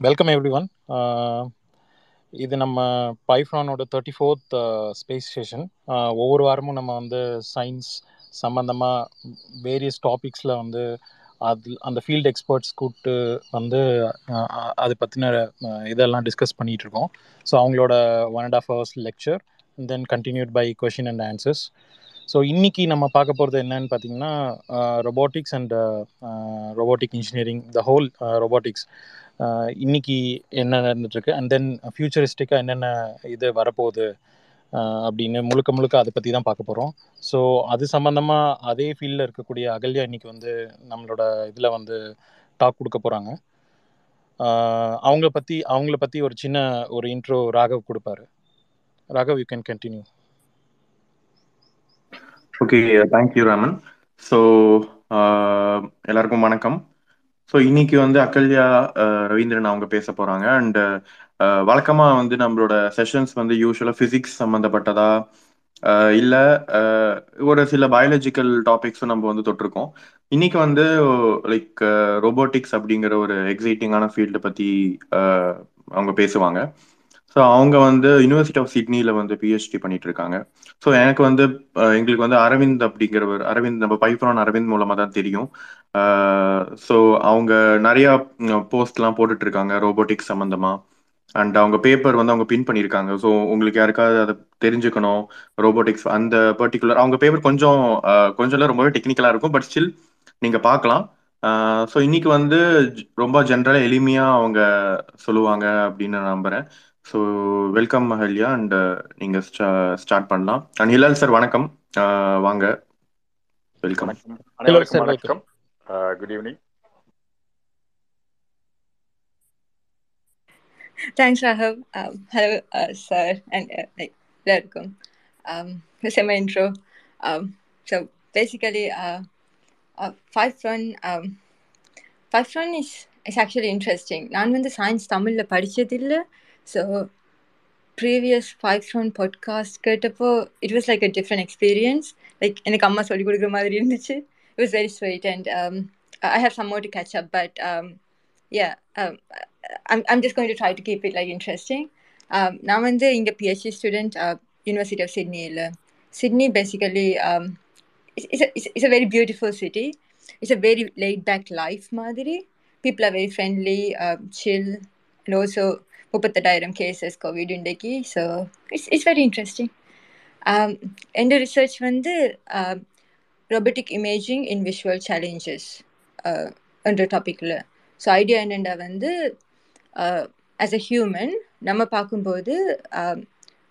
Welcome every one இது நம்ம பைஃப்ரானோட தேர்ட்டி ஃபோர்த் ஸ்பேஸ் ஸ்டேஷன் ஒவ்வொரு வாரமும் நம்ம வந்து சயின்ஸ் சம்மந்தமாக வேரியஸ் டாபிக்ஸில் வந்து அது அந்த ஃபீல்டு எக்ஸ்பர்ட்ஸ் கூப்பிட்டு வந்து uh, அதை பற்றின uh, இதெல்லாம் டிஸ்கஸ் பண்ணிகிட்டு இருக்கோம் ஸோ அவங்களோட one and half hours lecture then continued by question and answers so இன்றைக்கி நம்ம பார்க்க போகிறது என்னன்னு பார்த்தீங்கன்னா robotics and robotic engineering the whole robotics இன்னைக்கு என்ன நடந்துட்டுருக்கு? அண்ட் தென் ஃபியூச்சரிஸ்டிக்காக என்னென்ன இது வரப்போகுது? அப்படின்னு முழுக்க முழுக்க அதை பற்றி தான் பார்க்க போகிறோம் ஸோ அது சம்மந்தமாக அதே ஃபீல்டில் இருக்கக்கூடிய அகல்யா இன்னைக்கு வந்து நம்மளோட இதில் வந்து டாக் கொடுக்க போகிறாங்க அவங்கள பற்றி அவங்கள பற்றி ஒரு சின்ன ஒரு இன்ட்ரோ ராகவ் கொடுப்பாரு. Raghav you can continue okay thank you Raman so எல்லாருக்கும் வணக்கம். ஸோ இன்னைக்கு வந்து அகல்யா அஹ், ரவீந்திரன் அவங்க பேச போறாங்க. அண்ட் வழக்கமா வந்து நம்மளோட செஷன்ஸ் வந்து யூஸ்வலா பிசிக்ஸ் சம்மந்தப்பட்டதா அஹ், இல்ல அஹ், ஒரு சில பயாலஜிக்கல் டாபிக்ஸும் நம்ம வந்து தொட்டிருக்கோம். இன்னைக்கு வந்து லைக் ரோபோட்டிக்ஸ் அப்படிங்கிற ஒரு எக்ஸைட்டிங்கான ஃபீல்டை பத்தி அஹ், அவங்க பேசுவாங்க. ஸோ அவங்க வந்து யுனிவர்சிட்டி ஆஃப் சிட்னியில் வந்து பிஹெச்டி பண்ணிட்டு இருக்காங்க ஸோ எனக்கு வந்து எங்களுக்கு வந்து அரவிந்த் அப்படிங்கிறவர் அரவிந்த் நம்ம பைப்ரான் அரவிந்த் மூலமாக தான் தெரியும். ஸோ அவங்க நிறையா போஸ்ட்லாம் போட்டுட்டு இருக்காங்க ரோபோட்டிக்ஸ் சம்மந்தமாக அண்ட் அவங்க பேப்பர் வந்து அவங்க பின் பண்ணியிருக்காங்க. ஸோ உங்களுக்கு யாருக்காவது அதை தெரிஞ்சுக்கணும் ரோபோட்டிக்ஸ் அந்த பர்டிகுலர் அவங்க பேப்பர் கொஞ்சம் கொஞ்சம் ரொம்பவே டெக்னிக்கலாக இருக்கும் பட் ஸ்டில் நீங்கள் பார்க்கலாம். ஸோ இன்னைக்கு வந்து ரொம்ப ஜென்ரலாக எளிமையாக அவங்க சொல்லுவாங்க அப்படின்னு நான் ஸோ வெல்கம் மஹல்யா அண்ட் நீங்கள் ஸ்டார்ட் பண்ணலாம் அண்ட் ஹிலால் சார் வணக்கம் வாங்க வெல்கம் வணக்கம் ஹலோ அனைவருக்கும் சார் வெல்கம் வணக்கம் good evening Thanks, Rahab. Um, hello, uh, sir, and uh, like welcome. Um, this is my intro. Um, so basically, uh, uh, five run. Um, five run is is actually interesting. நான் வந்து science தமிழில் படிச்சதில்லை so previous five run podcast கேட்டப்போ it was like a different experience like எனக்கு அம்மா சொல்லிக் கொடுக்குற மாதிரி இருந்துச்சு. It was very sweet and I have some more to catch up but yeah um, I'm, I'm just going to try to keep it like interesting. Um, நான் வந்து இங்கே PhD student university of சிட்னியில் Sydney basically it's, it's, a, it's, it's a very beautiful city. It's a very laid back life மாதிரி. People are very friendly um, chill and also முப்பத்தெட்டாயிரம் cases Covid இன்றைக்கு. So it's it's very interesting எந்த research வந்து robotic imaging in visual challenges என்ற டாப்பிக்கில் so idea என்னென்னா வந்து as a human நம்ம பார்க்கும்போது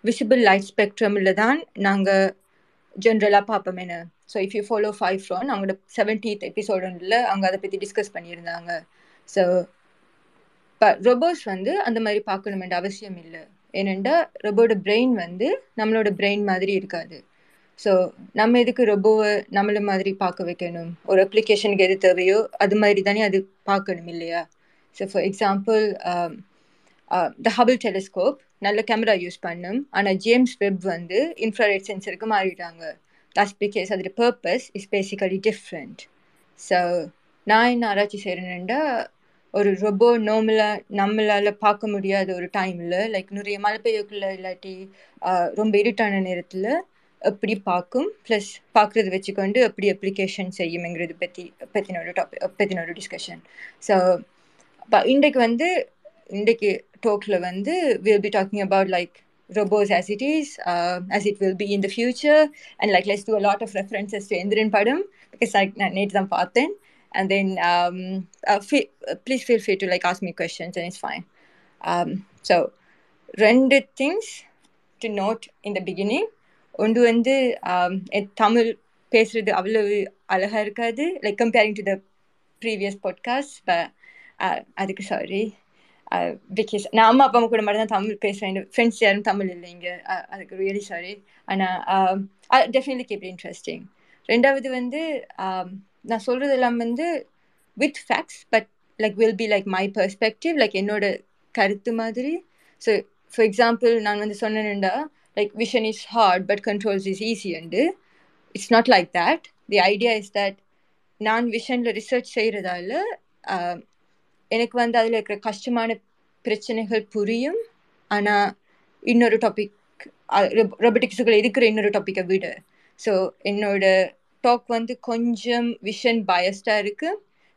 விசிபிள் லைட் ஸ்பெக்ட்ரமில் தான் நாங்கள் ஜென்ரலாக பார்ப்போம் என்ன. So if you follow five fron அவங்களோட செவன்டீத் எபிசோடில் அவங்க அதை பற்றி டிஸ்கஸ் பண்ணியிருந்தாங்க. ஸோ ரொபோட்ஸ் வந்து அந்த மாதிரி பார்க்கணுமென்ற அவசியம் இல்லை. ஏனெண்டா ரொபோட பிரெயின் வந்து நம்மளோட பிரெயின் மாதிரி இருக்காது. ஸோ நம்ம எதுக்கு ரொபோவை நம்மள மாதிரி பார்க்க வைக்கணும்? ஒரு அப்ளிகேஷனுக்கு எது தேவையோ அது மாதிரி தானே அது பார்க்கணும் இல்லையா? So for example the Hubble telescope நல்ல கேமரா யூஸ் பண்ணும். ஆனால் ஜேம்ஸ் வெப் வந்து இன்ஃப்ராரெட் சென்சருக்கு மாறிட்டாங்க. தட்ஸ் பிகாஸ் அதோட purpose is basically different so நான் என்ன ஆராய்ச்சி செய்கிறேன்னா ஒரு ரொபோ நார்மலாக நம்மளால் பார்க்க முடியாத ஒரு டைமில் லைக் நிறைய மழை பெய்யக்குள்ள இல்லாட்டி ரொம்ப இருட்டான நேரத்தில் எப்படி பார்க்கும்? ப்ளஸ் பார்க்குறது வச்சுக்கொண்டு எப்படி அப்ளிகேஷன் செய்யுங்கிறது பற்றி பற்றின ஒரு டாபிக் பற்றின ஒரு டிஸ்கஷன் ஸோ இன்றைக்கு வந்து இன்றைக்கு டோக்கில் வந்து will be talking about like robots as it is, uh, as it will be in the future, and like let's do a lot of references to Endrin Padam because like I need them and then um, uh, fe- uh, please feel free to like ask me questions and it's fine. Um, so ரெண்டு things to note in the beginning. ஒன்று வந்து um, தமிழ் பேசுறது அவ்வளவு அழகா இருக்காது. Like comparing to the previous podcast அதுக்கு sorry because uh, நான் அம்மா அப்பா கூட மட்டும் தான் தமிழ் பேசுகிறேன் ஃப்ரெண்ட்ஸ் யாரும் தமிழ் இல்லைங்க uh, அதுக்கு ரியலி சாரி ஆனால் டெஃபினெட்லி கீப் இன்ட்ரெஸ்டிங் ரெண்டாவது வந்து um, நான் சொல்கிறது எல்லாம் வந்து with facts but like will be like my perspective like என்னோட கருத்து மாதிரி. ஸோ ஃபார் எக்ஸாம்பிள் நான் வந்து சொன்னேன்டா like vision is hard but controls is easy and. It's not like that the idea is that நான் விஷனில் ரிசர்ச் செய்கிறதால எனக்கு வந்து அதில் இருக்கிற கஷ்டமான பிரச்சனைகள் புரியும். ஆனால் இன்னொரு டாபிக் ரொபோட்டிக்ஸுக்குள்ள இருக்கிற இன்னொரு டாப்பிக்கை விட. ஸோ என்னோட டாக் வந்து கொஞ்சம் விஷன் பயஸ்டாக இருக்கு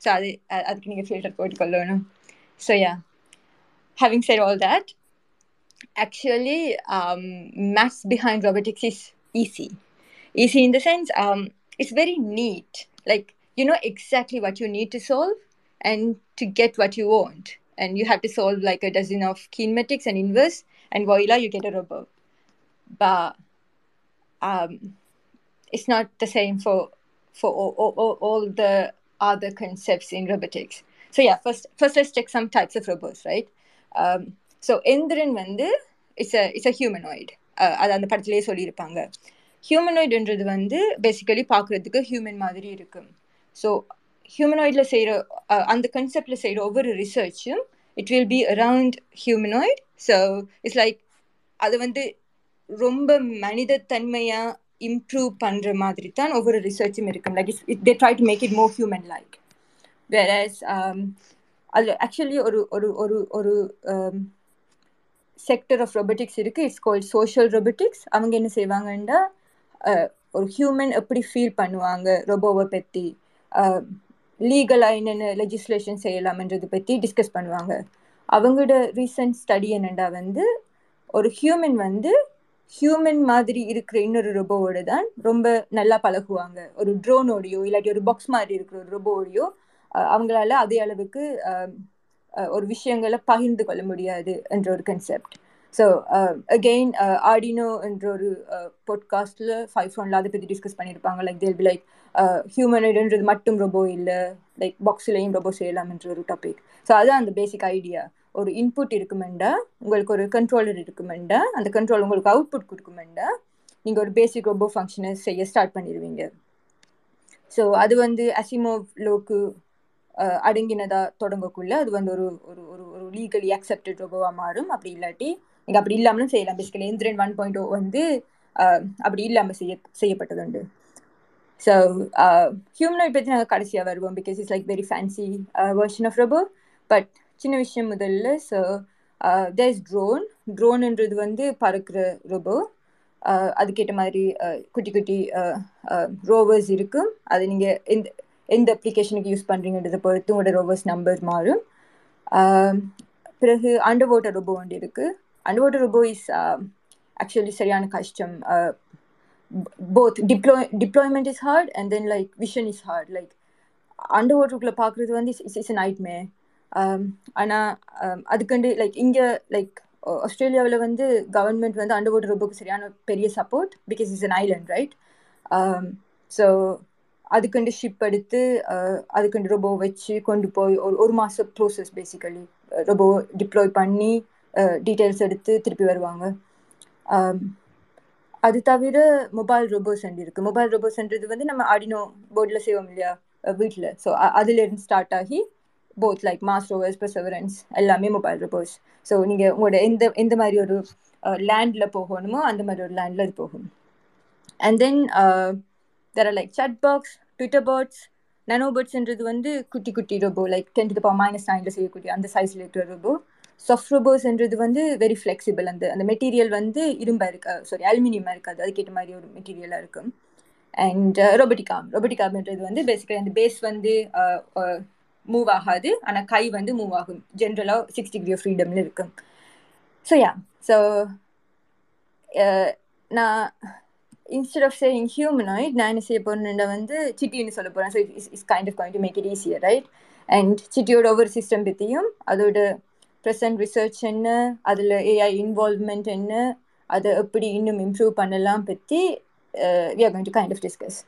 ஸோ அது அ- அதுக்கு நீங்கள் filter போட்டுக்கொள்ளணும் so yeah having said all that actually um, maths behind robotics is easy easy in the sense um, it's very neat like you know exactly what you need to solve and to get what you want and you have to solve like a dozen of kinematics and inverse and voila you get a robot but um, it's not the same for for all, all, all the other concepts in robotics. So yeah first first let's check some types of robots right? Um, so Enthiran வந்து it's a it's a humanoid அது அந்த படத்துலேயே சொல்லியிருப்பாங்க. ஹியூமனாய்டுன்றது வந்து basically பார்க்குறதுக்கு human மாதிரி இருக்கும். So ஹியூமனாய்டில் செய்கிற அந்த கன்செப்டில் செய்கிற ஒவ்வொரு ரிசர்ச்சும் it will be around humanoid so it's like அது வந்து ரொம்ப மனிதத்தன்மையாக இம்ப்ரூவ் பண்ணுற மாதிரி தான் ஒவ்வொரு ரிசர்ச்சும் இருக்கும். Like it they try to make it more human like whereas அது ஆக்சுவலி ஒரு ஒரு ஒரு ஒரு செக்டர் ஆஃப் ரொபோட்டிக்ஸ் இருக்கு. இட்ஸ் கோல்ட் சோஷியல் ரொபோட்டிக்ஸ் அவங்க என்ன செய்வாங்கன்னா uh, ஒரு ஹியூமன் எப்படி ஃபீல் பண்ணுவாங்க ரொபோவை பற்றி லீகலாக என்னென்ன லெஜிஸ்லேஷன் செய்யலாம்ன்றதை பற்றி டிஸ்கஸ் பண்ணுவாங்க. அவங்களோட ரீசன்ட் ஸ்டடி என்னென்னா வந்து ஒரு ஹியூமன் வந்து ஹியூமன் மாதிரி இருக்கிற இன்னொரு ரொபோவோட தான் ரொம்ப நல்லா பழகுவாங்க. ஒரு ட்ரோனோடையோ இல்லாட்டி ஒரு பாக்ஸ் மாதிரி இருக்கிற ஒரு ரொபோடையோ அவங்களால அதே அளவுக்கு ஒரு விஷயங்களை பகிர்ந்து கொள்ள முடியாது என்ற ஒரு கன்செப்ட் ஸோ அகெயின் ஆடினோ என்ற ஒரு பாட்காஸ்டில் ஃபைவ் ஃபோனில் அதை பற்றி டிஸ்கஸ் பண்ணியிருப்பாங்க லைக் தேல் பி லைக் ஹியூமனைடுன்றது மட்டும் ரொபோ இல்லை லைக் பாக்ஸ்லேயும் ரொபோ செய்யலாம்ன்ற ஒரு டாபிக் ஸோ அதுதான் அந்த பேசிக் ஐடியா ஒரு இன்புட் இருக்குமெண்டா? உங்களுக்கு ஒரு கண்ட்ரோலர் இருக்குமெண்டா? அந்த கண்ட்ரோல் உங்களுக்கு அவுட்புட் கொடுக்குமெண்டா? நீங்கள் ஒரு பேசிக் ரொபோ ஃபங்க்ஷனை செய்ய ஸ்டார்ட் பண்ணிடுவீங்க. ஸோ அது வந்து அசிமோவ் லோக்கு அடங்கினதாக தொடங்கக்குள்ள அது வந்து ஒரு ஒரு ஒரு ஒரு லீகலி அக்செப்டட் ரொபோவாக மாறும். அப்படி இல்லாட்டி நீங்கள் அப்படி இல்லாமலும் செய்யலாம். Basically Enthiran one point O வந்து அப்படி இல்லாமல் செய்ய செய்யப்பட்டது உண்டு ஸோ ஹியூமனாய்ட் பற்றி நாங்கள் கடைசியாக வருவோம். Because it's like very fancy version of robo but சின்ன விஷயம் முதல்ல ஸோ தேர் இஸ் ட்ரோன் ட்ரோன்ன்றது வந்து பறக்கிற ரொபோ uh, அதுக்கேற்ற மாதிரி uh, குட்டி குட்டி uh, ரோவர்ஸ் இருக்கும். அது நீங்கள் எந்த எந்த அப்ளிகேஷனுக்கு யூஸ் பண்ணுறீங்கன்றதை பொறுத்து உங்களோட ரோவர்ஸ் நம்பர் மாறும். Um, பிறகு அண்டர் வாட்டர் ரொபோ ஒன்று இருக்குது under water robo is actually சரியான கஷ்டம். Both deploy deployment is hard and then like vision is hard like under வாட்டருக்குள்ளே பார்க்குறது வந்து it's is nightmare Um, ஆனால் um, அதுக்கண்டு லைக் இங்கே லைக் ஆஸ்திரேலியாவில் வந்து கவர்மெண்ட் வந்து அண்டர் வாட்டர் ரூபுக்கு சரியான பெரிய support because is an island right so அதுக்கண்டு ship எடுத்து அதுக்கண்டு ரொபோ வச்சு கொண்டு போய் ஒரு ஒரு மாதம் ப்ரோசஸ் பேசிக்கலி ரொபோ டிப்ளோய் பண்ணி டீட்டெயில்ஸ் எடுத்து திருப்பி வருவாங்க. Um, அது தவிர மொபைல் ரோபோஸ் இருக்குது மொபைல் ரோபோஸ்ன்றது வந்து நம்ம ஆடினோ போர்டில் செய்வோம் இல்லையா? வீட்டில் ஸோ அதுலேருந்து ஸ்டார்ட் ஆகி both like Mars rovers Perseverance எல்லாமே மொபைல் ரோபோஸ் ஸோ நீங்கள் உங்களோட எந்த எந்த மாதிரி ஒரு uh, லேண்டில் போகணுமோ அந்த மாதிரி ஒரு லேண்டில் அது போகும். And then there are like chat box twitter bots நனோபர்ட்ஸ்ன்றது வந்து குட்டி குட்டி robo like ten to power minus நைனில் செய்யக்கூடிய அந்த சைஸில் இருக்கிற ரோபோ சாஃப்ட் ரோபோஸ்ன்றது வந்து வெரி ஃப்ளெக்சிபிள் அந்த அந்த மெட்டீரியல் வந்து இரும்பாக இருக்கா சாரி அலுமினியமாக இருக்காது. அதுக்கேற்ற மாதிரி ஒரு மெட்டீரியலாக இருக்கும். அண்ட் ரொபோட்டிகாம் ஆம்ன்றது வந்து பேசிக்கலி அந்த பேஸ் வந்து uh, uh, மூவ் ஆகாது. ஆனால் கை வந்து மூவ் ஆகும். ஜென்ரலாக சிக்ஸ் டிகிரி ஆஃப் ஃப்ரீடம்ல இருக்கும் ஸோ யா ஸோ நான் இன்ஸ்டெட் ஆஃப் சேயிங் ஹியூமனாய்ட் நான் என்ன செய்ய போகிறேன் வந்து சிட்டின்னு சொல்ல போகிறேன் so is is kind of to make it easier right and சிட்டியோட ஒவ்வொரு சிஸ்டம் பற்றியும் அதோட ப்ரெசன்ட் ரிசர்ச் என்ன அதில் ஏஐ இன்வால்வ்மெண்ட் என்ன அதை எப்படி இன்னும் இம்ப்ரூவ் பண்ணலாம் பற்றி we are going to kind of discuss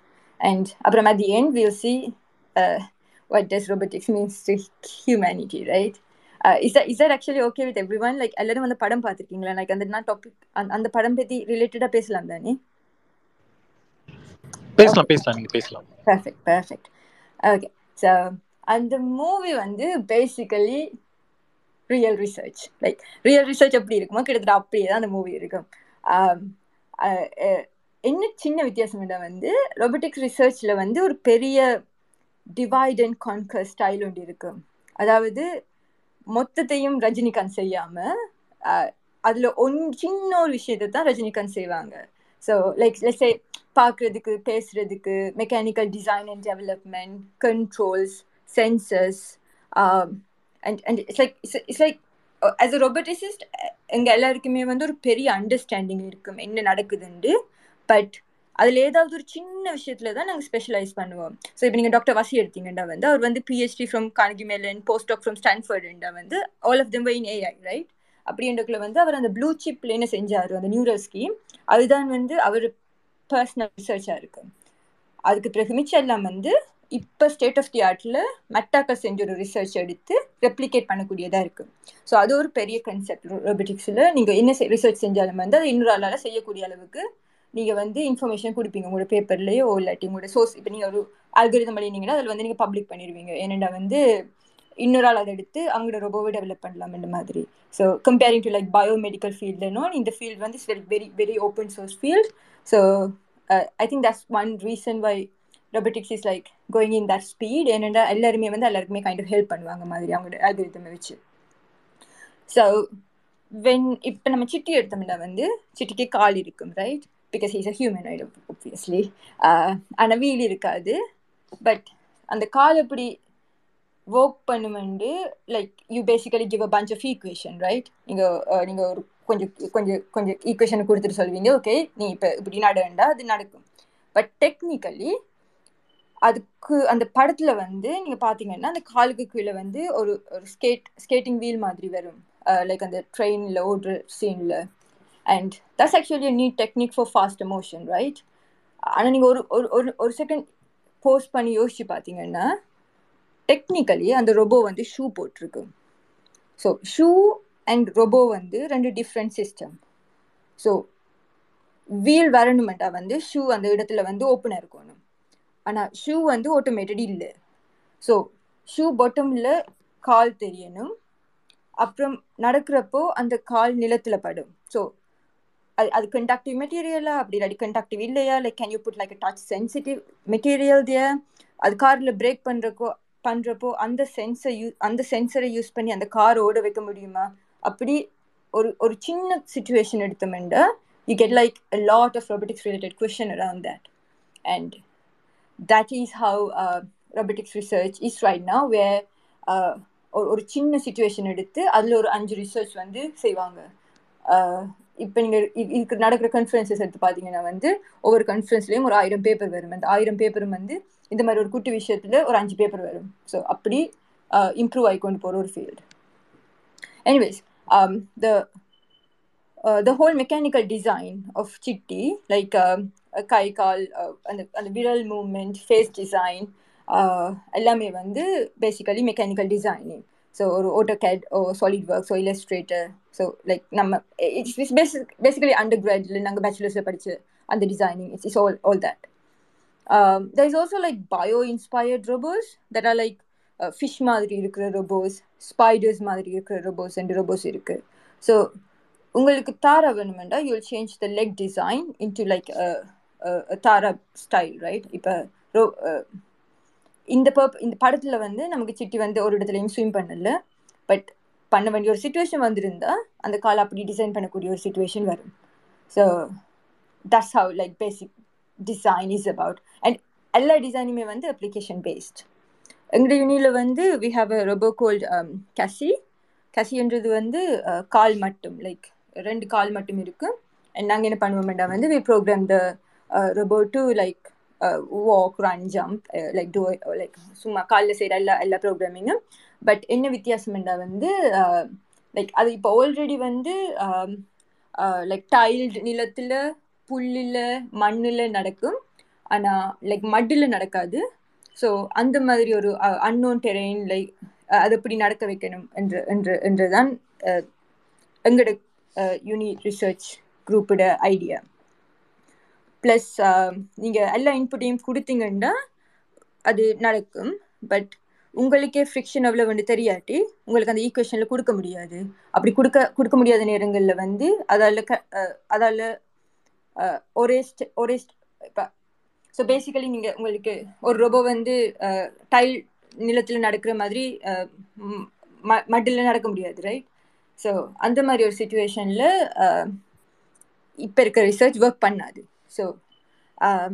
and அப்புறம் at the end will see what does robotics means to humanity, right? Uh, is that is that actually okay with everyone? Like எல்லாரும் அந்த படம் பார்த்துருக்கீங்களா? Like அந்த நான் topic அந்த படம் பற்றி ரிலேட்டடாக பேசலாம் தானே? பேசலாம் பேசலாம். நீங்க பேசலாம். பர்ஃபெக்ட் பர்ஃபெக்ட் ஓகே ஸோ அந்த மூவி வந்து basically real research like real research எப்படி இருக்குமோ கிட்டத்தட்ட அப்படியே தான் அந்த மூவி இருக்கும். Um, uh, uh, என்ன சின்ன வித்தியாசம் வந்து ரொபோட்டிக்ஸ் ரிசர்ச்சில் வந்து ஒரு பெரிய டிவைட் அண்ட் கான்கர் ஸ்டைல் ஒன்று இருக்கு அதாவது மொத்தத்தையும் ரஜினிகாந்த் செய்யாம அதுல ஒன் சின்ன ஒரு விஷயத்தை தான் ரஜினிகாந்த் செய்வாங்க. ஸோ லைக் லெட்ஸே பார்க்குறதுக்கு பேசுறதுக்கு mechanical design and development controls senses and and it's like it's like as a roboticist எங்கள் எல்லாருக்குமே வந்து ஒரு பெரிய அண்டர்ஸ்டாண்டிங் இருக்கும் என்ன நடக்குதுண்டு பட் அதில் ஏதாவது ஒரு சின்ன விஷயத்துல தான் நாங்கள் ஸ்பெஷலைஸ் பண்ணுவோம். ஸோ இப்போ நீங்கள் டாக்டர் வசி எடுத்தீங்கன்னா வந்து அவர் வந்து PhD from Carnegie Mellon postdoc from ஸ்டான்ஃபர்டுண்டா வந்து all of them in AI right அப்படின்றக்குள்ள வந்து அவர் அந்த ப்ளூ சிப்ல என்ன செஞ்சார் அந்த நியூரல் ஸ்கீம் அதுதான் வந்து அவர் பர்சனல் ரிசர்ச்சாக இருக்கு. அதுக்கு பிறகு மிச்சம் எல்லாம் வந்து இப்போ ஸ்டேட் ஆஃப் தி ஆர்ட்டில் மெட்டாக்கல் செஞ்ச ஒரு ரிசர்ச் எடுத்து ரெப்ளிகேட் பண்ணக்கூடியதாக இருக்கு. ஸோ அது ஒரு பெரிய கன்செப்ட் ரோபோட்டிக்ஸில் நீங்கள் என்ன ரிசர்ச் செஞ்சாலும் வந்து அது இன்னொரு ஆளால் செய்யக்கூடிய அளவுக்கு நீங்கள் வந்து இன்ஃபர்மேஷன் கொடுப்பீங்க. உங்களோட பேப்பர்லேயோ இல்லாட்டி உங்களோட சோர்ஸ் இப்போ நீங்கள் ஒரு அல்கரிதம் பண்ணினீங்கன்னா அதில் வந்து நீங்கள் பப்ளிக் பண்ணிடுவீங்க. ஏனெண்டா வந்து இன்னொரு ஆள் அதை எடுத்து அவங்களோட ரொபோவை டெவலப் பண்ணலாம் இந்த மாதிரி. So comparing to like biomedical ஃபீல்டுனோ இந்த ஃபீல்டு வந்து very very very open source field so I think that's one reason why robotics is like going in that speed ஏனெண்டா எல்லாருமே வந்து எல்லாருக்குமே கைண்ட் ஆஃப் ஹெல்ப் பண்ணுவாங்க மாதிரி அவங்களோட அல்கரிதமை வச்சு. ஸோ வென் இப்போ நம்ம சிட்டி எடுத்தோம்னா வந்து சிட்டிக்கு கால் இருக்கும் right because is a human obviously ஆனால் வீல் இருக்காது. பட் அந்த கால் எப்படி work பண்ணுமெண்டு like you basically give a bunch of equation right நீங்கள் நீங்கள் ஒரு கொஞ்சம் கொஞ்சம் கொஞ்சம் ஈக்குவேஷன் கொடுத்துட்டு சொல்வீங்க ஓகே நீ இப்போ இப்படி நடண்டா அது நடக்கும். பட் டெக்னிக்கலி அதுக்கு அந்த படத்தில் வந்து நீங்கள் பார்த்தீங்கன்னா அந்த காலுக்கு கீழே வந்து ஒரு ஒரு ஸ்கேட் ஸ்கேட்டிங் வீல் மாதிரி வரும். லைக் அந்த ட்ரெயினில் ஓடுற சீனில் and that's actually neat technique for fast emotion right ஆனால் நீங்கள் ஒரு ஒரு ஒரு ஒரு செகண்ட் போஸ்ட் பண்ணி யோசிச்சு பார்த்தீங்கன்னா டெக்னிக்கலி அந்த ரொபோ வந்து ஷூ போட்டிருக்கு. ஸோ ஷூ அண்ட் ரொபோ வந்து ரெண்டு டிஃப்ரெண்ட் சிஸ்டம் ஸோ வீல் வரணுமெண்டா வந்து ஷூ அந்த இடத்துல வந்து ஓப்பனாக இருக்கணும். ஆனால் ஷூ வந்து ஆட்டோமேட்டட் இல்லை. ஸோ ஷூ பாட்டமில் கால் தெரியணும். அப்புறம் நடக்கிறப்போ அந்த கால் நிலத்தில் படும். ஸோ அது அது கண்டக்டிவ் மெட்டீரியலா அப்படி இல்லாட்டி கண்டக்டிவ் இல்லையா? Like can you put like touch sensitive material திய அது காரில் பிரேக் பண்ணுறக்கோ பண்ணுறப்போ அந்த சென்சர் யூ அந்த சென்சரை யூஸ் பண்ணி அந்த கார் ஓட வைக்க முடியுமா? அப்படி ஒரு ஒரு சின்ன சுச்சுவேஷன் எடுத்தோம்னா you get like lot of robotics related related question around that. And that is how uh, robotics research is right uh, ஒரு ஒரு சின்ன சுச்சுவேஷன் எடுத்து அதில் ஒரு அஞ்சு ரிசர்ச் வந்து செய்வாங்க. Uh, இப்போ நீங்கள் இதுக்கு நடக்கிற கான்ஃபரன்சஸ் எடுத்து பார்த்தீங்கன்னா வந்து ஒவ்வொரு கான்ஃபரன்ஸ்லேயும் ஒரு ஆயிரம் பேப்பர் வரும். அந்த ஆயிரம் பேப்பரும் வந்து இந்த மாதிரி ஒரு குட்டி விஷயத்தில் ஒரு அஞ்சு பேப்பர் வரும். ஸோ அப்படி இம்ப்ரூவ் ஆகி கொண்டு போகிற ஒரு field anyways the the whole mechanical design of Chitti like கை கால் அந்த அந்த விரல் மூமெண்ட் ஃபேஸ் டிசைன் எல்லாமே வந்து பேசிக்கலி மெக்கானிக்கல் டிசைனிங் ஸோ ஒரு AutoCAD or SolidWorks so illustrator so like நம்ம it's it's basic basically undergraduate நாங்கள் பேச்சுலர்ஸில் படித்து அந்த designing it's is all all that there is also like bio inspired robots that are like fish மாதிரி இருக்கிற robots spiders மாதிரி இருக்கிற robots ரெண்டு ரோபோஸ் இருக்குது ஸோ உங்களுக்கு தாரா வேணுமெண்டா you will change the leg design into like Tara style right இப்போ ரோ இந்த பர்ப் இந்த படத்தில் வந்து நமக்கு சிட்டி வந்து ஒரு இடத்துலையும் ஸ்விம் பண்ணல. பட் பண்ண வேண்டிய ஒரு சுச்சுவேஷன் வந்திருந்தா அந்த கால் அப்படி டிசைன் பண்ணக்கூடிய ஒரு சுச்சுவேஷன் வரும். So that's how like basic design is about and எல்லா டிசைனுமே வந்து அப்ளிகேஷன் பேஸ்ட் எங்களோட யூனியில் வந்து we have a robot called கசி கசின்றது வந்து uh, கால் மட்டும் லைக் ரெண்டு கால் மட்டும் இருக்குது அண்ட் நாங்கள் என்ன பண்ணுவோம்டா வந்து we program the robot to like walk run jump like do like சும்மா காலில் செய்கிற எல்லா எல்லா ப்ரோக்ராமிங்கும் பட் என்ன வித்தியாசம்டா வந்து uh, லைக் அது இப்போ ஆல்ரெடி வந்து um, uh, லைக் டைல்டு நிலத்தில் புல்லில் மண்ணில் நடக்கும். ஆனால் லைக் மட்டில் நடக்காது. ஸோ அந்த மாதிரி ஒரு அன்னோன் டெரெயின் லைக் அது எப்படி நடக்க வைக்கணும் என்று என்று என்றுதான் எங்களோட யூனி ரிசர்ச் குரூப்போட ஐடியா ப்ளஸ் uh, நீங்கள் எல்லா இன்புட்டையும் கொடுத்தீங்கன்னா அது நடக்கும். பட் உங்களுக்கே ஃப்ரிக்ஷன் எவ்வளோ வந்து தெரியாட்டி உங்களுக்கு அந்த ஈக்குவேஷனில் கொடுக்க முடியாது. அப்படி கொடுக்க கொடுக்க முடியாத நேரங்களில் வந்து அதால் க uh, அதால் uh, ஒரே ஸ்டெ ஒரே இப்போ ஸோ பேசிக்கலி நீங்கள் உங்களுக்கு ஒரு ரொபோ வந்து டைல் நிலத்தில் நடக்கிற மாதிரி ம மட்டில் நடக்க முடியாது ரைட் ஸோ அந்த மாதிரி ஒரு சுச்சுவேஷனில் இப்போ இருக்கிற ரிசர்ச் ஒர்க் பண்ணாது. ஸோ um,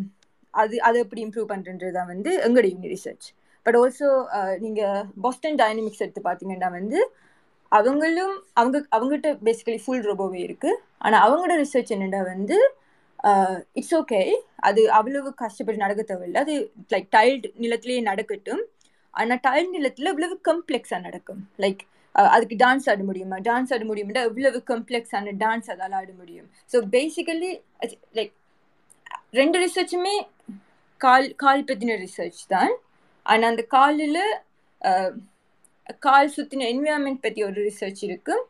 அது அதை எப்படி இம்ப்ரூவ் பண்ணுறது தான் வந்து எங்களோட யூனி ரிசர்ச் பட் ஆல்சோ நீங்கள் பாஸ்டன் டைனமிக்ஸ் எடுத்து பார்த்தீங்கன்னா வந்து அவங்களும் அவங்க அவங்ககிட்ட பேசிக்கலி ஃபுல் ரோபோவே இருக்குது ஆனால் அவங்களோட ரிசர்ச் என்னென்னா வந்து uh, இட்ஸ் ஓகே அது அவ்வளவு கஷ்டப்பட்டு நடக்க தேவையில்லை. அது லைக் டைல்டு நிலத்திலேயே நடக்கட்டும். ஆனால் டைல்டு நிலத்தில் இவ்வளவு கம்ப்ளெக்ஸாக நடக்கும். லைக் uh, அதுக்கு டான்ஸ் ஆட முடியுமா? டான்ஸ் ஆட முடியும்னா இவ்வளவு கம்ப்ளெக்ஸான டான்ஸ் அதால் ஆட முடியும். ஸோ பேசிக்கலி லைக் ரெண்டு ரிசர்ச்சுமே கால் கால் பற்றின ரிசர்ச் தான். ஆனால் அந்த காலில் கால் சுற்றின என்விரான்மெண்ட் பற்றி ஒரு ரிசர்ச் இருக்குது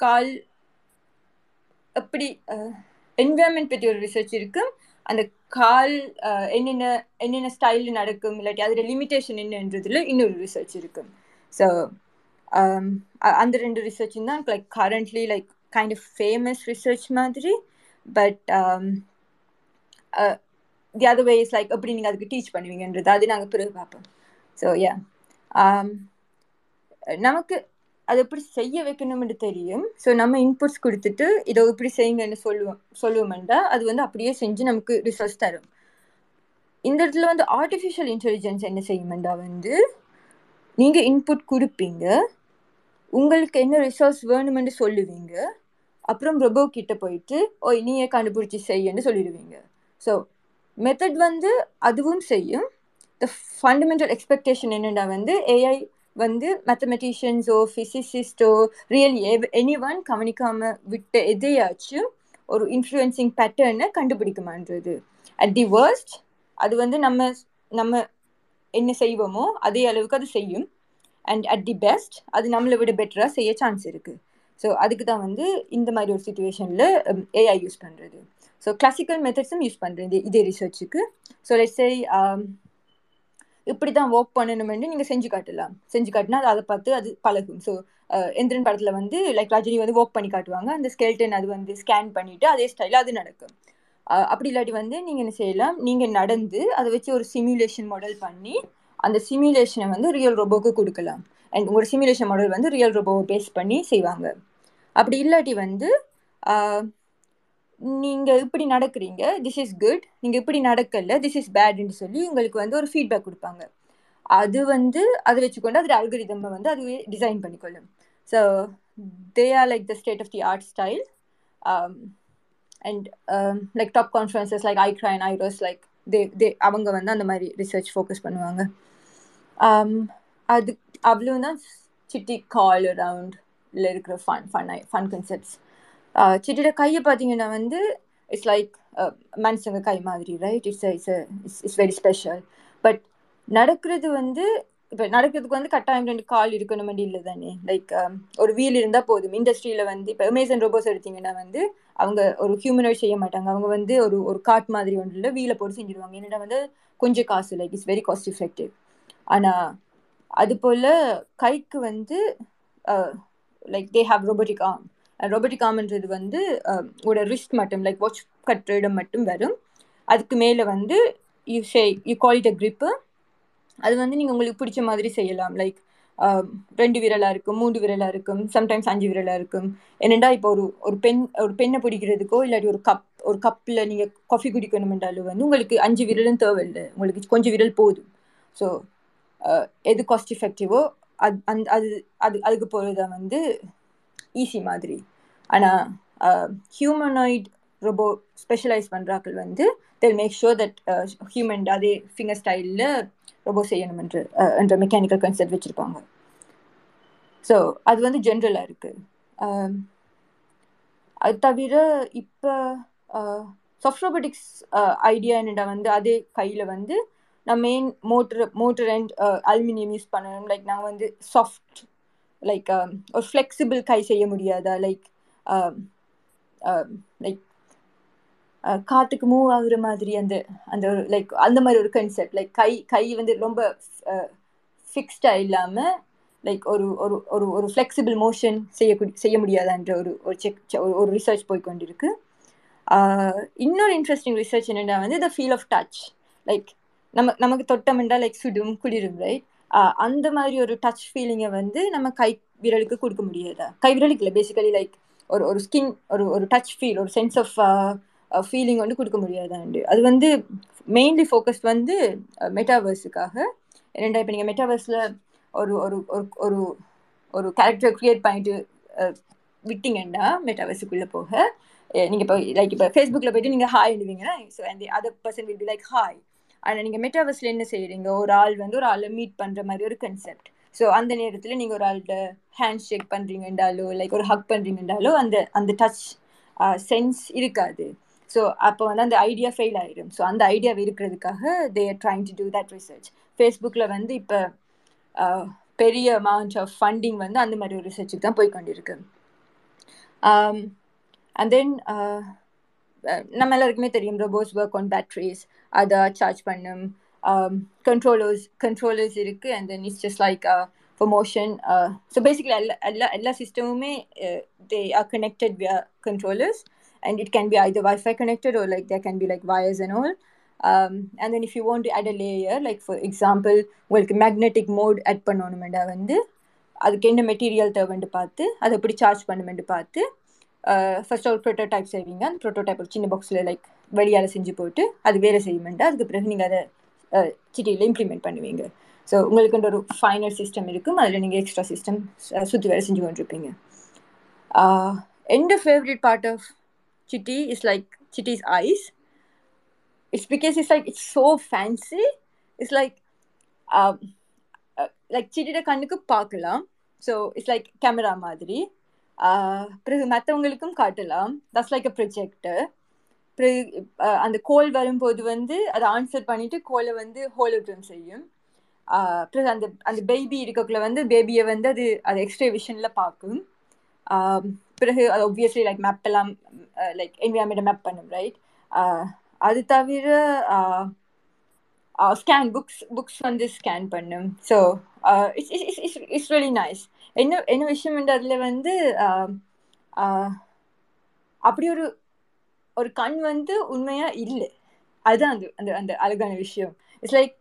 கால் எப்படி என்விரான்மெண்ட் பற்றி ஒரு ரிசர்ச் இருக்குது அந்த கால் என்னென்ன என்னென்ன ஸ்டைலில் நடக்கும் இல்லாட்டி அதோட லிமிட்டேஷன் என்னன்றதுல இன்னொரு ரிசர்ச் இருக்குது ஸோ அந்த ரெண்டு ரிசர்ச்சும் தான் like currently like kind of famous research மாதிரி. But the other way is like எப்படி நீங்கள் அதுக்கு டீச் பண்ணுவீங்கன்றது அது நாங்கள் பிறகு பார்ப்போம். ஸோ யா um, நமக்கு அது எப்படி செய்ய வைக்கணும்னு தெரியும். ஸோ நம்ம இன்புட்ஸ் கொடுத்துட்டு இதை இப்படி செய்யுங்கன்னு சொல்லுவோம் சொல்லுவோம்டா அது வந்து அப்படியே செஞ்சு நமக்கு ரிசல்ட்ஸ் தரும். இந்த இடத்துல வந்து ஆர்டிஃபிஷியல் இன்டெலிஜென்ஸ் என்ன செய்யுமெண்டா வந்து நீங்கள் இன்புட் கொடுப்பீங்க. உங்களுக்கு என்ன ரிசோர்ஸ் வேணுமென்று சொல்லுவீங்க. அப்புறம் ரொபோ கிட்ட போயிட்டு ஓய் நீயே கண்டுபிடிச்சி செய்யன்னு சொல்லிடுவீங்க. ஸோ மெத்தட் வந்து அதுவும் செய்யும். த ஃபண்டமெண்டல் எக்ஸ்பெக்டேஷன் என்னென்னா வந்து ஏஐ வந்து மேத்தமெட்டிஷியன்ஸோ ஃபிசிசிஸ்டோ ரியலி எனி ஒன் கவனிக்காமல் விட்ட எதையாச்சும் ஒரு இன்ஃப்ளூயன்சிங் பேட்டர்னை கண்டுபிடிக்குமான்றது. அட் தி வேர்ஸ்ட் அது வந்து நம்ம நம்ம என்ன செய்வோமோ அதே அளவுக்கு அது செய்யும். அண்ட் அட் தி பெஸ்ட் அது நம்மளை விட பெட்டராக செய்ய சான்ஸ் இருக்குது ஸோ அதுக்கு தான் வந்து இந்த மாதிரி ஒரு சுச்சுவேஷனில் ஏஐ யூஸ் பண்ணுறது ஸோ கிளாசிக்கல் மெத்தட்ஸும் யூஸ் பண்ணுறது இதே ரிசர்ச்சுக்கு ஸோ லெட்ஸை இப்படி தான் ஒர்க் பண்ணணும்னு நீங்கள் செஞ்சு காட்டலாம். செஞ்சு காட்டினா அதை பார்த்து அது பழகும். ஸோ uh, எந்திரன் படத்தில் வந்து லைக் ரஜினி வந்து ஒர்க் பண்ணி காட்டுவாங்க. அந்த ஸ்கெல்டன் அது வந்து ஸ்கேன் பண்ணிவிட்டு அதே ஸ்டைலில் அது நடக்கும். அப்படி இல்லாட்டி வந்து நீங்கள் என்ன செய்யலாம்? நீங்கள் நடந்து அதை வச்சு ஒரு சிமுலேஷன் மாடல் பண்ணி அந்த சிமுலேஷனை வந்து ரியல் ரோபோக்கு கொடுக்கலாம். அண்ட் உங்களோட சிமுலேஷன் மாடல் வந்து ரியல் ரோபோவை பேஸ் பண்ணி செய்வாங்க. அப்படி இல்லாட்டி வந்து நீங்கள் இப்படி நடக்கிறீங்க திஸ் இஸ் குட் நீங்கள் இப்படி நடக்கல திஸ் இஸ் பேட்னு சொல்லி உங்களுக்கு வந்து ஒரு ஃபீட்பேக் கொடுப்பாங்க. அது வந்து அதை வச்சுக்கொண்டு அதோட அல்கரிதமை வந்து அதுவே design பண்ணிக்கொள்ளும். So they are like the state of the art style and like top conferences like ஐக்ரைன் IROS like they they அவங்க வந்து அந்த மாதிரி ரிசர்ச் ஃபோக்கஸ் பண்ணுவாங்க. Um, அது அவ்வளோ தான் சிட்டி கால் அரவுண்டில் இருக்கிற ஃபன் ஃபன் ஃபன் கன்செப்ட்ஸ் சிட்டியோட கையை பார்த்தீங்கன்னா வந்து இட்ஸ் லைக் மனுஷங்க கை மாதிரி right it's it's it's it's very special but நடக்கிறது வந்து இப்போ நடக்கிறதுக்கு வந்து கட்டாயம் ரெண்டு கால் இருக்கணும் இல்லை தானே. லைக் ஒரு வீல் இருந்தால் போதும். இண்டஸ்ட்ரியில் வந்து இப்போ அமேசன் ரோபோஸ் எடுத்தீங்கன்னா வந்து அவங்க ஒரு ஹியூமனோட் செய்ய மாட்டாங்க. அவங்க வந்து ஒரு ஒரு காட் மாதிரி ஒன்றில் வீலை போட்டு செஞ்சுருவாங்க. என்னடா வந்து கொஞ்சம் காசு like it's very cost effective ஆனால் அது போல் கைக்கு வந்து like they have robotic arm robotic ஆர்ம்ன்றது வந்து ஒரு ரிஸ்ட் மட்டும் லைக் வாட்ச் கட்டுற இடம் மட்டும் வரும். அதுக்கு மேலே வந்து you say you call it a grip அது வந்து நீங்கள் உங்களுக்கு பிடிச்ச மாதிரி செய்யலாம். லைக் ரெண்டு விரலாக இருக்கும் மூன்று விரலாக இருக்கும் சம்டைம்ஸ் அஞ்சு விரலாக இருக்கும். என்னென்னா இப்போ ஒரு ஒரு பெண் ஒரு பெண்ணை பிடிக்கிறதுக்கோ இல்லாட்டி ஒரு கப் ஒரு கப்பில் நீங்கள் காஃபி குடிக்கணுமென்றாலும் வந்து உங்களுக்கு அஞ்சு விரலும் தேவையில்லை. உங்களுக்கு கொஞ்சம் விரல் போதும். ஸோ எது காஸ்ட் எஃபெக்டிவோ அது அந்த அது அது அதுக்கு போகிறது வந்து ஈஸி மாதிரி. ஆனால் ஹியூமனாய்ட் ரொபோ ஸ்பெஷலைஸ் பண்ணுறாக்கள் வந்து they'll make sure that human அதே ஃபிங்கர் ஸ்டைலில் ரொபோ செய்யணும் என்று என்ற மெக்கானிக்கல் கன்செப்ட் வச்சுருப்பாங்க. ஸோ அது வந்து ஜென்ரலாக இருக்குது அது தவிர இப்போ சாஃப்ட் ரோபோட்டிக்ஸ் ஐடியா என்னடா வந்து அதே கையில் வந்து நான் main motor motor and aluminium use பண்ணணும். லைக் நாங்கள் வந்து சாஃப்ட் லைக் um, ஒரு ஃப்ளெக்சிபிள் கை செய்ய முடியாதா? லைக் லைக் காற்றுக்கு மூவ் ஆகுற மாதிரி அந்த அந்த ஒரு லைக் அந்த மாதிரி ஒரு கன்செப்ட் லைக் கை கை வந்து ரொம்ப ஃபிக்ஸ்டாக இல்லாமல் லைக் ஒரு ஒரு ஒரு ஒரு ஃப்ளெக்சிபிள் மோஷன் செய்யக்கூடிய செய்ய முடியாதான்ற ஒரு ஒரு செக் ஒரு ரிசர்ச் போய் கொண்டிருக்கு uh, இன்னொரு இன்ட்ரெஸ்டிங் ரிசர்ச் என்னென்னா வந்து the feel of touch like நம்ம நமக்கு தொட்டமெண்டா லைக் சுடும் குளிரும் ரைட் அந்த மாதிரி ஒரு டச் ஃபீலிங்கை வந்து நம்ம கை விரலுக்கு கொடுக்க முடியாதா? கை விரலுக்கு இல்லை பேசிக்கலி லைக் ஒரு ஒரு ஸ்கின் ஒரு ஒரு டச் ஃபீல் ஒரு சென்ஸ் ஆஃப் ஃபீலிங் வந்து கொடுக்க முடியாதாண்டு அது வந்து மெயின்லி ஃபோக்கஸ் வந்து மெட்டாவர்ஸுக்காக ரெண்டா இப்போ நீங்கள் மெட்டாவர்ஸில் ஒரு ஒரு ஒரு ஒரு ஒரு கேரக்டர் க்ரியேட் பண்ணிட்டு விட்டீங்கன்னா மெட்டாவர்ஸுக்குள்ளே போக நீங்கள் இப்போ லைக் இப்போ ஃபேஸ்புக்கில் போயிட்டு நீங்கள் ஹாய் எழுதுவீங்கன்னா ஸோ அந்த other person will be like hi ஆனால் நீங்கள் மெட்டாவர்ஸில் என்ன செய்கிறீங்க ஒரு ஆள் வந்து ஒரு ஆளை மீட் பண்ணுற மாதிரி ஒரு கன்செப்ட் ஸோ அந்த நேரத்தில் நீங்கள் ஒரு ஆள்கிட்ட ஹேண்ட் ஷேக் பண்ணுறீங்கன்றாலோ லைக் ஒரு ஹக் பண்ணுறீங்கன்றாலோ அந்த அந்த டச் சென்ஸ் இருக்காது. ஸோ அப்போ வந்து அந்த ஐடியா ஃபெயில் ஆயிடும் ஸோ அந்த ஐடியா இருக்கிறதுக்காக they are trying to do that research ஃபேஸ்புக்கில் வந்து இப்போ பெரிய அமௌண்ட் ஆஃப் ஃபண்டிங் வந்து அந்த மாதிரி ஒரு ரிசர்ச்சுக்கு தான் போய் கொண்டிருக்கு. அண்ட் தென் நம்ம எல்லாருக்குமே தெரியும் ரோபோஸ் ஒர்க் ஆன் பேட்ரிஸ் அதை சார்ஜ் பண்ணும் கண்ட்ரோலர்ஸ் கண்ட்ரோலர்ஸ் இருக்குது and then it's just like for motion so basically எல்லா எல்லா எல்லா சிஸ்டமுமே they are connected via controllers and it can be either Wi-Fi connected or like there can be like wires and all. Um, and then if you want to add a layer, like for example, உங்களுக்கு magnetic mode add பண்ணணுமெண்டா வந்து அதுக்கு என்ன material தேவைன்னு பார்த்து அதை எப்படி charge பண்ணுமெண்டு பார்த்து Uh, ஃபர்ஸ்ட் ஒரு ப்ரோட்டோடைப் செய்வீங்க. அந்த ப்ரோட்டோடைப் ஒரு சின்ன பாக்ஸில் லைக் வெளியால் செஞ்சு போட்டு அது வேலை செய்யுமெண்டா அதுக்கு பிறகு நீங்கள் அதை uh, சிட்டியில் இம்ப்ளிமெண்ட் பண்ணுவீங்க. ஸோ உங்களுக்கு ஒரு ஃபைனல் சிஸ்டம் இருக்கும். அதில் நீங்கள் எக்ஸ்ட்ரா சிஸ்டம் uh, சுற்றி வேலை செஞ்சு கொண்டிருப்பீங்க. எந்த favourite part of Chitti is like Chitti's eyes it's because it's like it's so fancy it's like like சிட்டியோட கண்ணுக்கு பார்க்கலாம். ஸோ இட்ஸ் லைக் கேமரா மாதிரி. பிறகு மற்றவங்களுக்கும் காட்டலாம். தட்ஸ் லைக் அ ப்ரொஜெக்டர் பிறகு அந்த கோல் வரும்போது வந்து அதை ஆன்சர் பண்ணிட்டு கோலை வந்து ஹோலோட்ரம் செய்யும். பிறகு அந்த அந்த பேபி இருக்கக்குள்ள வந்து பேபியை வந்து அது அது எக்ஸ்ட்ரே விஷனில் பார்க்கும். பிறகு அது ஒப்வியஸ்லி லைக் மேப் எல்லாம் லைக் என்விரான்மெண்ட்டை மேப் பண்ணும் ரைட் அது தவிர ஸ்கேன் புக்ஸ் புக்ஸ் வந்து ஸ்கேன் பண்ணும். So it's it's it's it's very nice என்ன என்ன விஷயம் அதில் வந்து அப்படி ஒரு ஒரு கண் வந்து உண்மையாக இல்லை. அதுதான் அந்த அந்த அந்த அழகான விஷயம். இட்ஸ் லைக்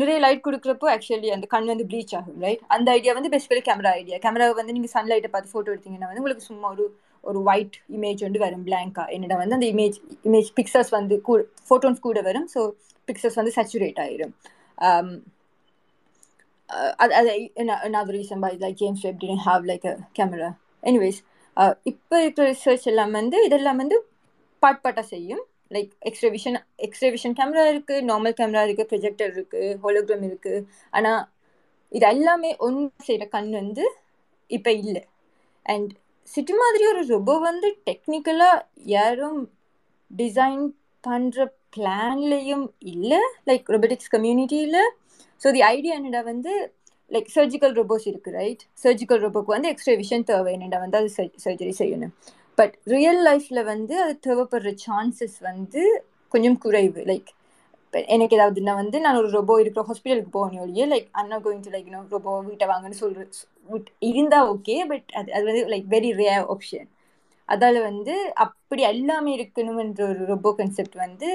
நிறைய லைட் கொடுக்குறப்போ ஆக்சுவலி அந்த கண் வந்து ப்ளீச் ஆகும் ரைட் அந்த ஐடியா வந்து பேசிக்கலி கேமரா ஐடியா கேமரா வந்து நீங்கள் சன்லைட்டை பார்த்து ஃபோட்டோ எடுத்தீங்கன்னா வந்து உங்களுக்கு சும்மா ஒரு ஒரு ஒயிட் இமேஜ் வந்து வரும் பிளாங்கா என்னடா வந்து அந்த இமேஜ் இமேஜ் பிக்சர்ஸ் வந்து கூட ஃபோட்டோஸ் கூட வரும் ஸோ பிக்சர்ஸ் வந்து சேச்சுரேட் ஆயிரும். Uh, அது அது another reason why like James Webb didn't have like a camera. Anyways uh, இப்போ இருக்கிற ரிசர்ச் எல்லாம் வந்து இதெல்லாம் வந்து பாட் பாட்டாக செய்யும். Like X-ray vision X-ray vision camera இருக்குது நார்மல் கேமரா இருக்குது ப்ரொஜெக்டர் இருக்குது ஹோலோகிராம் இருக்குது ஆனால் இது எல்லாமே ஒன்று செய்கிற கண் வந்து இப்போ இல்லை. அண்ட் சிட்டி மாதிரி ஒரு ரொபோ வந்து டெக்னிக்கலாக யாரும் டிசைன் பண்ணுற பிளான்லேயும் இல்லை லைக் ரொபோட்டிக்ஸ் கம்யூனிட்டியில் ஸோ தி ஐடியா என்னடா வந்து லைக் சர்ஜிக்கல் ரொபோஸ் இருக்குது ரைட் சர்ஜிக்கல் ரொபோக்கு வந்து எக்ஸ்ட்ரா விஷன் தேவை என்னடா வந்து அது சர்ஜரி செய்யணும். பட் ரியல் லைஃப்பில் வந்து அது தேவைப்படுற சான்சஸ் வந்து கொஞ்சம் குறைவு லைக் எனக்கு ஏதாவது நான் வந்து நான் ஒரு ரொபோ இருக்கிற ஹாஸ்பிட்டலுக்கு போகணும் ஒழிய லைக் அண்ணா கோயிங் டு லைக் ரொபோ வீட்டை வாங்கன்னு சொல்கிற இருந்தால் ஓகே பட் அது அது வந்து லைக் வெரி ரேர் ஆப்ஷன் அதால் வந்து அப்படி எல்லாமே இருக்கணும்ன்ற ஒரு ரொபோ கன்செப்ட் வந்து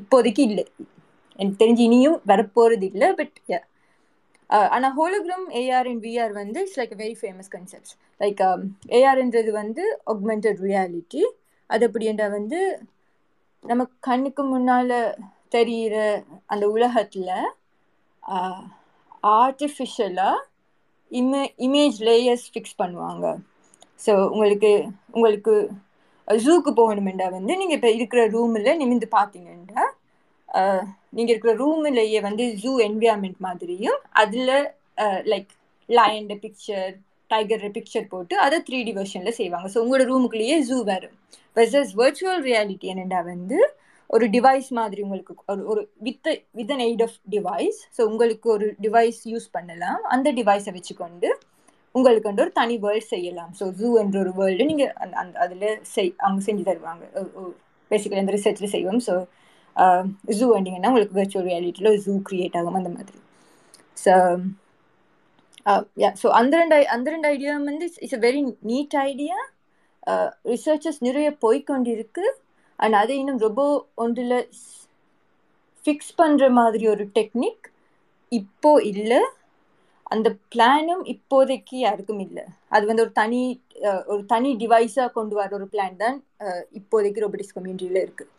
இப்போதைக்கு இல்லை. எனக்கு தெரிஞ்சு இனியும் வரப்போகிறது இல்லை பட் ஆனால் ஹோலோகிராம் ஏஆர் அண்ட் விஆர் வந்து it's like very famous concepts like ஏஆர்ன்றது வந்து ஆக்மெண்டட் ரியாலிட்டி அது அப்படின்ற வந்து நம்ம கண்ணுக்கு முன்னால் தெரிகிற அந்த உலகத்தில் ஆர்டிஃபிஷியலாக இமே இமேஜ் லேயர்ஸ் ஃபிக்ஸ் பண்ணுவாங்க. ஸோ உங்களுக்கு உங்களுக்கு ஜூக்கு போகணுமெண்டா வந்து நீங்கள் இப்போ இருக்கிற ரூமில் நிமிந்து பார்த்தீங்கன்னா நீங்கள் இருக்கிற ரூம்லேயே வந்து ஜூ என்விரான்மெண்ட் மாதிரியும் அதில் லைக் லயன்ட பிக்சர் டைகர் பிக்சர் போட்டு அதை த்ரீ டி வெர்ஷனில் செய்வாங்க. ஸோ உங்களோட ரூமுக்குள்ளேயே ஜூ வரும். வெர்சஸ் வர்ச்சுவல் ரியாலிட்டி என்னென்னா வந்து ஒரு டிவைஸ் மாதிரி உங்களுக்கு ஒரு ஒரு with with an aid of device so உங்களுக்கு ஒரு டிவைஸ் யூஸ் பண்ணலாம். அந்த டிவைஸை வச்சுக்கொண்டு உங்களுக்கு வந்து ஒரு தனி வேர்ல்ட் செய்யலாம். ஸோ ஜூ என்ற ஒரு வேர்ல்டு நீங்கள் அந்த அந்த அதில் செய் அவங்க செஞ்சு தருவாங்க. பேசிக்கலி அந்த ரிசர்ச்சில் செய்வோம். ஸோ ஜூ வந்தீங்கன்னா உங்களுக்கு விர்ச்சுவல் ரியாலிட்டியில் ஜூ க்ரியேட் ஆகும் அந்த மாதிரி. ஸோ யா ஸோ அந்த ரெண்டு அந்த ரெண்டு ஐடியா வந்து it's a very neat idea researchers நிறைய போய்கொண்டிருக்கு அண்ட் அதை இன்னும் ரொம்ப ஒன்றில் ஃபிக்ஸ் பண்ணுற மாதிரி ஒரு டெக்னிக் இப்போ இல்லை. அந்த பிளானும் இப்போதைக்கு யாருக்கும் இல்லை. அது வந்து ஒரு தனி ஒரு தனி டிவைஸாக கொண்டு வர ஒரு பிளான் தான் இப்போதைக்கு ரோபோட்டிக்ஸ் கம்யூனிட்டியில் இருக்குது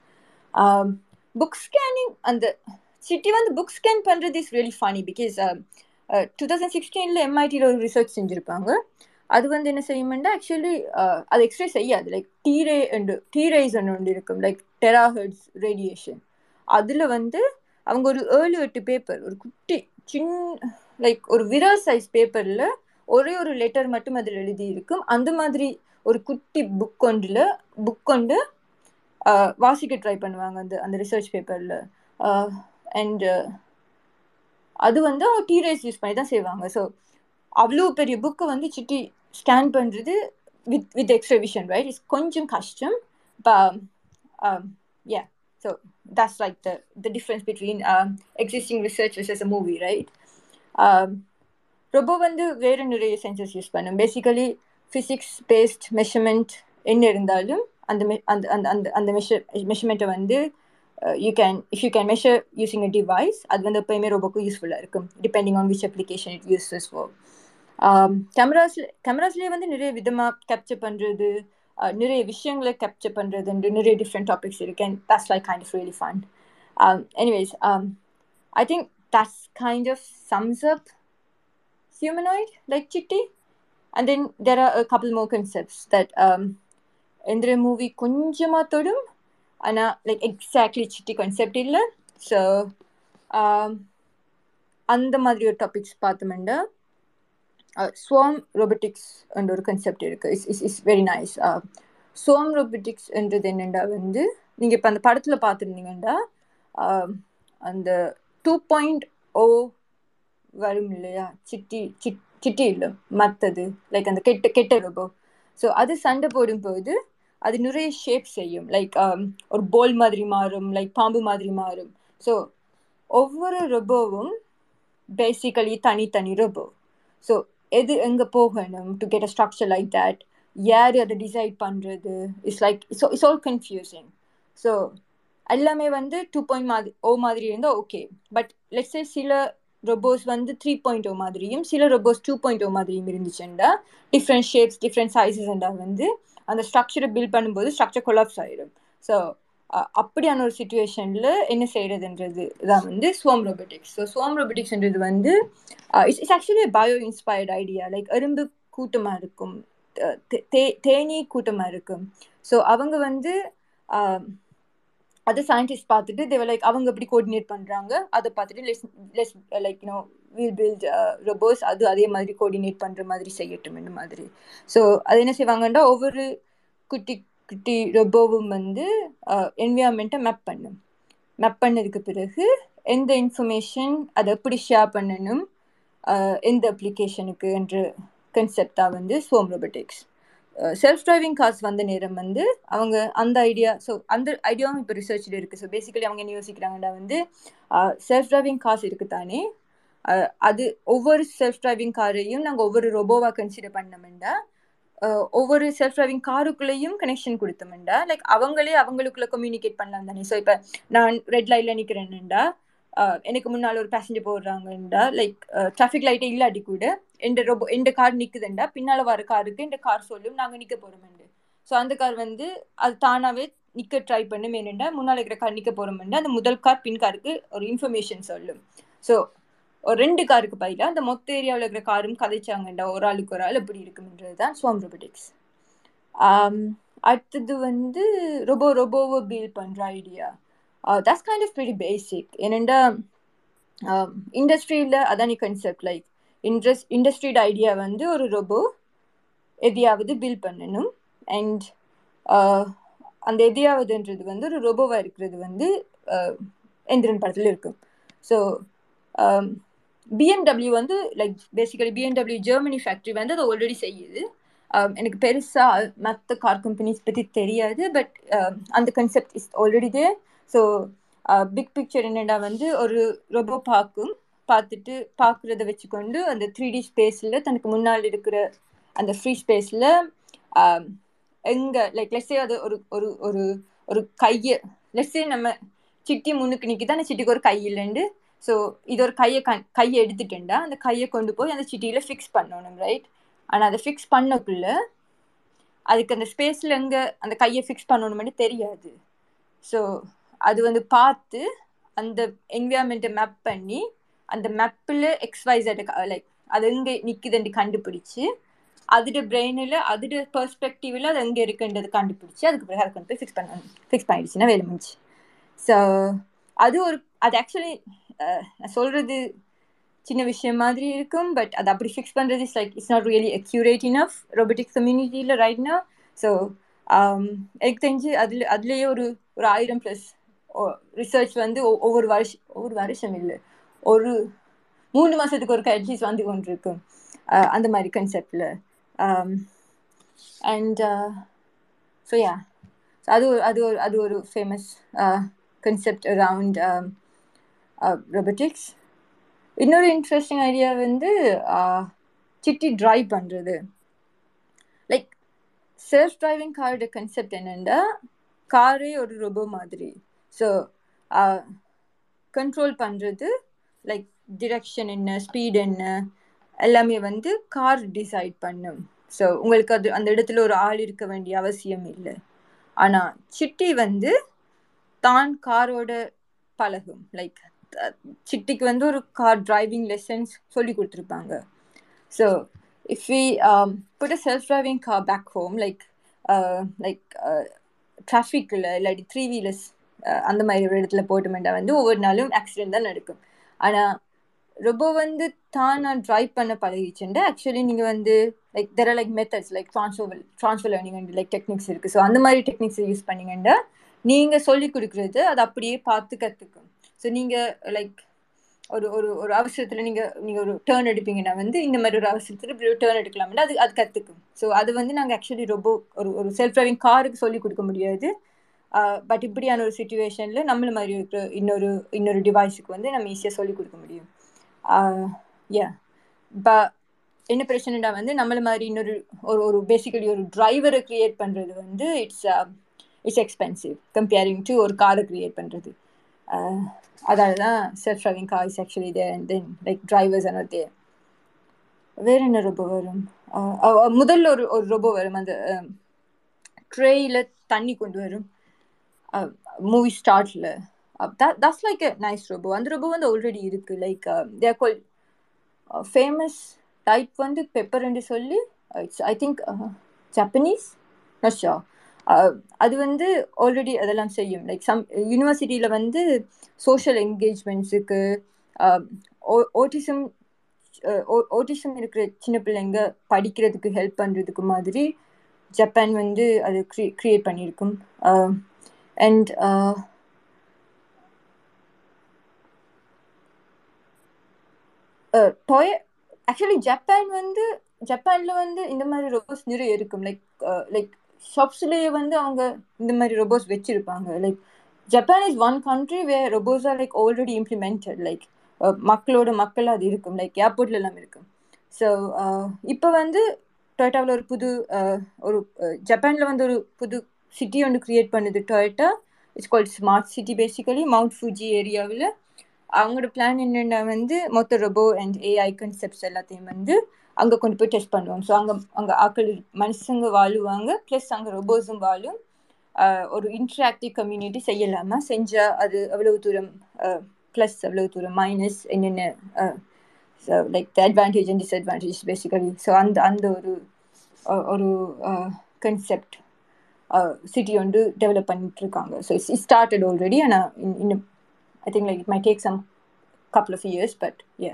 புக் ஸ்கேனிங் அந்த சிட்டி வந்து புக் ஸ்கேன் பண்ணுறது is really funny because two thousand சிக்ஸ்டீனில் எம்ஐடியில் ஒரு ரிசர்ச் செஞ்சுருப்பாங்க. அது வந்து என்ன செய்யுமெண்டா ஆக்சுவலி அது எக்ஸ்ரே செய்யாது. லைக் டீரே அண்டு டீரேஸ் ஒன்று ஒன்று இருக்கும். லைக் டெராஹெட்ஸ் ரேடியேஷன் அதில் வந்து அவங்க ஒரு ஏழு எட்டு பேப்பர் ஒரு குட்டி சின்ன லைக் ஒரு விரல் சைஸ் பேப்பரில் ஒரே ஒரு லெட்டர் மட்டும் அதில் எழுதி இருக்கும் அந்த மாதிரி ஒரு குட்டி புக் ஒன்றில் புக் கொண்டு வாசிக்க ட்ரை பண்ணுவாங்க அந்த அந்த ரிசர்ச் பேப்பரில் அண்ட் அது வந்து அவங்க டீரேஸ் யூஸ் பண்ணி தான் செய்வாங்க. ஸோ அவ்வளோ பெரிய புக்கை வந்து சிட்டி ஸ்கேன் பண்ணுறது with with extra vision right is கொஞ்சம் கஷ்டம். Yeah so that's like the the difference between existing research versus a movie right ரொம்ப வந்து வேறு நிறைய சென்சஸ் யூஸ் பண்ணும். பேசிக்கலி ஃபிசிக்ஸ் பேஸ்ட் மெஷர்மெண்ட் என்ன இருந்தாலும் அந்த அந்த அந்த அந்த அந்த மெஷர் மெஷர்மெண்ட்டை வந்து you can if you can measure using a device அது வந்து எப்போயுமே ரொம்பக்கும் யூஸ்ஃபுல்லாக இருக்கும் depending on which application it uses for கேமராஸ்ல கேமராஸ்லேயே வந்து நிறைய விதமாக கேப்சர் பண்ணுறது uh, நிறைய விஷயங்களை கேப்சர் பண்ணுறதுன்ற நிறைய டிஃப்ரெண்ட் டாபிக்ஸ் இருக்கு and that's like kind of really fun anyways I think that's kind of sums up humanoid like Chitti. And then there are a couple more concepts that um indra movie கொஞ்சமா தொடும் ஆனா like exactly Chitti illa. So so அந்த மாதிரி ஒரு topics பார்த்தோம்னா uh, ஸ்வாம் robotics என்ற ஒரு concept இருக்குது is is is very nice swarm robotics என்றது என்னண்டா வந்து நீங்கள் இப்போ அந்த படத்தில் பார்த்துருந்தீங்கன்னா um, அந்த டூ பாயிண்ட் ஓ வரும் இல்லையா? சிட்டி சிட் சிட்டி இல்லை மற்றது லைக் அந்த கெட்ட கெட்ட ரோபோ. ஸோ அது சண்டை போடும்போது அது நிறைய ஷேப் செய்யும். லைக் um, ஒரு போல் மாதிரி மாறும் லைக் பாம்பு மாதிரி மாறும். ஸோ ஒவ்வொரு ரொபோவும் பேசிக்கலி தனித்தனி ரொபோ. ஸோ எது எங்கே போகணும் to get a structure like that யார் அதை டிசைட் பண்ணுறது it's like it's it's all confusing so எல்லாமே வந்து டூ பாயிண்ட் மாதிரி ஓ மாதிரி இருந்தால் ஓகே பட் லெட்ஸே சில ரொபோஸ் வந்து த்ரீ பாயிண்ட் ஓ மாதிரியும் சில ரொபோஸ் டூ பாயிண்ட் ஓ மாதிரியும் இருந்துச்சுண்டா டிஃப்ரெண்ட் ஷேப்ஸ் டிஃப்ரெண்ட் சைஸஸ்ண்டா வந்து அந்த ஸ்ட்ரக்சரை பில்ட் பண்ணும்போது ஸ்ட்ரக்சர் கொலாப்ஸ் ஆயிடும் ஸோ அப்படியான ஒரு சுச்சுவேஷனில் என்ன செய்யறதுன்றது தான் வந்து ஸ்வோம் ரோபோட்டிக்ஸ் ஸோ ஸ்வோம் ரோபோட்டிக்ஸ்ன்றது வந்து it's it's actually bio inspired idea like எறும்பு கூட்டமாக இருக்கும் தே தேனீ கூட்டமாக இருக்கும். ஸோ அவங்க வந்து அதை சயின்டிஸ்ட் பார்த்துட்டு தேவ லைக் அவங்க எப்படி கோஆர்டினேட் பண்ணுறாங்க அதை பார்த்துட்டு less less like you know we'll build robots அது அதே மாதிரி கோஆர்டினேட் பண்ணுற மாதிரி செய்யட்டும் இந்த மாதிரி. ஸோ அது என்ன செய்வாங்கன்னா ஒவ்வொரு குட்டி குட்டி ரொபோவும் வந்து uh, என்விரான்மெண்ட்டை மேப் பண்ணும். மேப் பண்ணதுக்கு பிறகு எந்த இன்ஃபர்மேஷன் அதை எப்படி ஷேர் பண்ணணும் uh, எந்த அப்ளிகேஷனுக்கு என்ற கன்செப்டாக வந்து swarm robotics self driving cars வந்த நேரம் வந்து அவங்க அந்த ஐடியா ஸோ அந்த ஐடியாவும் இப்போ ரிசர்ச்சில் இருக்குது ஸோ பேசிக்கலி அவங்க என்ன யோசிக்கிறாங்கன்னா வந்து செல்ஃப் டிரைவிங் கார்ஸ் இருக்குது தானே அது ஒவ்வொரு செல்ஃப் டிரைவிங் காரையும் நாங்கள் ஒவ்வொரு ரொபோவாக கன்சிடர் பண்ணமெண்டா? ஒவ்வொரு செல்ஃப் டிரைவிங் காருக்குள்ளேயும் கனெக்ஷன் கொடுத்தோம்டா லைக் அவங்களே அவங்களுக்குள்ள கம்யூனிகேட் பண்ணலாம் தானே? ஸோ இப்போ நான் ரெட் லைட்டில் நிற்கிறேன்டா எனக்கு முன்னால் ஒரு பேசஞ்சர் போடுறாங்கண்டா. லைக் டிராஃபிக் லைட்டே இல்லாட்டி கூட எந்த ரொபோ எந்த கார் நிற்குதுண்டா பின்னால் வர காருக்கு இந்த கார் சொல்லும் நாங்கள் நிற்க போகிறோம்ண்டு ஸோ அந்த கார் வந்து அது தானாகவே நிற்க ட்ரை பண்ணும். ஏனெண்டா முன்னால் இருக்கிற கார் நிற்க போகிறோம்ண்டு அந்த முதல் கார் பின் காருக்கு ஒரு இன்ஃபர்மேஷன் சொல்லும். ஸோ ஒரு ரெண்டு காருக்கு பதிலாக அந்த மொத்த ஏரியாவில் இருக்கிற காரும் கதைச்சாங்கண்டா. ஒரு ஆளுக்கு ஒரு ஆள் எப்படி இருக்குன்றது தான் ஸ்வாம் ரொபோட்டிக்ஸ் அடுத்தது வந்து ரொபோ ரொபோவை பில் பண்ணுற idea that's kind of very basic ஏனெண்டா இண்டஸ்ட்ரியில் அதானி கன்செப்ட் லைக் இன்ட்ரெஸ்ட் இண்டஸ்ட்ரியோட ஐடியா வந்து ஒரு ரொபோ எதையாவது பில் பண்ணணும். அண்ட் uh, அந்த எதையாவதுன்றது வந்து ஒரு ரொபோவாக இருக்கிறது வந்து uh, எந்திரன் படத்தில் இருக்கும். ஸோ பிஎம்டபிள்யூ um, வந்து like basically BMW Germany factory வந்து அதை ஆல்ரெடி செய்யுது. Um, எனக்கு பெருசாக மற்ற கார் கம்பெனிஸ் பற்றி தெரியாது பட் um, அந்த concept is already they so big picture என்னென்னா வந்து ஒரு ரொபோ பார்க்கும் பார்த்துட்டு பார்க்குறத வச்சுக்கொண்டு அந்த த்ரீ டி ஸ்பேஸில் தனக்கு முன்னால் இருக்கிற அந்த ஃப்ரீ ஸ்பேஸில் எங்கே லைக் லெஸ்ஸே அது ஒரு ஒரு ஒரு ஒரு கையை லெஸ்ஸே நம்ம சிட்டி முன்னுக்கு நிற்கி அந்த சிட்டிக்கு ஒரு கை இல்லைண்டு ஸோ இது ஒரு கையை கண் கையை எடுத்துட்டேன்டா. அந்த கையை கொண்டு போய் அந்த சிட்டியில் ஃபிக்ஸ் பண்ணணும் ரைட் ஆனால் அதை ஃபிக்ஸ் பண்ணக்குள்ள அதுக்கு அந்த ஸ்பேஸில் எங்கே அந்த கையை ஃபிக்ஸ் பண்ணணும்னு தெரியாது. ஸோ அது வந்து பார்த்து அந்த என்விரான்மெண்ட்டை மேப் பண்ணி அந்த மேப்பில் எக்ஸ்வைசட் லைக் அது எங்கே நிற்குதுன்னு கண்டுபிடிச்சு அதோட பிரெயினில் அதோட பெர்ஸ்பெக்டிவில் அது எங்கே இருக்குன்றது கண்டுபிடிச்சி அதுக்கு பிறகு அதை கொண்டு போய் ஃபிக்ஸ் பண்ண ஃபிக்ஸ் பண்ணிடுச்சுன்னா வேலை முடிஞ்சு. ஸோ அது ஒரு அது ஆக்சுவலி நான் சொல்கிறது சின்ன விஷயம் மாதிரி இருக்கும் பட் அது அப்படி ஃபிக்ஸ் பண்ணுறது is like it's not really accurate enough robotics கம்யூனிட்டியில் ரைட்னா ஸோ எனக்கு தெரிஞ்சு அதில் அதுலேயே ஒரு ஒரு ஆயிரம் ப்ளஸ் ரிசர்ச் வந்து ஒவ்வொரு வருஷம் ஒவ்வொரு வருஷம் இல்லை. ஒரு மூணு மாதத்துக்கு ஒரு அட்லீஸ்ட் வந்து கொண்டு இருக்கும் அந்த மாதிரி கன்செப்டில் அண்ட் ஸோ யா அது ஒரு அது ஒரு அது ஒரு ஃபேமஸ் கன்செப்ட் அரவுண்ட் ரொபோட்டிக்ஸ் இன்னொரு இன்ட்ரெஸ்டிங் ஐடியா வந்து சிட்டி ட்ரைவ் பண்ணுறது லைக் செல்ஃப் டிரைவிங் காரோட கன்செப்ட் என்னென்னா காரே ஒரு ரொபோ மாதிரி. ஸோ கண்ட்ரோல் பண்ணுறது லைக் டிரெக்ஷன் என்ன ஸ்பீட் என்ன எல்லாமே வந்து கார் டிசைட் பண்ணும். ஸோ உங்களுக்கு அது அந்த இடத்துல ஒரு ஆள் இருக்க வேண்டிய அவசியம் இல்லை. ஆனால் சிட்டி வந்து தான் காரோட பழகும். லைக் சிட்டிக்கு வந்து ஒரு கார் டிரைவிங் லெசன்ஸ் சொல்லி கொடுத்துருப்பாங்க. So if we put a self driving car back home like like டிராஃபிக்கில் இல்லாட்டி த்ரீ வீலர்ஸ் அந்த மாதிரி ஒரு இடத்துல போட்டோம்னா வந்து ஒவ்வொரு நாளும் ஆக்சிடென்ட் தான் நடக்கும். ஆனால் ரொம்ப வந்து தான் நான் ட்ரைவ் பண்ண பழகிச்சுண்டு ஆக்சுவலி நீங்கள் வந்து like there are like methods like transfer transfer learning and like techniques இருக்குது ஸோ அந்த மாதிரி டெக்னிக்ஸ் யூஸ் பண்ணிங்கன்னா நீங்கள் சொல்லி கொடுக்குறது அதை அப்படியே பார்த்து கற்றுக்கும் ஸோ நீங்கள் லைக் ஒரு ஒரு ஒரு அவசரத்தில் நீங்கள் நீங்கள் ஒரு டேர்ன் எடுப்பீங்கன்னா வந்து இந்த மாதிரி ஒரு அவசரத்தில் இப்படி ஒரு டேர்ன் எடுக்கலாம்னா அது அது கற்றுக்கும் ஸோ அது வந்து நாங்கள் ஆக்சுவலி ரொம்ப ஒரு ஒரு செல்ஃப் ட்ரைவிங் காருக்கு சொல்லி கொடுக்க முடியாது. பட் இப்படியான ஒரு சுச்சுவேஷனில் நம்மள மாதிரி இருக்கிற இன்னொரு இன்னொரு டிவைஸுக்கு வந்து நம்ம ஈஸியாக சொல்லிக் கொடுக்க முடியும். யா இப்போ என்ன பிரச்சனைடா வந்து நம்மள மாதிரி இன்னொரு ஒரு ஒரு பேசிக்கலி ஒரு டிரைவரை க்ரியேட் பண்ணுறது வந்து it's it's expensive comparing to ஒரு காரை க்ரியேட் பண்ணுறது அதால தான் self driving car is actually there and then like drivers and there வேறு என்ன ரொபோ வரும்? முதல்ல ஒரு ஒரு ரொபோ வரும். அந்த ட்ரேயில் தண்ணி கொண்டு வரும். Movie ஸ்டார்ட்ல that's like a nice robot. அந்த ரொபோ வந்து ஆல்ரெடி இருக்குது like there call famous type வந்து பெப்பர்ன்னு சொல்லி இட்ஸ் ஐ திங்க் ஜப்பனீஸ் நஷா அது வந்து ஆல்ரெடி அதெல்லாம் செய்யும். லைக் சம் யூனிவர்சிட்டியில் வந்து சோஷியல் என்கேஜ்மெண்ட்ஸுக்கு ஓட்டிசம் ஓட்டிசம் இருக்கிற சின்ன பிள்ளைங்க படிக்கிறதுக்கு ஹெல்ப் பண்ணுறதுக்கு மாதிரி ஜப்பான் வந்து அது க்ரி க்ரியேட் பண்ணியிருக்கும். அண்ட் டொய ஆக்சுவலி ஜப்பான் வந்து ஜப்பானில் வந்து இந்த மாதிரி ரோபோஸ் நிறைய இருக்கும். லைக் லைக் ஷாப்ஸ்லேயே வந்து அவங்க இந்த மாதிரி ரோபோஸ் வச்சுருப்பாங்க. Like Japan is one country where robots are like already implemented like மக்களோட மக்கள் அது இருக்கும். லைக் ஏர்போர்ட்ல எல்லாம் இருக்கும். ஸோ uh, இப்போ வந்து டொயட்டாவில் ஒரு புது uh, ஒரு uh, ஜப்பானில் வந்து ஒரு புது சிட்டி ஒன்று க்ரியேட் பண்ணுது Toyota it's called smart city basically Mount Fuji ஏரியாவில் அவங்களோட பிளான் என்னென்னா வந்து மொத்த ரொபோ அண்ட் ஏஐ கன்செப்ட்ஸ் எல்லாத்தையும் வந்து அங்கே கொண்டு போய் டெஸ்ட் பண்ணுவோம் ஸோ அங்கே அங்கே ஆக்கள் மனுஷங்க வாழுவாங்க. ப்ளஸ் அங்கே ரொபோஸும் வாழும். ஒரு இன்ட்ராக்டிவ் கம்யூனிட்டி செய்யலாமா? செஞ்சால் அது அவ்வளவு தூரம் ப்ளஸ் அவ்வளவு தூரம் மைனஸ் என்னென்ன like the advantage and disadvantage basically so அந்த அந்த ஒரு ஒரு கன்செப்ட் சிட்டி வந்து டெவலப் பண்ணிட்டு இருக்காங்க ஸோ இட்ஸ் ஸ்டார்டட் ஆல்ரெடி ஆனால் இன்னும் I think like it may take some couple of years but a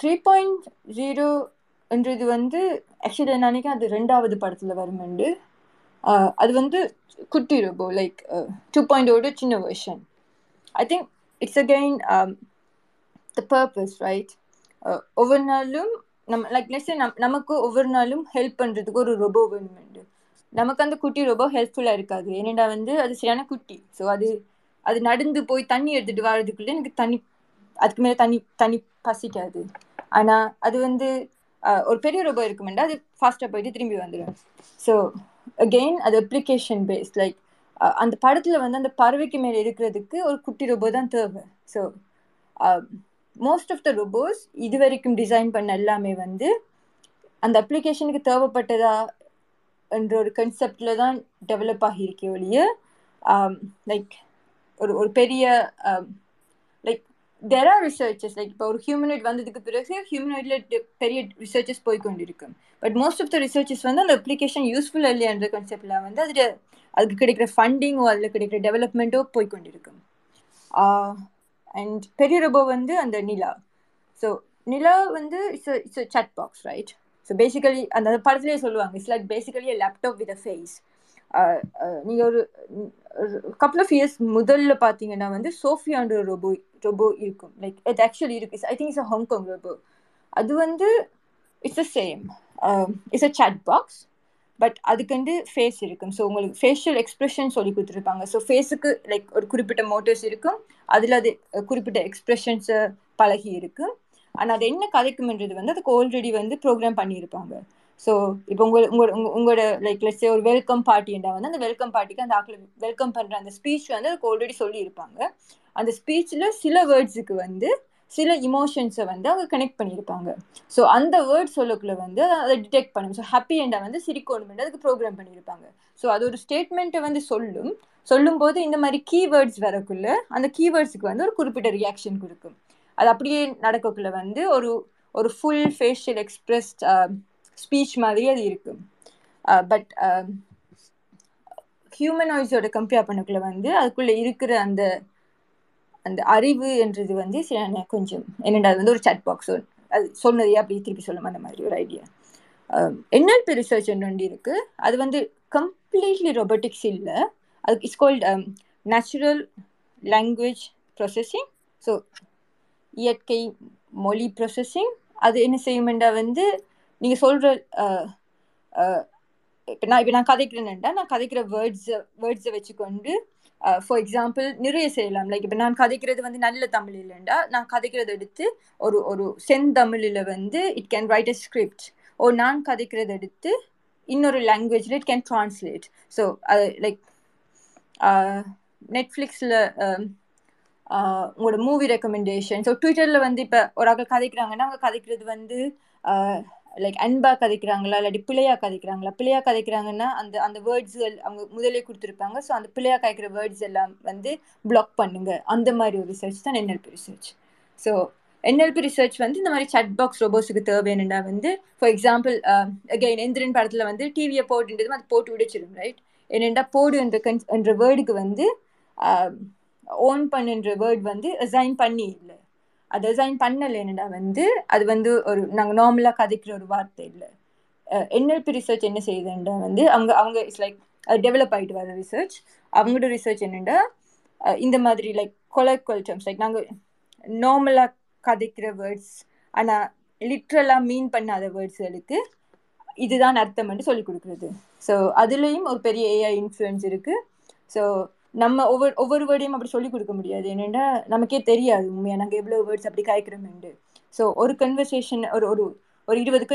three point ஜீரோன்றது வந்து ஆக்சுவலி நான் நினைக்கிறேன் அது ரெண்டாவது படத்தில் வருமெண்டு. அது வந்து குட்டி ரோபோ லைக் டூ பாயிண்டோட சின்ன version I think it's again the purpose right ஒவ்வொரு நாளும் நம்ம லைக் லெஸ் நம் நமக்கு ஒவ்வொரு நாளும் ஹெல்ப் பண்ணுறதுக்கு ஒரு ரொபோ வேணுமெண்டு நமக்கு அந்த குட்டி ரொபோ ஹெல்ப்ஃபுல்லாக இருக்காது. ஏன்னா வந்து அது சரியான குட்டி. ஸோ அது அது நடந்து போய் தண்ணி எடுத்துகிட்டு வர்றதுக்குள்ளே எனக்கு தனி அதுக்கு மேலே தனி தனி பசிக்காது. ஆனால் அது வந்து ஒரு பெரிய ரோபோ இருக்குமெண்டா அது ஃபாஸ்ட்டாக போயிட்டு திரும்பி வந்துடும் ஸோ அகெயின் அது அப்ளிகேஷன் பேஸ் லைக் அந்த படத்துல வந்து அந்த பறவைக்கு மேல இருக்கிறதுக்கு ஒரு குட்டி ரொபோ தான் தேவை. So most of the robos இது வரைக்கும் டிசைன் பண்ண எல்லாமே வந்து அந்த அப்ளிகேஷனுக்கு தேவைப்பட்டதா என்ற ஒரு கன்செப்டில் தான் டெவலப் ஆகியிருக்கே ஒழிய um, லைக் ஒரு ஒரு பெரிய like there are researches like இப்போ ஒரு ஹியூமனைட் வந்ததுக்கு பிறகு ஹியூமனைட்ல பெரிய ரிசர்ச்சஸ் போய் கொண்டிருக்கும். But most of the researches வந்து அந்த அப்ளிகேஷன் யூஸ்ஃபுல் இல்லையான்ற கன்செப்டில் வந்து அதில் அதுக்கு கிடைக்கிற ஃபண்டிங்கோ அதில் கிடைக்கிற டெவலப்மெண்ட்டோ போய் கொண்டிருக்கும். அண்ட் பெரிய ரோபோ வந்து அந்த நிலா. ஸோ நிலா வந்து it's it's chat box right so basically அந்த படத்துலேயே சொல்லுவாங்க it's like basically laptop with a face நீங்கள் ஒரு கப்புள் ஆஃப் இயர்ஸ் முதல்ல பார்த்தீங்கன்னா வந்து சோஃபியான்ற ரோபோ ரோபோ இருக்கும். லைக் இட் ஆக்சுவலி இருக்கு. I think it's a Hong Kong robo அது வந்து it's a same it's a chat box but அதுக்கு ஃபேஸ் இருக்கும். ஸோ உங்களுக்கு ஃபேஷியல் எக்ஸ்பிரஷன் சொல்லி கொடுத்துருப்பாங்க. ஸோ ஃபேஸுக்கு லைக் ஒரு குறிப்பிட்ட மோட்டர்ஸ் இருக்கும். அதில் அது குறிப்பிட்ட எக்ஸ்பிரஷன்ஸை பழகி இருக்கும். ஆனால் அது என்ன கதைக்கும்ன்றது வந்து அதுக்கு ஆல்ரெடி வந்து ப்ரோக்ராம் பண்ணியிருப்பாங்க. ஸோ இப்போ உங்கள் உங்களோட உங்களோட லைக் லெட்ஸே ஒரு வெல்கம் பார்ட்டின்றா வந்து அந்த வெல்கம் பார்ட்டிக்கு அந்த ஆக்கில் வெல்கம் பண்ணுற அந்த ஸ்பீச் வந்து அதுக்கு ஆல்ரெடி சொல்லியிருப்பாங்க. அந்த ஸ்பீச்சில் சில வேர்ட்ஸுக்கு வந்து சில இமோஷன்ஸை வந்து அவங்க கனெக்ட் பண்ணியிருப்பாங்க. ஸோ அந்த வேர்ட் சொல்லக்குள்ள வந்து அதை டிடெக்ட் பண்ணும் ஸோ ஹாப்பி எண்டை வந்து சிரிக்கணும் அதுக்கு ப்ரோக்ராம் பண்ணியிருப்பாங்க. ஸோ அது ஒரு ஸ்டேட்மெண்ட்டை வந்து சொல்லும். சொல்லும்போது இந்த மாதிரி கீவேர்ட்ஸ் வரக்குள்ள அந்த கீவேர்ட்ஸுக்கு வந்து ஒரு குறிப்பிட்ட ரியாக்ஷன் கொடுக்கும். அது அப்படியே நடக்கக்குள்ள வந்து ஒரு ஒரு ஃபுல் ஃபேஷியல் எக்ஸ்பிரஸ்ட் ஸ்பீச் மாதிரி அது இருக்கும். பட் ஹியூமனாய்ஸோட கம்பேர் பண்ணக்குள்ள வந்து அதுக்குள்ளே இருக்கிற அந்த அந்த அறிவு என்றது வந்து சில கொஞ்சம் என்னடா அது வந்து ஒரு சாட் பாக்ஸ் அது சொன்னதே அப்படி திருப்பி சொல்லும் அந்த மாதிரி ஒரு ஐடியா என்எல்பி ரிசர்ச் ஒன்று இருக்கு. அது வந்து கம்ப்ளீட்லி ரொபோட்டிக்ஸ் இல்லை. அது it's called natural language processing so இயற்கை மொழி ப்ரொசஸிங் அது என்ன செய்யுமெண்டா வந்து நீங்கள் சொல்கிற இப்போ நான் இப்போ நான் கதைக்கிறேன்டா நான் கதைக்கிற வேர்ட்ஸை வேர்ட்ஸை வச்சுக்கொண்டு Uh, ஃபார் எக்ஸாம்பிள் நிறைய செய்யலாம். லைக் இப்போ நான் கதைக்கிறது வந்து நல்ல தமிழ் இல்லைண்டா. நான் கதைக்கிறத எடுத்து ஒரு ஒரு செந்தமிழில் வந்து it can write a script ஓ நான் கதைக்கிறது எடுத்து இன்னொரு லாங்குவேஜில் it can translate so like நெட்ஃப்ளிக்ஸில் உங்களோட மூவி ரெக்கமெண்டேஷன் ஸோ ட்விட்டரில் வந்து இப்போ ஒரு ஆக்கள் கதைக்கிறாங்கன்னா அவங்க கதைக்கிறது வந்து uh, லைக் அன்பா கதைக்கிறாங்களா இல்லாட்டி பிள்ளையா கதைக்கிறாங்களா? பிள்ளையா கதைக்கிறாங்கன்னா அந்த அந்த வேர்ட்ஸ்கள் அவங்க முதலே கொடுத்துருப்பாங்க. ஸோ அந்த பிள்ளையா கதைக்கிற வேர்ட்ஸ் எல்லாம் வந்து பிளாக் பண்ணுங்க. அந்த மாதிரி ஒரு ரிசர்ச் தான் NLP research so NLP research வந்து இந்த மாதிரி சட் பாக்ஸ் ரோபோஸுக்கு தேவைன்னா வந்து for example again um, Enthiran படத்தில் வந்து டிவியை போட்டுன்றது அது போட்டு விடைச்சிடும் ரைட் என்னெண்டா போடு என்ற கன்ஸ் என்ற வேர்டுக்கு வந்து um, ஓன் பண்ணுன்ற வேர்ட் வந்து அசைன் பண்ணி இல்லை. அது அசைன் பண்ணலைன்னா வந்து அது வந்து ஒரு நாங்கள் நார்மலாக கதைக்கிற ஒரு வார்த்தை இல்லை. என்எல்பி ரிசர்ச் என்ன செய்யுதுன்றா வந்து அவங்க அவங்க இட்ஸ் லைக் டெவலப் ஆகிட்டு வர ரிசர்ச் அவங்களோட ரிசர்ச் என்னென்னா இந்த மாதிரி லைக் கொலக்வல் டேர்ம்ஸ் லைக் நாங்கள் நார்மலாக கதைக்கிற வேர்ட்ஸ் ஆனால் லிட்ரலாக மீன் பண்ணாத வேர்ட்ஸ்களுக்கு இதுதான் அர்த்தம்னு சொல்லி கொடுக்குறது. ஸோ அதுலேயும் ஒரு பெரிய ஏஐ இன்ஃப்ளூயன்ஸ் இருக்குது ஸோ நம்ம ஒவ்வொரு ஒவ்வொரு வேர்டையும் அப்படி சொல்லி கொடுக்க முடியாது. என்னென்னா நமக்கே தெரியாது. உண்மையாக நாங்கள் எவ்வளோ வேர்ட்ஸ் அப்படி காய்க்கிறோம்னு ஸோ ஒரு கன்வர்சேஷன் ஒரு ஒரு ஒரு இருபது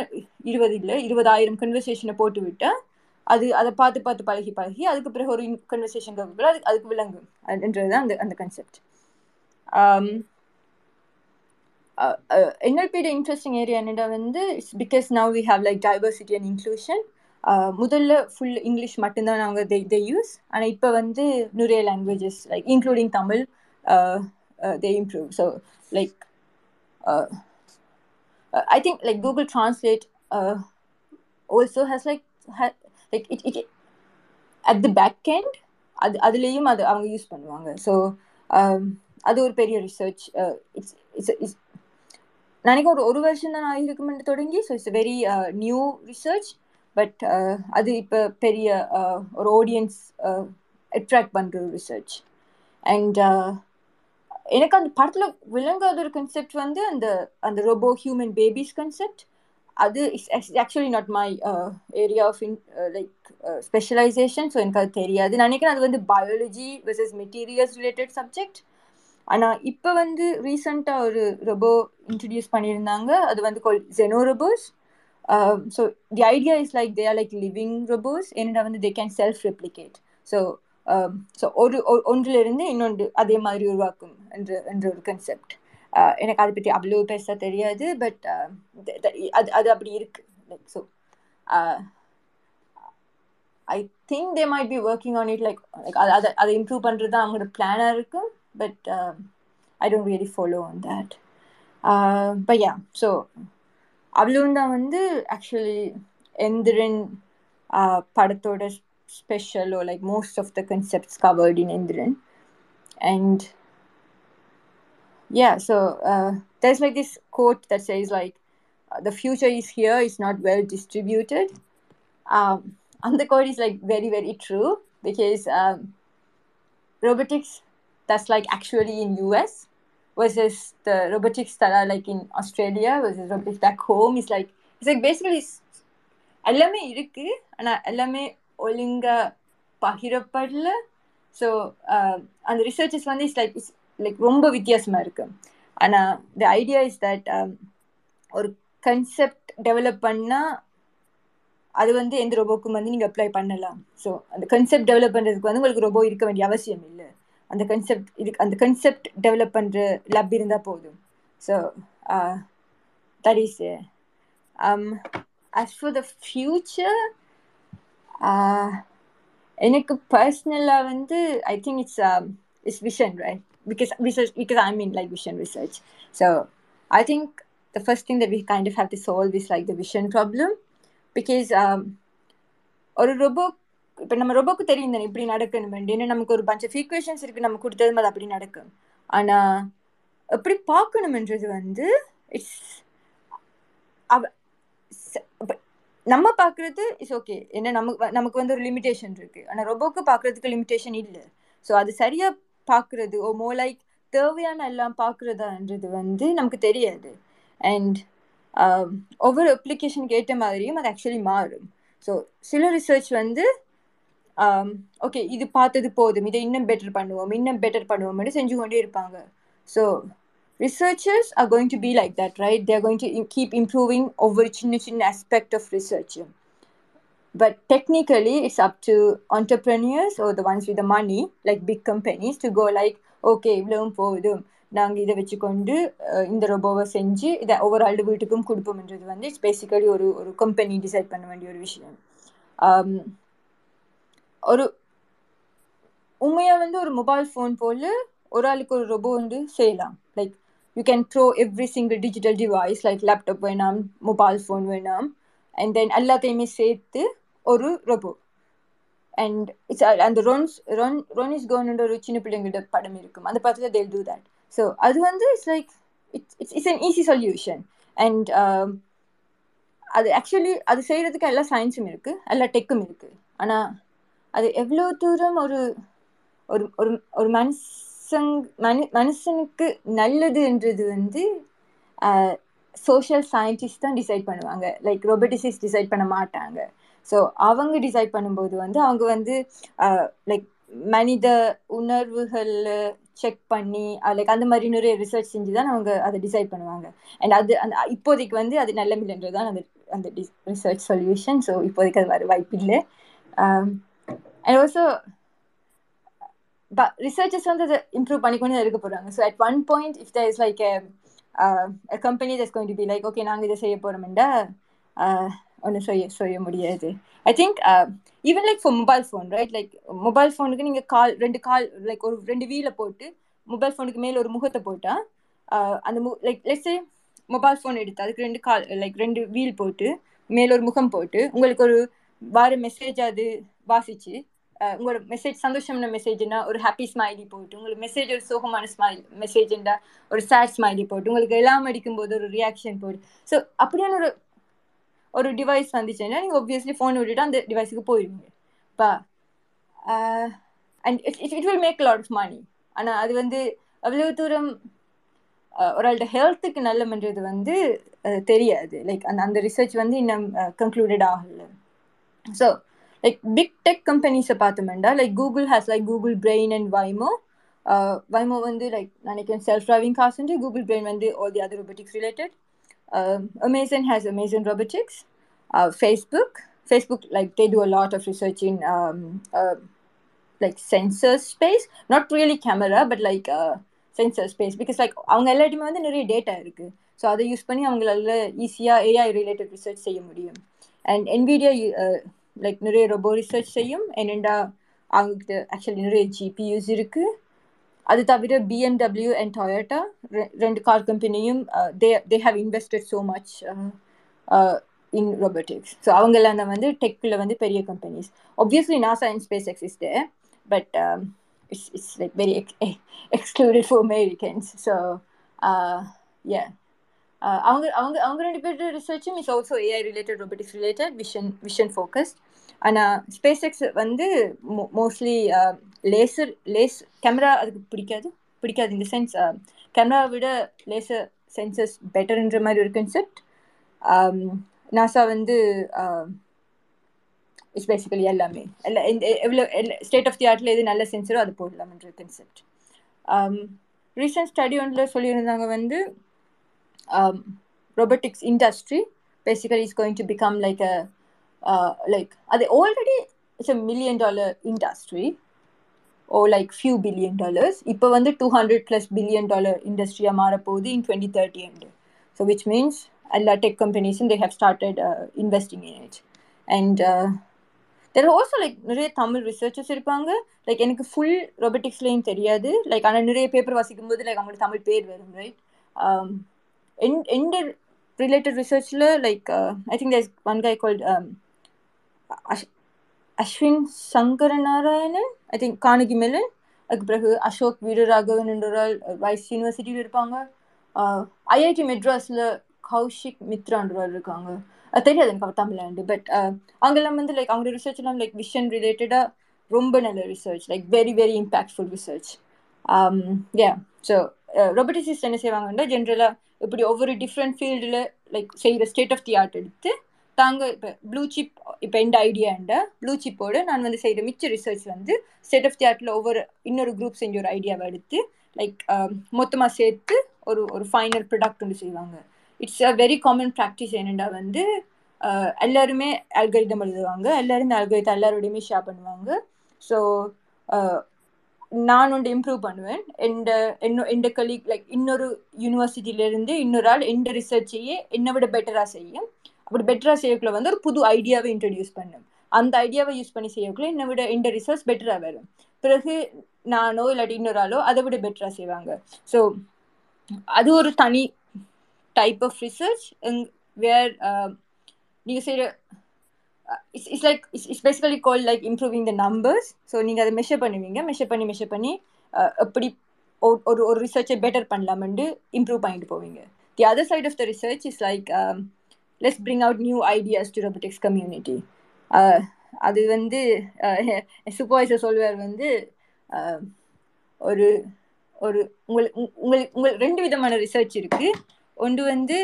இருபது இல்லை இருபதாயிரம் கன்வர்சேஷனை போட்டு விட்டால் அது அதை பார்த்து பார்த்து பழகி பழகி அதுக்கு பிறகு ஒரு கன்வர்சேஷன் அது அதுக்கு விளங்கும். என்றது தான் அந்த அந்த கன்செப்ட் என்எல்பியோட இன்ட்ரெஸ்டிங் ஏரியா என்னடா வந்து it's because now we have like diversity and inclusion முதல்ல ஃபுல் இங்கிலீஷ் மட்டும்தான் அவங்க தே தே யூஸ் ஆனால் இப்போ வந்து நிறைய languages like including Tamil they improve so like I think like Google translate also has like like it it at the back end அது அதுலேயும் அது அவங்க யூஸ் பண்ணுவாங்க. ஸோ அது ஒரு பெரிய ரிசர்ச் இட்ஸ் இட்ஸ் இட்ஸ் நினைக்க ஒரு ஒரு வருஷம் தான் ஆகிருக்குமென்று தொடங்கி so it's very new research but uh, அது இப்போ பெரிய uh, ஒரு ஆடியன்ஸ் அட்ராக்ட் பண்ணுற ஒரு ரிசர்ச் அண்ட் uh, எனக்கு அந்த படத்தில் விளங்காத ஒரு கன்செப்ட் வந்து அந்த அந்த ரொபோ ஹியூமன் பேபிஸ் கன்செப்ட் அது is actually not my area of in like specialization so எனக்கு அது தெரியாது. நினைக்கிறேன் அது வந்து biology versus materials related subject ஆனால் இப்போ வந்து ரீசண்டாக ஒரு ரொபோ இன்ட்ரடியூஸ் பண்ணியிருந்தாங்க. அது வந்து call xeno robos so the idea is like they are like living robos என்னடா வந்து they can self replicate so so ஒரு ஒ- ஒன்றிலிருந்து இன்னொன்று அதே மாதிரி உருவாக்கும் என்று என்ற ஒரு கன்செப்ட் uh, எனக்கு அதை பற்றி அவ்வளோ பெருசாக தெரியாது பட் uh, அது அது அப்படி இருக்கு. Like so I think they might be working on it like like அதை அதை அதை இம்ப்ரூவ் பண்ணுறது தான் அவங்களோட பிளானாக இருக்கும் but I don't really follow on that Bhaiya so அவ்வளவும் தான் வந்து ஆக்சுவலி எந்திரன் uh, படத்தோட special or like most of the concepts covered in Indiran. And yeah, so uh, there's like this quote that says like uh, the future is here, it's not well distributed. Um, and the quote is like very very true because um, robotics that's like actually in US versus the robotics that are uh, like in Australia versus robotics back home is like it's like basically எல்லாமே இருக்கு. ஆனா எல்லாமே ஒழுங்கா பகிரப்படல. So uh, அந்த researches வந்து it's like it's like ரொம்ப வித்தியாசமா இருக்கு. ஆனா த ஐடியா இஸ் தட் ஒரு கன்செப்ட் டெவலப் பண்ணா அது வந்து எந்த ரோபோக்கும் வந்து நீங்க அப்ளை பண்ணலாம். ஸோ அந்த கன்செப்ட் டெவலப் பண்றதுக்கு வந்து உங்களுக்கு ரோபோ இருக்க வேண்டிய அவசியம் இல்லை. அந்த கன்செப்ட் இதுக்கு அந்த கன்செப்ட் டெவலப் பண்ணுற லப் இருந்தால் போதும் so that is as far the future எனக்கு பர்சனலாக வந்து I think it's it's vision right because research because I mean like vision research so I think the first thing that we kind of have to solve is like the vision problem because ஒரு robot இப்போ நம்ம ரொபோக்கு தெரியும் தானே இப்படி நடக்கணும் ஏன்னா நமக்கு ஒரு பஞ்ச ஈக்குவேஷன்ஸ் இருக்கு நம்ம கொடுத்தது அது அப்படி நடக்கும். ஆனால் எப்படி பார்க்கணுமென்றது வந்து இட்ஸ் அவ நம்ம பார்க்கறது இஸ் ஓகே ஏன்னா நமக்கு நமக்கு வந்து ஒரு லிமிடேஷன் இருக்கு. ஆனால் ரொபோக்கு பார்க்கறதுக்கு லிமிடேஷன் இல்லை. ஸோ அது சரியாக பார்க்கறது ஓ மோ லைக் தேவையான எல்லாம் பார்க்குறதான்றது வந்து நமக்கு தெரியாது. அண்ட் um, ஒவ்வொரு அப்ளிகேஷனுக்கு ஏற்ற மாதிரியும் அது ஆக்சுவலி மாறும். ஸோ சில ரிசர்ச் வந்து ஓகே இது பார்த்தது போதும் இதை இன்னும் பெட்டர் பண்ணுவோம் இன்னும் பெட்டர் பண்ணுவோம்னு செஞ்சு கொண்டே இருப்பாங்க so researchers are going to be like that right there going to keep improving ஒவ்வொரு சின்ன சின்ன aspect of research but technically it's up to entrepreneurs or the ones with the money like big companies to go like okay இவ்வளவும் போதும் நாங்கள் இதை வச்சுக்கொண்டு இந்த ரொபோவை செஞ்சு இதை ஒவ்வொரு ஆள் வீட்டுக்கும் கொடுப்போம்ன்றது வந்து இட்ஸ் பேசிக்கலி ஒரு ஒரு கம்பெனி டிசைட் பண்ண வேண்டிய ஒரு விஷயம் ஒரு உண்மையா வந்து ஒரு மொபைல் ஃபோன் போல ஒரு ஆளுக்கு ஒரு ரொபோ வந்து செய்யலாம். Like you can throw every single digital device like laptop வேணாம் மொபைல் ஃபோன் வேணாம் அண்ட் தென் எல்லாத்தையுமே சேர்த்து ஒரு ரொபோ அண்ட் இட்ஸ் அந்த ரொன்ஸ் ரொன் ரொன் இஸ் ஒரு சின்ன பிள்ளைங்களோட படம் இருக்கும். அந்த படத்தில் தேல் டூ தட் ஸோ அது வந்து it's like it's it's it's an easy solution and அது ஆக்சுவலி அது செய்யறதுக்கு எல்லா சயின்ஸும் இருக்குது எல்லா டெக்கும் இருக்குது ஆனால் அது எவ்வளோ தூரம் ஒரு ஒரு ஒரு ஒரு மனுஷங் மனு மனுஷனுக்கு நல்லதுன்றது வந்து சோஷியல் சயின்டிஸ்ட் தான் டிசைட் பண்ணுவாங்க. லைக் ரொபோட்டிசிஸ் டிசைட் பண்ண மாட்டாங்க. ஸோ அவங்க டிசைட் பண்ணும்போது வந்து அவங்க வந்து லைக் மனித உணர்வுகள் செக் பண்ணி லைக் அந்த மாதிரி நிறைய ரிசர்ச் செஞ்சு தான் அவங்க அதை டிசைட் பண்ணுவாங்க. அண்ட் அது அந்த இப்போதைக்கு வந்து அது நல்ல மில்லைன்றது தான் அந்த அந்த ரிசர்ச் சொல்யூஷன் ஸோ இப்போதைக்கு அது வர வாய்ப்பு இல்லை அண்ட் ஆல்சோ but researchers வந்து அதை இம்ப்ரூவ் பண்ணிக்கொண்டு இருக்க போகிறாங்க so at one point if there is like a company that's going to be like okay நாங்கள் இதை செய்ய போகிறோம்டா ஒன்றும் uh, செய்ய செய்ய முடியாது. I think even like for mobile phone right like mobile ஃபோனுக்கு நீங்கள் கால் ரெண்டு கால் லைக் ஒரு ரெண்டு வீலை போட்டு மொபைல் ஃபோனுக்கு மேலே ஒரு முகத்தை போட்டால் uh, அந்த மு லைக் லெட்ஸே மொபைல் ஃபோன் எடுத்து அதுக்கு ரெண்டு கால் லைக் ரெண்டு வீல் போட்டு மேலே ஒரு முகம் போட்டு உங்களுக்கு ஒரு வார மெசேஜ் அது வாசிச்சு உங்களோட மெசேஜ் சந்தோஷமான மெசேஜ்னா ஒரு ஹாப்பி ஸ்மைலி போட்டு உங்களுக்கு மெசேஜ் ஒரு சோகமான ஸ்மைல் மெசேஜ்ண்டா ஒரு சேட் ஸ்மைலி போட்டு உங்களுக்கு எல்லாம் அடிக்கும் போது ஒரு ரியாக்ஷன் போட்டு ஸோ அப்படியான ஒரு ஒரு டிவைஸ் வந்துச்சுன்னா நீங்கள் ஒப்வியஸ்லி ஃபோன் விட்டுட்டு அந்த டிவைஸுக்கு போயிடுவீங்க பா and it it will make lot of money ஆனால் அது வந்து அவ்வளோ தூரம் ஒரு ஆள்கிட்ட ஹெல்த்துக்கு நல்லமன்றது வந்து தெரியாது. லைக் அந்த அந்த ரிசர்ச் வந்து இன்னும் கன்க்ளூடட் ஆகலை. ஸோ லைக் பிக் டெக் கம்பெனிஸை பார்த்தோம்னா like Google has like Google brain and Waymo Waymo வந்து லைக் நினைக்கிறேன் செல்ஃப் டிரைவிங் கார்ஸ் வந்து கூகுள் பிரெயின் வந்து all the other robotics related Amazon has Amazon robotics Facebook Facebook like they do a lot of research in like sensor space. Not really camera but like uh, sensor space. Because like அவங்க எல்லாத்தையுமே வந்து நிறைய data இருக்கு. So அதை use பண்ணி அவங்களால ஈஸியாக AI related research செய்ய முடியும். அண்ட் என்விடியா லைக் நிறைய ரொபோ ரிசர்ச் செய்யும். என்னெண்டா uh, அவங்ககிட்ட ஆக்சுவலி நிறைய ஜிபியூஸ் இருக்கு. அது தவிர பிஎம்டபிள்யூ அண்ட் டொயோட்டா ரெண்டு கார் கம்பெனியும் they they have invested so much in robotics so அவங்கெல்லாம் தான் வந்து டெக்கில் வந்து பெரிய companies obviously NASA and space is but but um, like very like very ex- excluded for so So, uh, uh, அவங்க அவங்க அவங்க ரெண்டு பேர் ரிசர்ச்சும் is also AI related robotics related vision vision focused ஆனால் ஸ்பேஸ் எக்ஸ் வந்து mostly laser lace camera அதுக்கு பிடிக்காது பிடிக்காது இந்த சென்ஸ் கேமராவை விட லேசர் சென்சஸ் பெட்டர்ன்ற மாதிரி ஒரு கன்செப்ட் நாசா வந்து இட்ஸ் பேசிக்கலி எல்லாமே. எல்லா எவ்வளோ ஸ்டேட் ஆஃப் தி ஆர்ட்டில் எது நல்ல சென்சரோ அது போடலாம்ன்ற கன்செப்ட் ரீசன்ட் ஸ்டடி ஒன்றில் சொல்லியிருந்தாங்க வந்து robotics industry basically is going to become like like அது already it's a million dollar industry or like few billion dollars இப்போ வந்து two hundred plus billion dollar இண்டஸ்ட்ரியாக மாறப்போகுது in twenty thirty and so which means எல்லா tech கம்பெனிஸும் they have started investing in it and there also like நிறைய Tamil researchers இருப்பாங்க. Like எனக்கு full ரொபோட்டிக்ஸ்லேயும் தெரியாது. Like ஆனால் நிறைய பேப்பர் வாசிக்கும் போது லைக் அவங்களுக்கு தமிழ் பேர் வரும் ரைட் எந்த related ரிசர்ச்சில் like I think there one guy called Ashwin Sankara Narayanan I think Carnegie Mellon அதுக்கு பிறகு அசோக் வீரராகவன் என்றால் வைஸ் யூனிவர்சிட்டியில் இருப்பாங்க. ஐஐடி மெட்ராஸில் கௌஷிக் மித்ரான்றவர் இருக்காங்க. அது தெரியாது எனக்கு தமிழ்லாண்டு பட் அங்கெல்லாம் வந்து லைக் அவங்க ரிசர்ச் எல்லாம் லைக் விஷன் ரிலேட்டடாக ரொம்ப நல்ல research like very very impactful research yeah so roboticist என்ன செய்வாங்கன்னா ஜென்ரலாக இப்படி ஒவ்வொரு டிஃப்ரெண்ட் ஃபீல்டில் லைக் செய்கிற ஸ்டேட் ஆஃப் தி ஆர்ட் எடுத்து தாங்க இப்போ ப்ளூ சிப் இப்போ எந்த ஐடியாண்ட ப்ளூ சிப்போடு நான் வந்து செய்கிற மிச்ச ரிசர்ச் வந்து ஸ்டேட் ஆஃப் தி ஆர்ட்டில் ஒவ்வொரு இன்னொரு குரூப் செஞ்ச ஒரு ஐடியாவை எடுத்து லைக் um, மொத்தமாக சேர்த்து ஒரு ஒரு ஃபைனல் ப்ரொடக்ட் ஒன்று செய்வாங்க. It's a very common practice என்னென்னா வந்து uh, எல்லாருமே அல்கரிதம் எழுதுவாங்க. எல்லாருமே அல்கரிதம் எல்லாரோடையுமே ஷேர் பண்ணுவாங்க. ஸோ uh, நான் ஒன்று இம்ப்ரூவ் பண்ணுவேன். எந்த என்ன எந்த கலீக் லைக் இன்னொரு யூனிவர்சிட்டியிலேருந்து இன்னொரு ஆள் எந்த ரிசர்ச்சையே என்னை விட பெட்டராக செய்யும். அப்படி பெட்டராக செய்யக்குள்ள வந்து ஒரு புது ஐடியாவை இன்ட்ரடியூஸ் பண்ணும் அந்த ஐடியாவை யூஸ் பண்ணி செய்யக்குள்ள என்னை விட இந்த ரிசர்ச் பெட்டராக வரும். பிறகு நானோ இல்லாட்டி இன்னொரு ஆளோ அதை விட பெட்டராக செய்வாங்க. ஸோ அது ஒரு தனி டைப் ஆஃப் ரிசர்ச் வேர் நீங்கள் செய்கிற it's it's like it's it's basically call like improving the numbers so நீங்கள் அதை மெஷர் பண்ணுவீங்க. மெஷர் பண்ணி மெஷர் பண்ணி uh, எப்படி ஒரு ஒரு ரிசர்ச்சை பெட்டர் பண்ணலாமெண்டு இம்ப்ரூவ் பண்ணிட்டு போவீங்க. The other side of the research is like let's bring out new ideas to robotics community அது வந்து uh, சூப்பர்வைசர் சொல்வார் வந்து uh, ஒரு ஒரு உங்கள் உங்கள் உங்கள் ரெண்டு விதமான ரிசர்ச் இருக்குது ஒன்று வந்து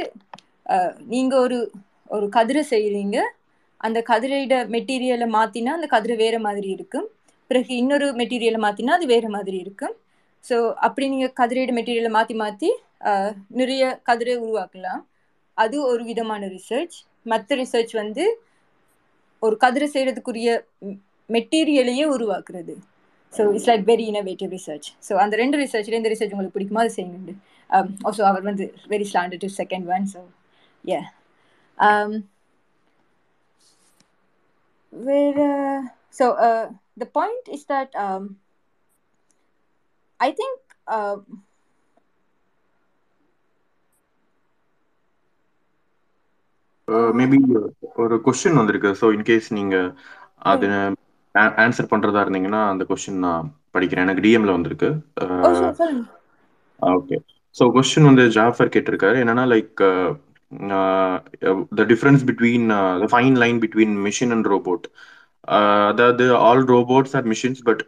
uh, நீங்கள் ஒரு ஒரு கதிரை செய்கிறீங்க அந்த கதிரையோட மெட்டீரியலை மாற்றினா அந்த கதிரை வேறு மாதிரி இருக்கும். பிறகு இன்னொரு மெட்டீரியலை மாற்றினா அது வேறு மாதிரி இருக்கும். ஸோ அப்படி நீங்கள் கதிரையோட மெட்டீரியலை மாற்றி மாற்றி நிறைய கதிரை உருவாக்கலாம். அது ஒரு விதமான ரிசர்ச் மற்ற ரிசர்ச் வந்து ஒரு கதிரை செய்கிறதுக்குரிய மெட்டீரியலையே உருவாக்குறது. So it's like very innovative research so அந்த ரெண்டு ரிசர்ச்சில் இந்த ரிசர்ச் உங்களுக்கு பிடிக்குமா? அது செய்யுங்க ஆல்சோ um, அவர் வந்து very standard to second one so ஏ வேறு so the point is that I think um, I think uh, maybe ஒரு கொஸ்டின் வந்திருக்கு. ஸோ இன்கேஸ் நீங்க அது ஆன்சர் பண்றதா இருந்தீங்கன்னா அந்த கொஸ்டின் நான் படிக்கிறேன். எனக்கு டிஎம்ல வந்திருக்கு. ஓகே ஸோ கொஸ்டின் வந்து ஜாஃபர் கேட்டிருக்காரு. என்னன்னா like the difference between the fine line between machine and robot அதாவது all robots are machines but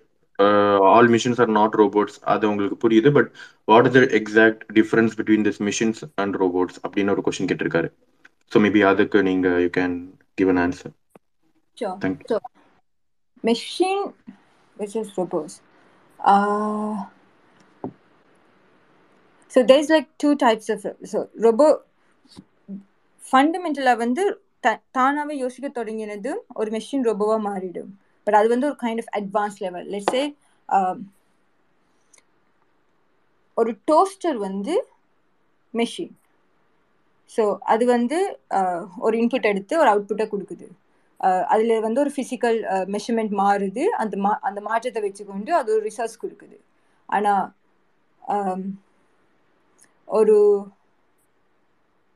all machines are not robots அது உங்களுக்கு புரியுது but what is the exact difference between this machines and robots அப்படின்னு ஒரு question கேட்டிருக்காரு. So maybe அதுக்கு நீங்க you can give an answer Sure. Thank you. So, machine versus robots. Uh, so there's like two types of so robo ஃபண்டமெண்டலாக வந்து the தானாகவே யோசிக்க தொடங்கினது ஒரு மெஷின் ரொபோவாக மாறிடும் பட் அது வந்து ஒரு kind of advance level let's say ஒரு டோஸ்டர் வந்து மெஷின் ஸோ அது வந்து ஒரு இன்புட் எடுத்து ஒரு அவுட்புட்டை கொடுக்குது. அதில் வந்து ஒரு ஃபிசிக்கல் மெஷர்மெண்ட் மாறுது. அந்த மா அந்த மாற்றத்தை வச்சுக்கொண்டு அது ஒரு ரிசர்ச் கொடுக்குது. ஆனால் ஒரு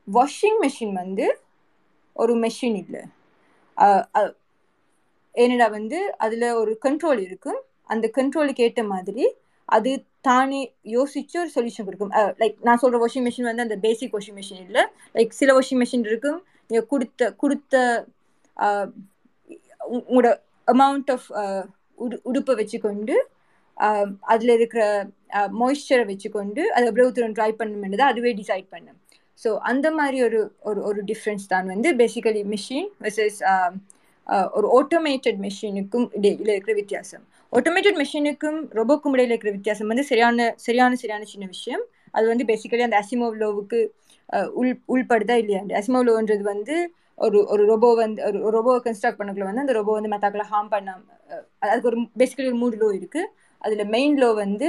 வாஷிங் மெஷின் வந்து ஒரு மெஷின் இல்லை. ஏனடா வந்து அதில் ஒரு கண்ட்ரோல் இருக்கும். அந்த கண்ட்ரோலுக்கு ஏற்ற மாதிரி அது தானே யோசிச்சு ஒரு சொல்யூஷன் கொடுக்கும். லைக் நான் சொல்கிற வாஷிங் மிஷின் வந்து அந்த பேசிக் வாஷிங் மிஷின் இல்லை. லைக் சில வாஷிங் மிஷின் இருக்கும். நீங்கள் கொடுத்த கொடுத்த உங்களோட அமௌண்ட் ஆஃப் உடு உடுப்பை வச்சுக்கொண்டு அதில் இருக்கிற மாய்ஸ்சரை வச்சுக்கொண்டு அது எவ்வளவு தூரம் ட்ரை பண்ணணும்ன்றது அதுவே டிசைட் பண்ணும். ஸோ அந்த மாதிரி ஒரு ஒரு ஒரு டிஃப்ரென்ஸ் தான் வந்து பேசிக்கலி மிஷின் வெர்சஸ் ஒரு ஆட்டோமேட்டட் மிஷினுக்கும் இடையில இருக்கிற வித்தியாசம். ஆட்டோமேட்டட் மெஷினுக்கும் ரோபோக்கும் இடையில இருக்கிற வித்தியாசம் வந்து சரியான சரியான சரியான சின்ன விஷயம். அது வந்து பேசிக்கலி அந்த அசிமோவ் லோவுக்கு உள் உள்படுதா இல்லையா? அந்த அசிமோவ் லோன்றது வந்து ஒரு ஒரு ரொபோ வந்து ஒரு ரொபோவை கன்ஸ்ட்ரக்ட் பண்ணக்குள்ள வந்து அந்த ரொபோ வந்து மத்தாக்களை ஹார்ம் பண்ணாம அதுக்கு ஒரு பேசிக்கலி ஒரு மூணு லோ இருக்கு. அதுல மெயின் லோ வந்து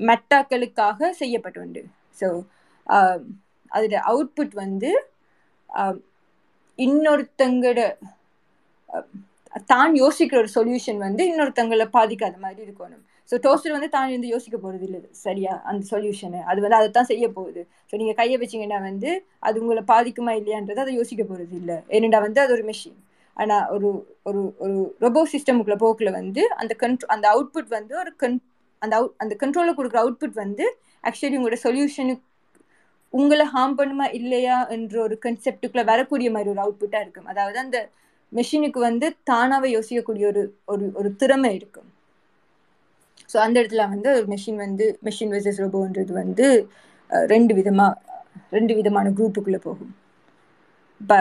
மெட்டாக்களுக்காக செய்யப்பட்டுண்டு ஸோ அதில் அவுட்புட் வந்து இன்னொருத்தங்கட தான் யோசிக்கிற ஒரு சொல்யூஷன் வந்து இன்னொருத்தங்களை பாதிக்காத மாதிரி இருக்கணும். ஸோ டோஸ்டர் வந்து தான் இருந்து யோசிக்க போகிறது இல்லை சரியா? அந்த சொல்யூஷனு அது வந்து அதை தான் செய்ய போகுது. ஸோ நீங்கள் கையை வச்சிங்கன்னா வந்து அது உங்களை பாதிக்குமா இல்லையான்றது அதை யோசிக்க போகிறது இல்லை. ஏனெண்டா வந்து அது ஒரு மெஷின் ஆனால் ஒரு ஒரு ஒரு ரொபோ சிஸ்டமுக்குள்ள போக்கில் வந்து அந்த கண்ட்ரோ அந்த அவுட்புட் வந்து ஒரு கன் அந்த அவுட் அந்த கண்ட்ரோலில் கொடுக்குற அவுட்புட் வந்து ஆக்சுவலி உங்களோட சொல்யூஷனுக்கு உங்களை ஹார்ம் பண்ணுமா இல்லையா என்ற ஒரு கன்செப்டுக்குள்ளே வரக்கூடிய மாதிரி ஒரு அவுட்புட்டாக இருக்கும். அதாவது அந்த மெஷினுக்கு வந்து தானாகவே யோசிக்கக்கூடிய ஒரு ஒரு ஒரு திறமை இருக்கும் ஸோ அந்த இடத்துல வந்து ஒரு மெஷின் வந்து மெஷின் வெர்சஸ் ரோபோன்றது வந்து ரெண்டு விதமாக ரெண்டு விதமான குரூப்புக்குள்ளே போகும். இப்போ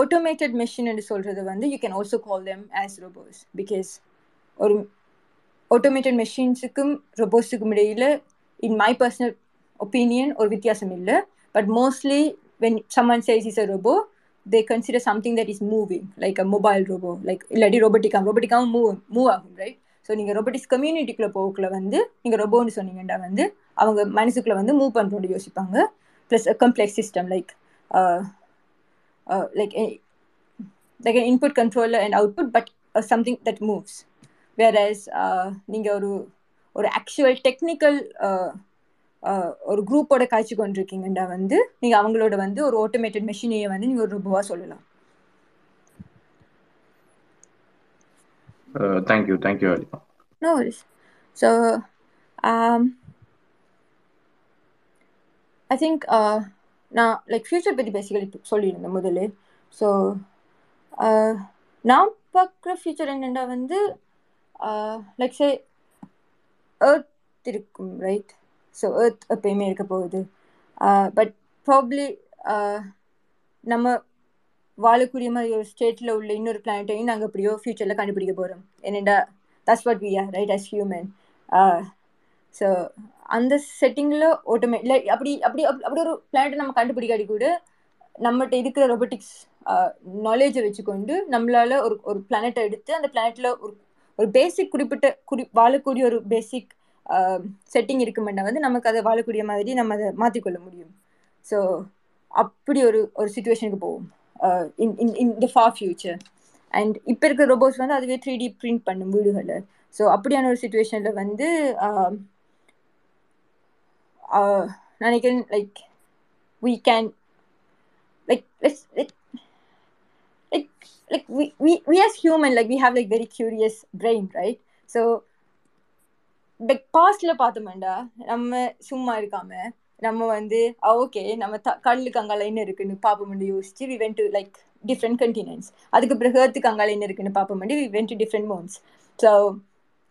ஆட்டோமேட்டட் மெஷின் என்று சொல்கிறது வந்து you can also call them as robos because ஒரு ஆட்டோமேட்டட் மெஷின்ஸுக்கும் ரோபோஸுக்கும் இடையில இன் மை பர்சனல் ஒப்பீனியன் ஒரு வித்தியாசம் இல்லை. But mostly when someone says is a robo they consider something that is moving like a mobile robo like இல்லாட்டி ரோபோட்டிக்காக ரோபோட்டிக்காகவும் மூவ் மூவ் ஆகும் ரைட் ஸோ நீங்கள் ரோபோட்டிக்ஸ் கம்யூனிட்டிக்குள்ளே போகக்குள்ள வந்து நீங்கள் ரொபோன்னு சொன்னீங்கன்னா வந்து அவங்க மனசுக்குள்ளே வந்து மூவ் பண்ணுறோன்னு யோசிப்பாங்க. Plus complex system like like like input control and and output but something that moves moves. Whereas uh, நீங்கள் ஒரு ஒரு ஆக்சுவல் டெக்னிக்கல் ஒரு குரூப்போட காய்ச்சி கொண்டிருக்கீங்கன்னா வந்து நீங்க அவங்களோட வந்து ஒரு ஆட்டோமேட்டட் மெஷினையை வந்து நீங்க ஒரு ரூபா சொல்லலாம். Thank you thank you worries. So um I think uh, நான் லைக் ஃபியூச்சர் பற்றி பேசிக்கலி சொல்லியிருந்தேன் முதல்ல. ஸோ நான் பார்க்குற ஃபியூச்சர் என்னென்னா வந்து லைக் சே எர்த் இருக்கும் ரைட் ஸோ ஏர்த் எப்பயுமே இருக்க போகுது? பட் ப்ராப்ளி நம்ம வாழக்கூடிய மாதிரி ஒரு ஸ்டேட்டில் உள்ள இன்னொரு பிளானட்டையும் நாங்கள் எப்படியோ ஃப்யூச்சரில் கண்டுபிடிக்க போகிறோம் என்னென்னா that's what we are right as human so அந்த செட்டிங்கில் ஓட்டோமே இல்லை அப்படி அப்படி அப்படி ஒரு பிளானட்டை நம்ம கண்டுபிடிக்காடி கூட நம்மகிட்ட இருக்கிற ரொபோட்டிக்ஸ் நாலேஜை வச்சுக்கொண்டு நம்மளால ஒரு ஒரு பிளானட்டை எடுத்து அந்த பிளானட்டில் ஒரு ஒரு பேசிக் குறிப்பிட்ட குறி வாழக்கூடிய ஒரு பேசிக் செட்டிங் இருக்குமெண்டா வந்து நமக்கு அதை வாழக்கூடிய மாதிரி நம்ம அதை மாற்றிக்கொள்ள முடியும். ஸோ அப்படி ஒரு ஒரு சுச்சுவேஷனுக்கு போவோம். In in in the far future and இப்போ இருக்கிற ரோபோட்ஸ் வந்து அதுவே த்ரீ டி பிரிண்ட் பண்ணும் வீடுகளில். ஸோ அப்படியான ஒரு சுச்சுவேஷனில் வந்து நினைக்கிறேன் like we can like let's like like like we, we we as human like we have like very curious brain right? So but பாஸ்ட்ல பார்த்தோம்டா நம்ம சும்மா இருக்காம நம்ம வந்து ஓகே நம்ம த கடலுக்கு அங்கால என்ன இருக்குன்னு பார்ப்போம்னு யோசிச்சு we went to like different continents அதுக்கு பிறகு ஏர்த்துக்கு அங்கால என்ன இருக்குன்னு பார்ப்போம் we went to different moons so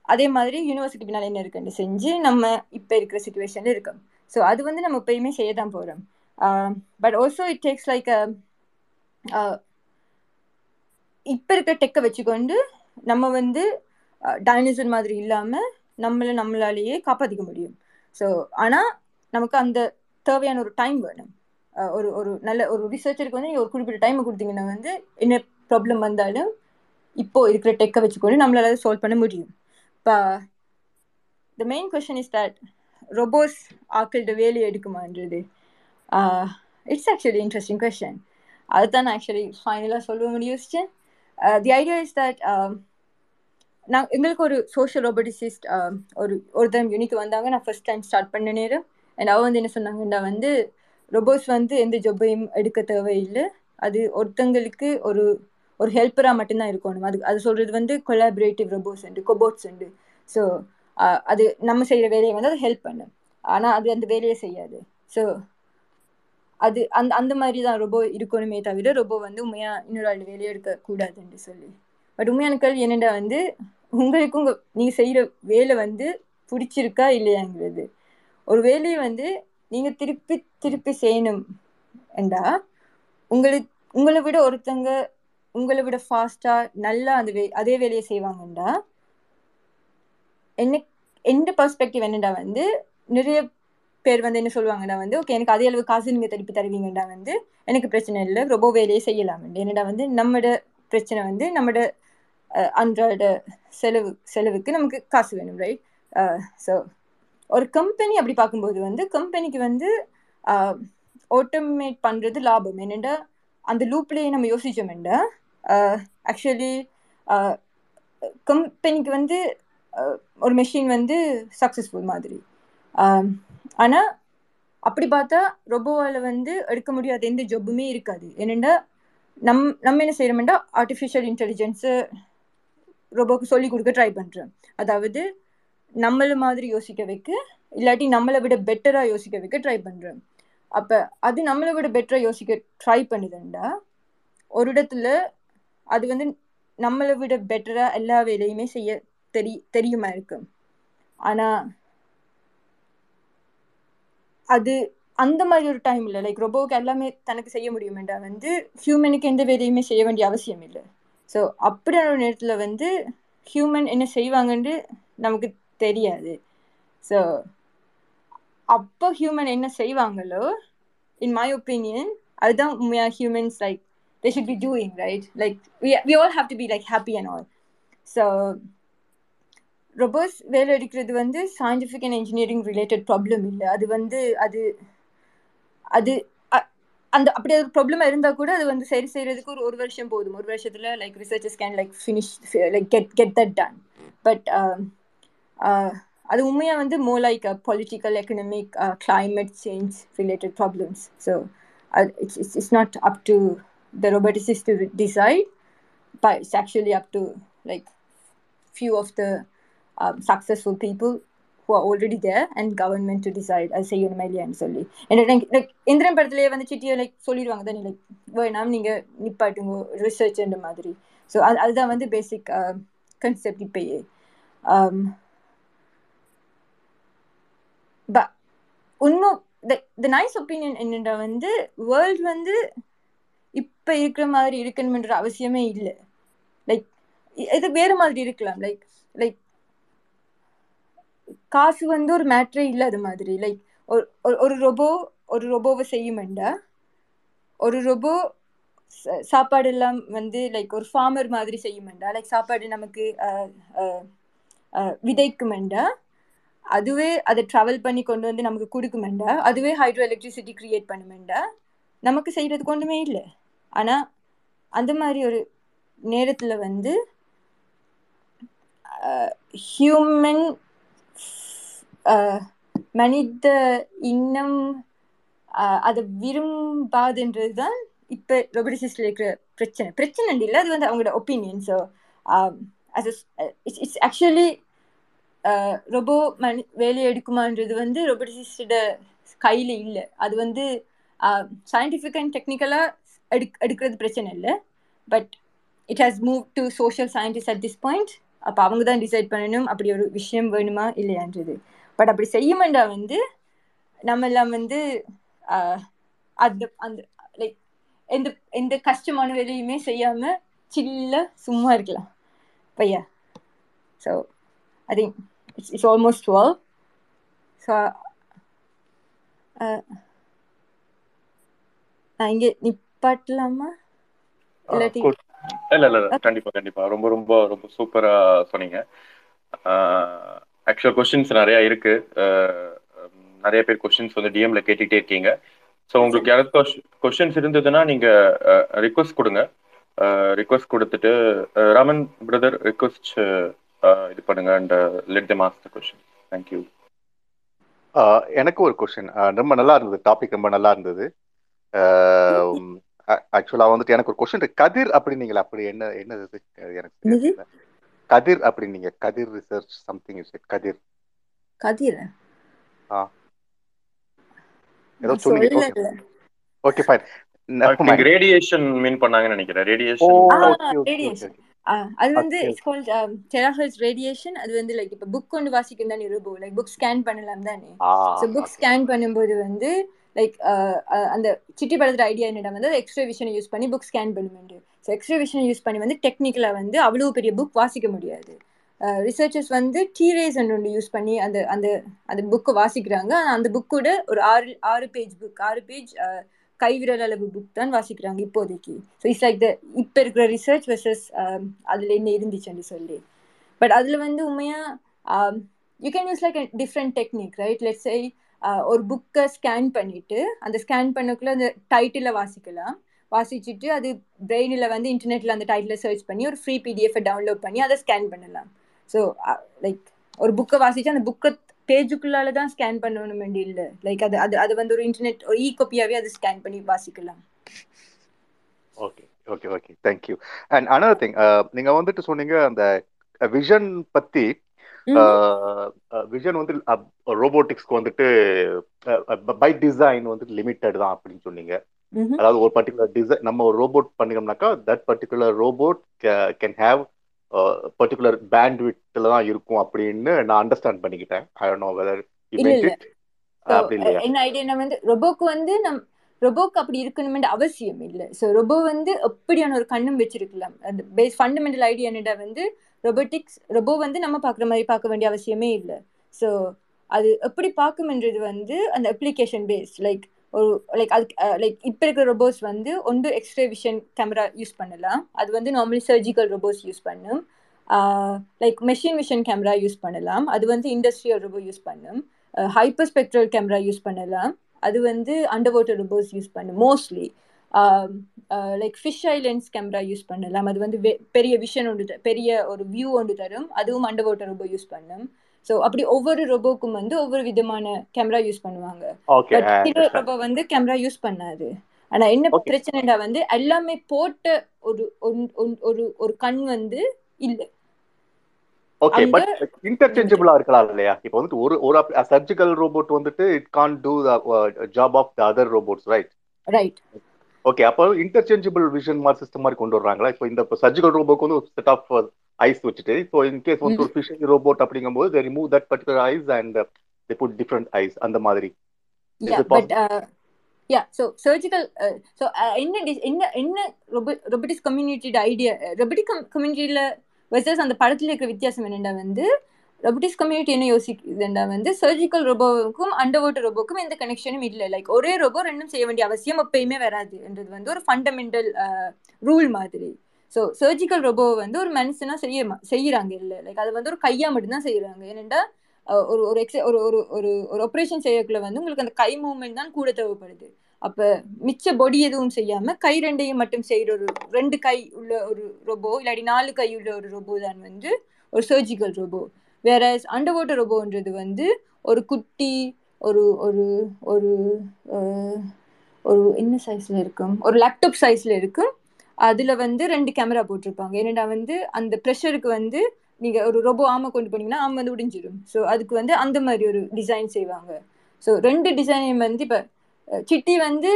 அதே மாதிரி யூனிவர்சிட்டி பின்னால் என்ன இருக்குன்னு செஞ்சு நம்ம இப்போ இருக்கிற சுச்சுவேஷனில் இருக்கோம். ஸோ அது வந்து நம்ம எப்பயுமே செய்ய தான் போகிறோம் but also it takes like இப்போ இருக்க டெக்கை வச்சுக்கொண்டு நம்ம வந்து டைனோசர் மாதிரி இல்லாமல் நம்மளை நம்மளாலேயே காப்பாற்றிக்க முடியும். ஸோ ஆனால் நமக்கு அந்த தேவையான ஒரு டைம் வேணும். ஒரு ஒரு நல்ல ஒரு ரிசர்ச்சருக்கு வந்து நீங்கள் ஒரு குறிப்பிட்ட டைமை கொடுத்தீங்கன்னா வந்து என்ன ப்ராப்ளம் வந்தாலும் இப்போ இருக்கிற டெக்கை வச்சுக்கொண்டு நம்மளால அதை சால்வ் பண்ண முடியும். இப்போ the main question is that robots ஆக்கள்கிட்ட வேலையை எடுக்குமான்றது. இட்ஸ் ஆக்சுவலி இன்ட்ரெஸ்டிங் கொஷன் அதுதான் நான் ஆக்சுவலி ஃபைனலாக சொல்லுவோம்னு யோசிச்சேன் தி ஐடியா இஸ் தட் நான் எங்களுக்கு ஒரு சோஷியல் ரோபோட்டிசிஸ்ட் ஒரு ஒருத்தரம் தரம் யூனிக்கு வந்தாங்க. நான் ஃபர்ஸ்ட் டைம் ஸ்டார்ட் பண்ண நேரம். அண்ட் அவள் வந்து என்ன சொன்னாங்கன்னா வந்து ரொபோட்ஸ் வந்து எந்த ஜொப்பையும் எடுக்க தேவையில்லை. அது ஒருத்தங்களுக்கு ஒரு ஒரு ஹெல்ப்பராக மட்டும்தான் இருக்கணும். அது அது சொல்கிறது வந்து கொலாபரேட்டிவ் ரொபோட்ஸ் உண்டு கொபோட்ஸ் உண்டு. ஸோ அது நம்ம செய்கிற வேலையை வந்து அது ஹெல்ப் பண்ணும். ஆனால் அது அந்த வேலையை செய்யாது. ஸோ அது அந்த அந்த மாதிரி தான் ரொபோ இருக்கணுமே தவிர ரொபோ வந்து உண்மையாக இன்னொரு ஆள் வேலையை எடுக்கக்கூடாதுன்னு சொல்லி. பட் உண்மையான என்னடா வந்து உங்களுக்கு உங்கள் நீங்கள் செய்கிற வேலை வந்து பிடிச்சிருக்கா இல்லையாங்கிறது. ஒரு வேலையை வந்து நீங்கள் திருப்பி திருப்பி செய்யணும் என்றா உங்களுக்கு உங்களை விட ஒருத்தங்க உங்களை விட ஃபாஸ்ட்டாக நல்லா அந்த வே அதே வேலையை செய்வாங்கண்டா என்ன எந்த பர்ஸ்பெக்டிவ் என்னடா வந்து நிறைய பேர் வந்து என்ன சொல்லுவாங்கடா வந்து ஓகே எனக்கு அதே அளவு காசு நீங்கள் திருப்பி தருவீங்கடா வந்து எனக்கு பிரச்சனை இல்லை ரொம்ப வேலையை செய்யலாம். என்னடா வந்து நம்மட பிரச்சனை வந்து நம்மட அன்றாட செலவு செலவுக்கு நமக்கு காசு வேணும் ரைட் ஸோ ஒரு கம்பெனி அப்படி பார்க்கும்போது வந்து கம்பெனிக்கு வந்து ஆட்டோமேட் பண்ணுறது லாபம். என்னென்னா அந்த லூப்லேயே நம்ம யோசிச்சோம்டா ஆக்சுவலி கம்பெனிக்கு வந்து ஒரு மெஷின் வந்து சக்ஸஸ்ஃபுல் மாதிரி. ஆனால் அப்படி பார்த்தா ரொபோவால் வந்து எடுக்க முடியாத எந்த ஜப்புமே இருக்காது. என்னென்னா நம் நம்ம என்ன செய்கிறோம்டா ஆர்டிஃபிஷியல் இன்டெலிஜென்ஸு ரொபோக்கு சொல்லி கொடுக்க ட்ரை பண்ணுறோம் அதாவது நம்மள மாதிரி யோசிக்க வைக்க இல்லாட்டி நம்மளை விட பெட்டராக யோசிக்க வைக்க ட்ரை பண்ணுறோம் அப்போ அது நம்மளை விட பெட்டராக யோசிக்க ட்ரை பண்ணுதுண்டா ஒரு இடத்துல அது வந்து நம்மளை விட பெட்டராக எல்லா வேலையுமே செய்ய தெரி தெரியுமா இருக்கும் ஆனால் அது அந்த மாதிரி ஒரு டைம் இல்லை. லைக் ரொபோவுக்கு எல்லாமே தனக்கு செய்ய முடியுமெண்டா? வந்து ஹியூமனுக்கு எந்த வேலையுமே செய்ய வேண்டிய அவசியம் இல்லை. ஸோ அப்படியான ஒரு நேரத்தில் வந்து ஹியூமன் என்ன செய்வாங்கன்னு நமக்கு தெரியாது. ஸோ அப்போ ஹியூமன் என்ன செய்வாங்களோ இன் மை ஒப்பீனியன் அதுதான் உண்மையா humans like they should be doing right like we all have to be like happy and all so robots வேலை எடுக்கிறது வந்து scientific and engineering related problem இல்லை. அது வந்து அது அது அந்த அப்படி ஒரு ப்ராப்ளமாக இருந்தால் கூட அது வந்து சரி செய்கிறதுக்கு ஒரு ஒரு வருஷம் போதும். ஒரு வருஷத்தில் like researches can like finish like get get that done but அது உண்மையாக வந்து more like political economic climate change related problems so it's it's it's not up to the roboticists to decide but it's actually up to like few of the successful people who are already there and government to அது செய்யணுமா இல்லையான்னு சொல்லி. Like Indiran படத்துலேயே வந்து சிட்டியை like சொல்லிடுவாங்க தானே like வேணாம் நீங்கள் நிப்பாட்டுங்க ரிசர்ச்ன்ற மாதிரி. ஸோ அது அதுதான் வந்து பேசிக் கன்செப்ட் uh, இப்பயே. உண்மை த நைஸ் ஒப்பீனியன் என்னென்ற வந்து வேர்ல்டு வந்து இப்போ இருக்கிற மாதிரி இருக்கணுமென்ற அவசியமே இல்லை. லைக் இது வேறு மாதிரி இருக்கலாம் லைக் லைக் காசு வந்து ஒரு மேட்ரே இல்லை அது மாதிரி. லைக் ஒரு ஒரு ரொபோ ஒரு ரொபோவை செய்யுமெண்டா ஒரு ரொபோ சாப்பாடு எல்லாம் வந்து லைக் ஒரு ஃபார்மர் மாதிரி செய்யுமெண்டா லைக் சாப்பாடு நமக்கு விதைக்குமெண்டா அதுவே அதை ட்ராவல் பண்ணி கொண்டு வந்து நமக்கு கொடுக்குமெண்டா அதுவே ஹைட்ரோ எலக்ட்ரிசிட்டி கிரியேட் பண்ணுமெண்டா நமக்கு செய்கிறதுக்கு ஒன்றுமே இல்லை. ஆனால் அந்த மாதிரி ஒரு நேரத்தில் வந்து ஹியூமன் மனித இன்னம் அதை விரும்பாதுன்றது தான் இப்போ ரொபோட்டிசிஸ்டில் இருக்கிற பிரச்சனை. பிரச்சனை இல்லை அது வந்து அவங்களோட opinion so it's it's actually robo money வேலையை எடுக்குமான்றது வந்து ரொபோட்டிசிஸ்டோட கையில் இல்லை. அது வந்து சயின்டிஃபிக் அண்ட் டெக்னிக்கலாக எடுக் எடுக்கிறது பிரச்சனை இல்லை. But it has move to social scientist at this point அப்போ அவங்க தான் டிசைட் பண்ணணும் அப்படி ஒரு விஷயம் வேணுமா இல்லையான்றது. பட் அப்படி செய்யுமெண்டா வந்து நம்ம எல்லாம் வந்து அந்த அந்த லைக் எந்த எந்த கஷ்டமான வேலையுமே செய்யாமல் சில்ல சும்மா இருக்கலாம். பையா so I think it's it's almost twelve so நான் இங்கே நிப்பாட்டலாமா? இல்லாட்டி இல்ல இல்ல இல்ல. கண்டிப்பா கண்டிப்பா. ரொம்ப ரொம்ப ரொம்ப சூப்பரா சொன்னீங்க. ஆக்சுவல் கொஸ்டின்ஸ் நிறைய இருக்கு. நிறைய பேர் கொஸ்டின்ஸ் வந்து டிஎம்ல கேட்டுட்டே இருக்கீங்க. ஸோ உங்களுக்கு யாராவது கொஸ்டின்ஸ் இருந்ததுன்னா நீங்க ரிக்வஸ்ட் கொடுங்க. ரிக்வஸ்ட் கொடுத்துட்டு ராமன் பிரதர் ரிக்வஸ்ட் இது பண்ணுங்க and let the master question thank you ah எனக்கு ஒரு கொஸ்டின் ரொம்ப நல்லா இருந்தது. டாபிக் ரொம்ப நல்லா இருந்தது. ஆக்சுவலா வந்துட்டு எனக்கு ஒரு கொஸ்டின் கதிர் அப்படின்னீங்களா அப்படி என்ன என்னது எனக்கு. கதிர் அப்படின்னீங்க கதிர் ரிசர்ச் சம்திங் இஸ் கதிர். கதிர. ஏதோ நான் சொன்னீங்க சொல்லல. ஓகே. ஃபைன் நீங்க ரேடியேஷன் மீன் பண்ணாங்கன்னு நினைக்கிறேன். ரேடியேஷன். ஆ, அது வந்து. இட்ஸ் கால்ட் டெராஹெர்ட்ஸ் ரேடியேஷன் அது வந்து லைக் இப்போ புக் கொண்டு வாசிக்கும் தானே ரோபோ லைக் புக் ஸ்கேன் பண்ணலாம் தானே. ஸோ புக் ஸ்கேன் பண்ணும்போது வந்து லைக் அந்த சிட்டி படத்துல ஐடியா என்னடா வந்து எக்ஸ்ட்ரா விஷனை யூஸ் பண்ணி புக் ஸ்கேன் பண்ணுமெண்டு ஸோ யூஸ் பண்ணி வந்து டெக்னிக்கலாக வந்து அவ்வளோ பெரிய புக் வாசிக்க முடியாது. ரிசர்ச்சர்ஸ் வந்து டீரேஸ் ஒன்று யூஸ் பண்ணி அந்த அந்த அந்த புக்கை வாசிக்கிறாங்க. அந்த புக்கோட ஒரு ஆறு ஆறு பேஜ் புக் ஆறு பேஜ் கைவிரல் அளவு புக் தான் வாசிக்கிறாங்க இப்போதைக்கு. ஸோ இட்ஸ் லைக் த இப்போ இருக்கிற ரிசர்ச் வெர்சஸ் அதில் என்ன இருந்துச்சுன்னு சொல்லி. பட் அதில் வந்து உண்மையாக you can use like different technique right let's ஒரு புக்கை ஸ்கேன் பண்ணிவிட்டு அந்த ஸ்கேன் பண்ணக்குள்ளே அந்த டைட்டிலை வாசிக்கலாம். வாசிச்சுட்டு அது பிரெயினில் வந்து இன்டர்நெட்டில் அந்த டைட்டில் சர்ச் பண்ணி ஒரு ஃப்ரீ பிடிஎஃபை டவுன்லோட் பண்ணி அதை ஸ்கேன் பண்ணலாம். ஸோ லைக் ஒரு புக்கை வாசிச்சு அந்த புக்கை பேஜுக்குள்ளால தான் ஸ்கேன் பண்ணணும் வேண்டி இல்லை லைக் அது அது அது வந்து ஒரு இன்டர்நெட் ஒரு இ காப்பியாகவே அது ஸ்கேன் பண்ணி வாசிக்கலாம். Okay okay okay thank you and another thing நீங்க வந்துட்டு சொன்னீங்க அந்த விஷன் பத்தி விஷன் வந்து ரோபோட்டிக்ஸ்க்கு வந்துட்டு பை டிசைன் வந்துட்டு லிமிட்டட் தான் அப்படின்னு சொன்னீங்க. அதாவது ஒரு பர்டிகுலர் டிசைன் நம்ம ஒரு robot பண்ணினோம்னாக்கா that particular robot can have particular band விட்ல தான் இருக்கும் அப்படின்னு நான் அண்டர்ஸ்டாண்ட் பண்ணிக்கிட்டேன். ஐ டோன்ட் நோ வெதர் அப்படி இல்லையா? என்ன ஐடியா வந்து ரொபோக்கு வந்து நம் ரொபோக்கு அப்படி இருக்கணும்னு அவசியம் இல்லை. ஸோ ரொபோ வந்து எப்படியான ஒரு கண்ணும் வச்சிருக்கலாம். அந்த பேஸ் ஃபண்டமெண்டல் ஐடியா என்னடா வந்து ரொபோட்டிக்ஸ் ரொபோ வந்து நம்ம பார்க்குற மாதிரி பார்க்க வேண்டிய அவசியமே இல்லை. ஸோ அது எப்படி பார்க்கும்ன்றது வந்து அந்த அப்ளிகேஷன் பேஸ் லைக் ஒரு லைக் அது லைக் இப்போ இருக்கிற ரொபோட்ஸ் வந்து ஒன்று எக்ஸ்ரே விஷன் கேமரா யூஸ் பண்ணலாம். அது வந்து நார்மலி சர்ஜிக்கல் ரொபோட்ஸ் யூஸ் பண்ணும். Like machine vision camera use பண்ணலாம். அது வந்து இண்டஸ்ட்ரியல் ரொபோ யூஸ் பண்ணும். ஹைப்பர் ஸ்பெக்ட்ரல் கேமரா யூஸ் பண்ணலாம். அது வந்து அண்டர் வாட்டர் ரொபோட்ஸ் யூஸ் பண்ணும் mostly like fish eye lens camera use பண்ணலாம். அது வந்து வெ- பெரிய விஷன் ஒன்று த- பெரிய ஒரு வியூ ஒன்று தரும். அதுவும் அண்டர் வாட்டர் ரொபோ யூஸ் பண்ணும். ஸோ அப்படி ஒவ்வொரு ரொபோக்கும் வந்து ஒவ்வொரு விதமான கேமரா யூஸ் பண்ணுவாங்க. ஓகே பட் ரொபோ வந்து கேமரா யூஸ் பண்ணாது. ஆனா என்ன. பிரச்சனைடா வந்து எல்லாமே போட்ட ஒரு ஒரு ஒரு கண் வந்து இல்ல. ஓகே பட் இன்டர்சேஞ்சபிளா இருக்கலாம் இல்லையா? இப்போ வந்துட்டு ஒரு ஒரு சர்ஜிக்கல் ரோபோட் வந்துட்டு it can do job of the other robots right right okay அப்போ இன்டர்சேஞ்சபிள் விஷன் மாதிரி சிஸ்டம் மாதிரி கொண்டு வர்றாங்களா? இப்போ இந்த சர்ஜிக்கல் ரோபோக்கு வந்து செட் ஆஃப் ஐஸ் வச்சுட்டு. இப்போ இன் கேஸ் வந்து ஒரு ஃபிஷிங் ரோபோட் அப்படிங்கும்போது they remove that particular eyes and they put different eyes அந்த மாதிரி. Uh, surgical uh, so uh, என்ன என்ன என்ன ரொபோட்டிக்ஸ் கம்யூனிட்டியோட ஐடியா ரொபோட்டிக் கம்யூனிட்டியில வெர்சஸ் அந்த படத்துல இருக்கிற வித்தியாசம் என்னடா வந்து ரொபோட்டிக்ஸ் கம்யூனிட்டி என்ன யோசிக்குதுண்டா வந்து சர்ஜிக்கல் ரோபோவுக்கும் அண்டர் வாட்டர் ரோபோக்கும் எந்த கனெக்ஷனும் இல்லை. லைக் ஒரே ரோபோ ரெண்டும் செய்ய வேண்டிய அவசியம் எப்பயுமே வராதுன்றது வந்து ஒரு ஃபண்டமெண்டல் ரூல் மாதிரி. ஸோ சர்ஜிக்கல் ரொபோவை வந்து ஒரு மனுஷனா செய்ய மா- செய்யறாங்க இல்லை. லைக் அது வந்து ஒரு கையா மட்டும்தான் செய்யறாங்க. ஏனெண்டா ஒரு ஒரு எக்ஸ ஒரு ஒரு ஒரு ஒரு ஆப்ரேஷன் செய்யக்குள்ள வந்து உங்களுக்கு அந்த கை மூவ்மெண்ட் தான் கூட தேவைப்படுது. அப்ப மிச்ச பொடி எதுவும் செய்யாம கை ரெண்டையும் மட்டும் செய்யற ஒரு ரெண்டு கை உள்ள ஒரு ரொபோ இல்லாட்டி நாலு கை உள்ள ஒரு ரொபோ தான் வந்து ஒரு சர்ஜிக்கல் ரோபோ வேற அண்டர் வாட்டர் ரோபோன்றது வந்து ஒரு குட்டி ஒரு ஒரு ஒரு ஒரு என்ன சைஸ்ல இருக்கும்? ஒரு லேப்டாப் சைஸ்ல இருக்கும். அதுல வந்து ரெண்டு கேமரா போட்டிருப்பாங்க. ஏன்னா வந்து அந்த ப்ரெஷருக்கு வந்து நீங்க ஒரு ரோபோ ஆமை கொண்டு போனீங்கன்னா ஆமை வந்து உடைஞ்சிடும் ஸோ அதுக்கு வந்து அந்த மாதிரி ஒரு டிசைன் செய்வாங்க. ஸோ ரெண்டு டிசைனையும் வந்து இப்போ சிட்டி வந்து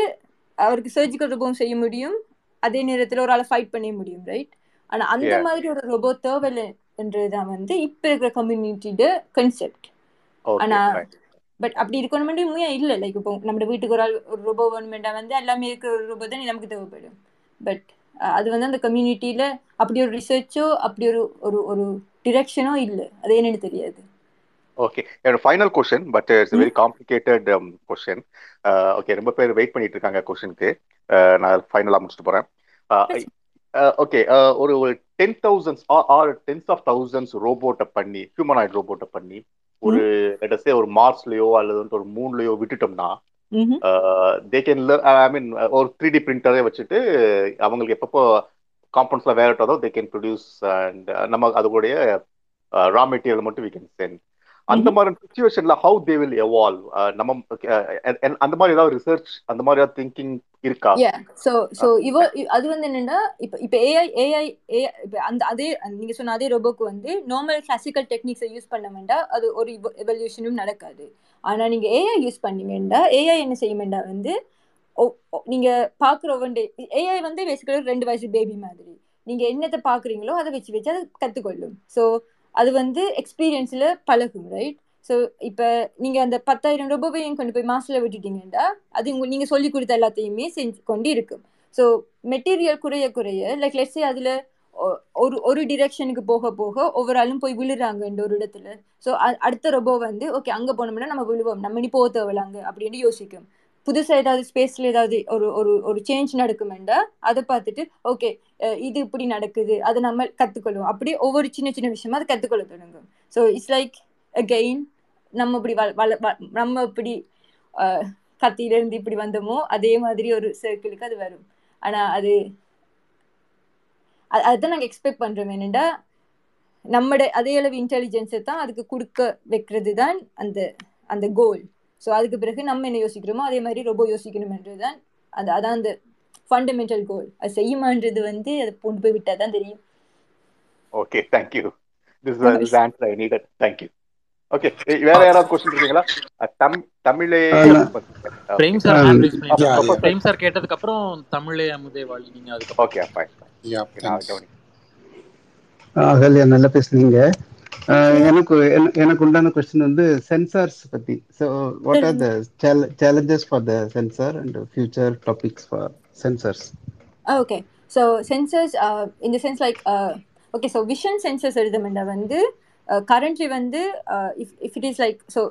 அவருக்கு சர்ஜிக்கல் ரோபோவும் செய்ய முடியும். அதே நேரத்தில் ஒரு ஆளை ஃபைட் பண்ண முடியும் ரைட் ஆனா அந்த. மாதிரி ஒரு ரோபோ தேவையில்லைன்றதுதான் வந்து இப்போ இருக்கிற கம்யூனிட்டியோட கன்செப்ட் ஆனா பட் அப்படி இருக்கணுமெண்டு உண்மையாக இல்லை. லைக் இப்போ நம்ம வீட்டுக்கு ஒரு ஆள் ஒரு ரோபோ வேணுமெண்டா வந்து எல்லாமே இருக்கிற ஒரு ரோபோ தான் நமக்கு தேவைப்படும். பட் அது வந்து அந்த கம்யூனிட்டியில அப்படி ஒரு ரிசர்ச்சோ அப்படி ஒரு ஒரு ஒரு டிரெக்ஷனோ இல்லை. அது என்னன்னு தெரியாது. ஓகே என்னோட final question but it's very complicated question okay ரொம்ப பேர் வெயிட் பண்ணிட்டு இருக்காங்க கொஸ்டினுக்கு நான் ஃபைனலாக முடிச்சுட்டு போறேன். ஓகே ஒரு ஒரு ten thousands or tens of thousands ரோபோட்டை பண்ணி ஹியூமனாய்ட் ரோபோட்டை பண்ணி ஒரு லெட்டஸே ஒரு மார்ஸ்லயோ அல்லது ஒரு மூன்லயோ விட்டுட்டோம்னா. தே கேன் ஐ மீன் ஒரு த்ரீ டி பிரிண்டரே வச்சுட்டு அவங்களுக்கு எப்பப்போ காம்பவுண்ட்ஸ்ல வேற தே கேன் ப்ரொடியூஸ் அண்ட் நம்ம அதோடைய ரா மெட்டீரியல் மட்டும் வி கேன் சென்ட் அந்த மாதிரி சுச்சுவேஷன்ல ஹவு தே வில் எவால்வ் நம்ம and அந்த மாதிரி ஏதாவது ரிசர்ச் அந்த மாதிரி ஏதாவது திங்கிங் இருக்கா. So so இவ அது வந்து என்னன்னா இப்ப இப்ப ஏஐ ஏஐ இப்ப அந்த அதே நீங்க சொன்ன அதே ரோபோக்கு வந்து நார்மல் கிளாசிக்கல் டெக்னிக்ஸை யூஸ் பண்ண வேண்டாம் அது ஒரு எவல்யூஷனும் நடக்காது. ஆனா நீங்க ஏஐ யூஸ் பண்ணீங்கன்னா ஏஐ என்ன செய்யுமெண்டா வந்து ஒ- ஒ- நீங்க பாக்குற ஒவ்வொன்று ஏஐ வந்து பேசிக்கலி ரெண்டு வயசு பேபி மாதிரி. நீங்க என்னத்தை பாக்குறீங்களோ அதை வச்சு வச்சு அது கத்துக்கொள்ளும். ஸோ அது வந்து எக்ஸ்பீரியன்ஸில் பழகும் ரைட் ஸோ இப்போ நீங்கள் அந்த பத்தாயிரம் ரூபாயையும் கொண்டு போய் மாசில் விட்டுட்டீங்கன்னா அது உங்க நீங்கள் சொல்லி கொடுத்த எல்லாத்தையுமே செஞ்சு கொண்டு இருக்கும். ஸோ மெட்டீரியல் குறைய குறைய லைக் லெட்ஸே அதில் ஒரு ஒரு டிரெக்ஷனுக்கு போக போக ஒவ்வொரு ஆளும் போய் விழுறாங்கன்ற ஒரு இடத்துல. ஸோ அடுத்த ரொபோ வந்து ஓகே அங்கே போனோம்னா நம்ம விழுவோம் நம்ம இனி போக தேவையில்ல அப்படின்னு யோசிக்கும். புதுசாக ஏதாவது ஸ்பேஸில் ஏதாவது ஒரு ஒரு ஒரு சேஞ்ச் நடக்குமெண்டா அதை பார்த்துட்டு ஓகே இது இப்படி நடக்குது. அதை நம்ம கற்றுக்கொள்வோம் அப்படி ஒவ்வொரு சின்ன சின்ன விஷயமா அதை கற்றுக்கொள்ள தொடங்கும். ஸோ இட்ஸ் லைக் அகெயின் நம்ம இப்படி வள வள வ- நம்ம இப்படி அஹ், கத்தியிலேருந்து இப்படி வந்தோமோ அதே மாதிரி ஒரு சர்க்கிளுக்கு அது வரும். ஆனால் அது அது- அதுதான் நாங்கள் எக்ஸ்பெக்ட் பண்ணுறோம் என்னென்னா நம்மட அதே அளவு இன்டெலிஜென்ஸை தான் அதுக்கு கொடுக்க வைக்கிறது தான் அந்த அந்த கோல் ஸோ அதுக்கு பிறகு நம்ம என்ன யோசிக்கிறோமோ அதே மாதிரி ரொம்ப யோசிக்கணுமென்றது தான் அது அதான் அந்த ஃபண்டமெண்டல் கோல் அது செய்யுமான்றது வந்து அதை கொண்டு போய் விட்டால் தான் தெரியும் okay thank you this this answer I needed thank you okay வேற யாராவது கொஸ்டின் இருக்கீங்களா? தமிழே பிரேம் சார் பிரேம் சார் கேட்டதுக்கு அப்புறம் தமிழே அமுதே வாழி நீங்க அதுக்கப்புறம். Okay fine. கவனி அகல்யா நல்லா பேசுனீங்க. எனக்கு என- எனக்கு உண்டான கொஸ்டின் வந்து சென்சார்ஸ் பத்தி. So what are the challenges for the sensor and future topics for sensors Ah, oh, okay. So sensors, uh, in the sense like, uh, okay, so vision sensors எழுதுமெண்டா வந்து uh, கரண்ட்லி வந்து if if it is like so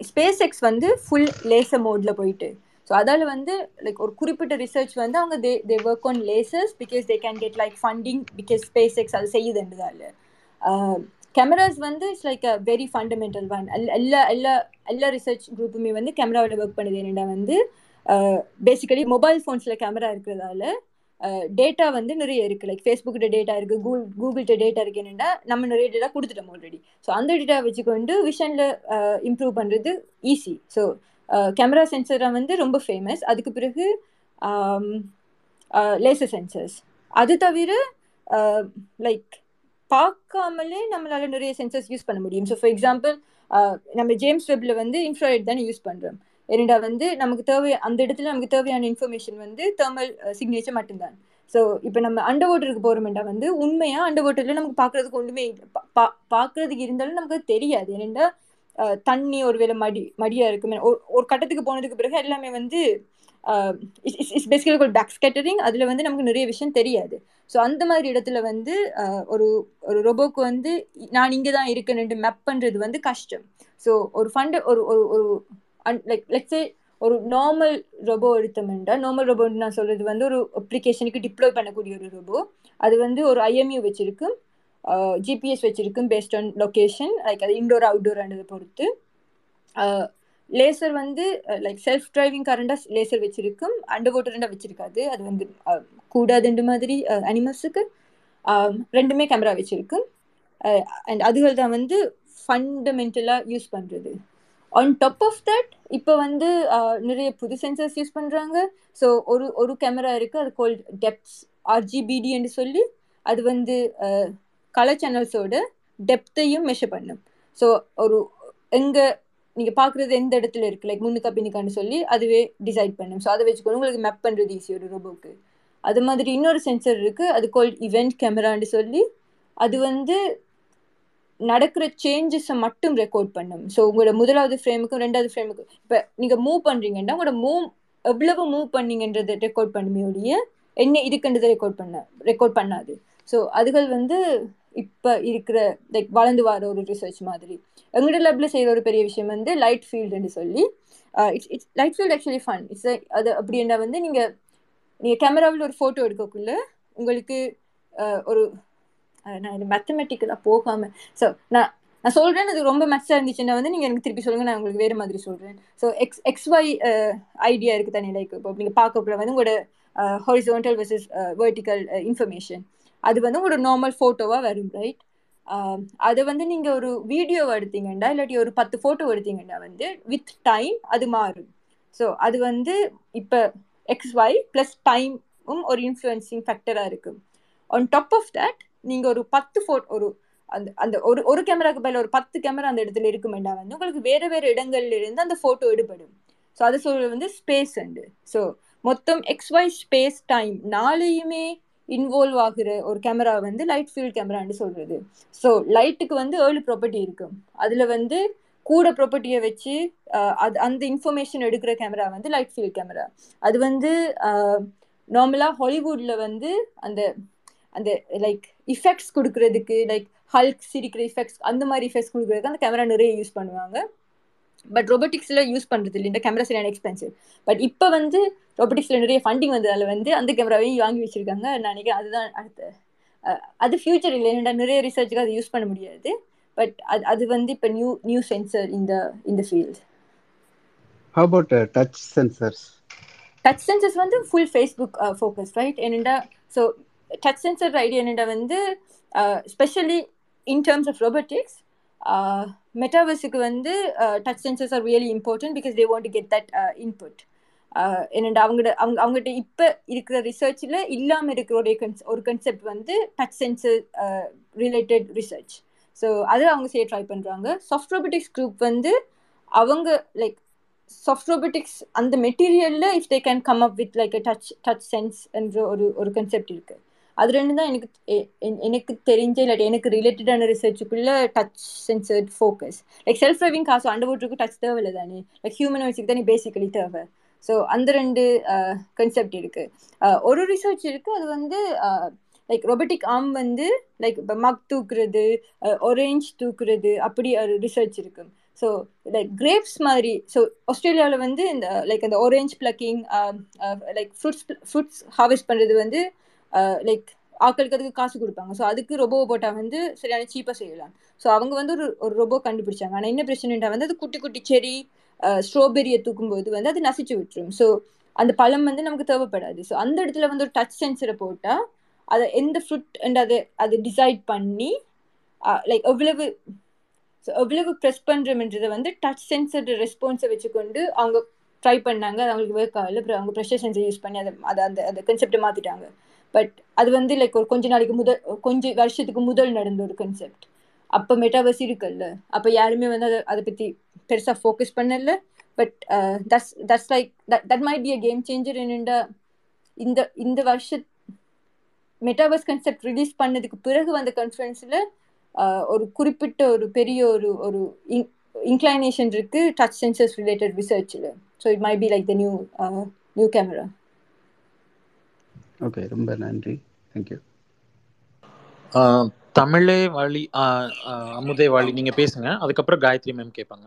SpaceX வந்து full laser மோடில் போயிட்டு. So அதால் வந்து like ஒரு குறிப்பிட்ட ரிசர்ச் வந்து அவங்க they they work on lasers because they can get like funding because SpaceX அது செய்யுதுன்றதால. Uh, கேமராஸ் வந்து it's like a very fundamental one எல்லா எல்லா எல்லா ரிசர்ச் குரூப்புமே வந்து கேமராவில் ஒர்க் பண்ணுது. என்னடா வந்து பேசிக்கலி மொபைல் ஃபோன்ஸில் கேமரா இருக்கிறதால டேட்டா வந்து நிறைய இருக்குது லைக் ஃபேஸ்புக்கிட்ட டேட்டா இருக்குது கூகுள் கூகுள்கிட்ட டேட்டா இருக்கு என்னென்னா நம்ம நிறைய டேட்டா கொடுத்துட்டோம் ஆல்ரெடி ஸோ அந்த டேட்டா வச்சுக்கொண்டு விஷனில் இம்ப்ரூவ் பண்ணுறது ஈஸி ஸோ கேமரா சென்சராக வந்து ரொம்ப ஃபேமஸ் அதுக்கு பிறகு லேசர் சென்சர்ஸ் அது தவிர லைக் பார்க்காமலே நம்மளால நிறைய சென்சர்ஸ் யூஸ் பண்ண முடியும். ஸோ ஃபார் எக்ஸாம்பிள் நம்ம ஜேம்ஸ் வெப்பில் வந்து இன்ஃப்ராய்ட் தானே யூஸ் பண்ணுறோம் ஏனெண்டா வந்து நமக்கு தேவை அந்த இடத்துல நமக்கு தேவையான இன்ஃபர்மேஷன் வந்து தேர்மல் சிக்னேச்சர் மட்டும்தான். ஸோ இப்போ நம்ம அண்டர் வாட்டருக்கு போகிறோம்டா வந்து உண்மையாக அண்டர் வாட்டரில் நமக்கு பார்க்குறதுக்கு ஒன்றுமே இல்லை. பா- பார்க்குறதுக்கு இருந்தாலும் நமக்கு தெரியாது. ஏனெண்டா தண்ணி ஒருவேளை மடி மடியாக இருக்குமே. ஒரு ஒரு கட்டத்துக்கு போனதுக்கு பிறகு எல்லாமே வந்து இட்ஸ் பேசிக்கலி ஒரு பேக் ஸ்கேட்டரிங் அதில் வந்து நமக்கு நிறைய விஷயம் தெரியாது. ஸோ அந்த மாதிரி இடத்துல வந்து ஒரு ஒரு ரொபோக்கு வந்து நான் இங்கே தான் இருக்கேன்னு மேப் பண்ணுறது வந்து கஷ்டம். ஸோ ஒரு ஃபண்டு ஒரு ஒரு அண்ட் லைக் லெட்ஸே ஒரு நார்மல் ரொபோ எடுத்தோம்னா நார்மல் ரொபோன்னு நான் சொல்கிறது வந்து ஒரு அப்ளிகேஷனுக்கு டிப்ளோய் பண்ணக்கூடிய ஒரு ரொபோ அது வந்து ஒரு ஐஎம்யூ வச்சிருக்கும் ஜிபிஎஸ் வச்சிருக்கும் பேஸ்ட் ஆன் லொக்கேஷன் லைக் அது இன்டோர் அவுட்டோர்ன்றதை பொறுத்து. லேசர் வந்து லைக் செல்ஃப் டிரைவிங் கரண்டாக லேசர் வச்சிருக்கும் அண்டர் வாட்டர்ண்டா வச்சிருக்காது. அது வந்து கூடாதுண்டு மாதிரி அனிமல்ஸுக்கு ரெண்டுமே கேமரா வச்சிருக்கும். அண்ட் அதுகள் தான் வந்து ஃபண்டமெண்டலாக யூஸ் பண்ணுறது ஆன் டாப் ஆஃப் தட் இப்போ வந்து நிறைய புது சென்சர்ஸ் யூஸ் பண்ணுறாங்க ஸோ ஒரு ஒரு கேமரா இருக்குது அது கோல்ட் டெப்ஸ் ஆர்ஜிபிடி என்று சொல்லி அது வந்து கலர் சேனல்ஸோட டெப்த்தையும் மெஷர் பண்ணும். ஸோ ஒரு எங்கே நீங்கள் பார்க்குறது எந்த இடத்துல இருக்குது லைக் முன்னுக்கா பின்னுக்கான்னு சொல்லி அதுவே டிசைட் பண்ணும். ஸோ அதை வச்சுக்கணும் உங்களுக்கு மேப் பண்ணுறது ஈஸி ஒரு ரோபோக்கு அது மாதிரி இன்னொரு சென்சர் இருக்குது அது கோல்ட் இவெண்ட் கேமரான்னு சொல்லி அது வந்து நடக்கிற சேஞ்சஸை மட்டும் ரெக்கார்ட் பண்ணும். ஸோ உங்களோட முதலாவது ஃப்ரேமுக்கும் ரெண்டாவது ஃப்ரேமுக்கும் இப்போ நீங்கள் மூவ் பண்ணுறீங்கன்னா உங்களோட மூவ் எவ்வளவு மூவ் பண்ணீங்கன்றதை ரெக்கார்ட் பண்ணுமே ஒழிய என்ன இதுக்குன்றதை ரெக்கார்ட் பண்ண ரெக்கார்ட் பண்ணாது. ஸோ அதுகள் வந்து இப்போ இருக்கிற லைக் வளர்ந்து வர ஒரு ரிசர்ச் மாதிரி. எங்களோட லேபில் செய்கிற ஒரு பெரிய விஷயம் வந்து லைட் ஃபீல்டுன்னு சொல்லி. It's it's light field actually fun it's அது அப்படின்னா வந்து நீங்கள் நீங்கள் கேமராவில் ஒரு ஃபோட்டோ எடுக்கக்குள்ள உங்களுக்கு ஒரு நான் இது மேத்தமெட்டிக்கலாக போகாம. ஸோ நான் நான் சொல்றேன் அது ரொம்ப மெச்சா இருந்துச்சுன்னா வந்து நீங்கள் எனக்கு திருப்பி சொல்லுங்க நான் உங்களுக்கு வேறு மாதிரி சொல்கிறேன் so X X Y idea இருக்குது தானே லைக் இப்போ நீங்கள் பார்க்கக்குள்ள வந்து உங்களோட ஹாரிசோண்டல் வெர்சஸ் வேர்டிக்கல் இன்ஃபர்மேஷன் அது வந்து உங்களோட நார்மல் ஃபோட்டோவாக வரும் ரைட் அதை வந்து நீங்கள் ஒரு வீடியோ எடுத்தீங்கன்னா இல்லாட்டி ஒரு பத்து ஃபோட்டோ எடுத்தீங்கன்னா வந்து வித் டைம் அது மாறும். ஸோ அது வந்து இப்போ எக்ஸ் ஒய் ப்ளஸ் டைமும் ஒரு இன்ஃப்ளூயன்சிங் ஃபேக்டராக இருக்கும் ஆன் டாப் ஆஃப் தட் நீங்கள் ஒரு பத்து ஃபோட்டோ ஒரு அந்த அந்த ஒரு ஒரு கேமராக்கு பதில் ஒரு பத்து கேமரா அந்த இடத்துல இருக்குமெண்டா வந்து உங்களுக்கு வேறு வேறு இடங்கள்ல இருந்து அந்த ஃபோட்டோ எடுப்படும் ஸோ அது சொல்றது வந்து ஸ்பேஸ் அண்டு ஸோ மொத்தம் எக்ஸ் ஒய் ஸ்பேஸ் டைம் நாளையுமே இன்வால்வ் ஆகுற ஒரு கேமரா வந்து லைட் ஃபீல்ட் கேமரான்னு சொல்றது. ஸோ லைட்டுக்கு வந்து ஏழு ப்ராப்பர்ட்டி இருக்கும். அதில் வந்து கூட ப்ராப்பர்ட்டியை வச்சு அது அந்த இன்ஃபர்மேஷன் எடுக்கிற கேமரா வந்து லைட் ஃபீல்ட் கேமரா அது வந்து நார்மலாக ஹாலிவுட்ல வந்து அந்த அந்த லைக் இஃபெக்ட்ஸ் கொடுக்கறதுக்கு லைக் ஹல்க் சிரிக்கிற இஃபெக்ட்ஸ் அந்த மாதிரி இஃபெக்ட்ஸ் கொடுக்கறதுக்கு அந்த கேமரா நிறைய யூஸ் பண்ணுவாங்க. பட் ரொபோட்டிக்ஸில் யூஸ் பண்ணுறது இல்லை இந்த கேமரா சரியான எக்ஸ்பென்சிவ் பட் இப்போ வந்து ரொபோட்டிக்ஸில் நிறைய ஃபண்டிங் வந்ததால வந்து அந்த கேமராவையும் வாங்கி வச்சிருக்காங்க. நான் நினைக்கிறேன் அதுதான் அடுத்த அது ஃபியூச்சர் இல்லை ஏன்னா நிறைய ரிசர்ச்சுக்கு அதை யூஸ் பண்ண முடியாது. பட் அது அது வந்து இப்போ நியூ நியூ சென்சர் இந்த இந்த field about uh, touch sensors? Touch sensors வந்து ஃபுல் ஃபேஸ்புக் ஃபோக்கஸ் ரைட் என்னென்னா ஸோ டச் சென்சர் ஐடியானிட வந்து specially in terms of robotics மெட்டாவர்ஸுக்கு வந்து touch sensors are really important because they want to get that input என்னென்னா அவங்கள்ட்ட அவங்க அவங்ககிட்ட இப்போ இருக்கிற ரிசர்ச்சில் இல்லாமல் இருக்கிற ஒரு கன்ஸ் ஒரு கன்செப்ட் வந்து touch sensor related research so அது அவங்க செய்ய ட்ரை பண்ணுறாங்க சாஃப்ட் ரோபோட்டிக்ஸ் குரூப் வந்து அவங்க லைக் சாஃப்ட் ரோபோட்டிக்ஸ் அந்த மெட்டீரியலில் if they can come up with like touch touch sense என்ற ஒரு ஒரு கன்செப்ட் இருக்குது அது ரெண்டு தான் எனக்கு எனக்கு தெரிஞ்ச இல்லாட்டி எனக்கு ரிலேட்டடான ரிசர்ச்சுக்குள்ள touch சென்சர்ட் focus like self driving காசு அண்டர் வாட்டருக்கு டச் தேவையில்லை தானே லைக் ஹியூமனாய்ட்ஸுக்கு தானே பேசிக்கலி தேவை. ஸோ அந்த ரெண்டு கன்செப்ட் இருக்குது ஒரு ரிசர்ச் இருக்குது அது வந்து லைக் ரொபோட்டிக் ஆர்ம் வந்து லைக் இப்போ மக் தூக்குறது ஒரேஞ்ச் தூக்குறது அப்படி ஒரு ரிசர்ச் இருக்குது ஸோ லைக் கிரேப்ஸ் மாதிரி ஸோ ஆஸ்திரேலியாவில் வந்து இந்த லைக் அந்த orange plucking like fruits fruits harvest பண்ணுறது வந்து லைக் ஆக்களுக்கு அதுக்கு காசு கொடுப்பாங்க. ஸோ அதுக்கு ரொபோ போட்டால் வந்து சரியான சீப்பாக செய்யலாம். ஸோ அவங்க வந்து ஒரு ஒரு ரொபோ கண்டுபிடிச்சாங்க. ஆனால் என்ன பிரச்சனைட்டா வந்து அது குட்டி குட்டி செடி ஸ்ட்ராபெரியை தூக்கும்போது வந்து அது நசிச்சு விட்டுரும். ஸோ அந்த பழம் வந்து நமக்கு தேவைப்படாது. ஸோ அந்த இடத்துல வந்து ஒரு டச் சென்சரை போட்டால் அதை எந்த ஃப்ரூட் அண்ட் அதை அது டிசைட் பண்ணி லைக் எவ்வளவு ஸோ எவ்வளவு ப்ரெஸ் பண்ணுறோம்ன்றதை வந்து டச் சென்சர் ரெஸ்பான்ஸை வச்சுக்கொண்டு அவங்க ட்ரை பண்ணாங்க. அது அவங்களுக்கு ஒர்க் ஆகல. அப்புறம் அவங்க ப்ரெஷர் சென்சர் யூஸ் பண்ணி அதை அதை அந்த அந்த கன்செப்டை மாற்றிட்டாங்க பட் அது வந்து லைக் ஒரு கொஞ்ச நாளைக்கு முதல் கொஞ்சம் வருஷத்துக்கு முதல் நடந்த ஒரு கன்செப்ட் அப்போ மெட்டாவர்ஸ் இருக்குல்ல. அப்போ யாருமே வந்து அதை அதை பற்றி பெருசாக ஃபோக்கஸ் பண்ணல. But that's that's like that might be a game changer என்னென்னா இந்த இந்த வருஷ மெட்டாவர்ஸ் கன்செப்ட் ரிலீஸ் பண்ணதுக்கு பிறகு வந்த கான்ஃபரன்ஸில் uh, ஒரு குறிப்பிட்ட ஒரு பெரிய ஒரு ஒரு இன்க்ளைனேஷன் இருக்குது touch sensors related ரிசர்ச்சில் so it may be like the new new camera okay ரொம்ப நன்றி தேங்க்யூ தமிழே ஆஹ் அமுதே வழி நீங்க பேசுங்க அதுக்கப்புறம் காயத்ரி மேம் கேட்பாங்க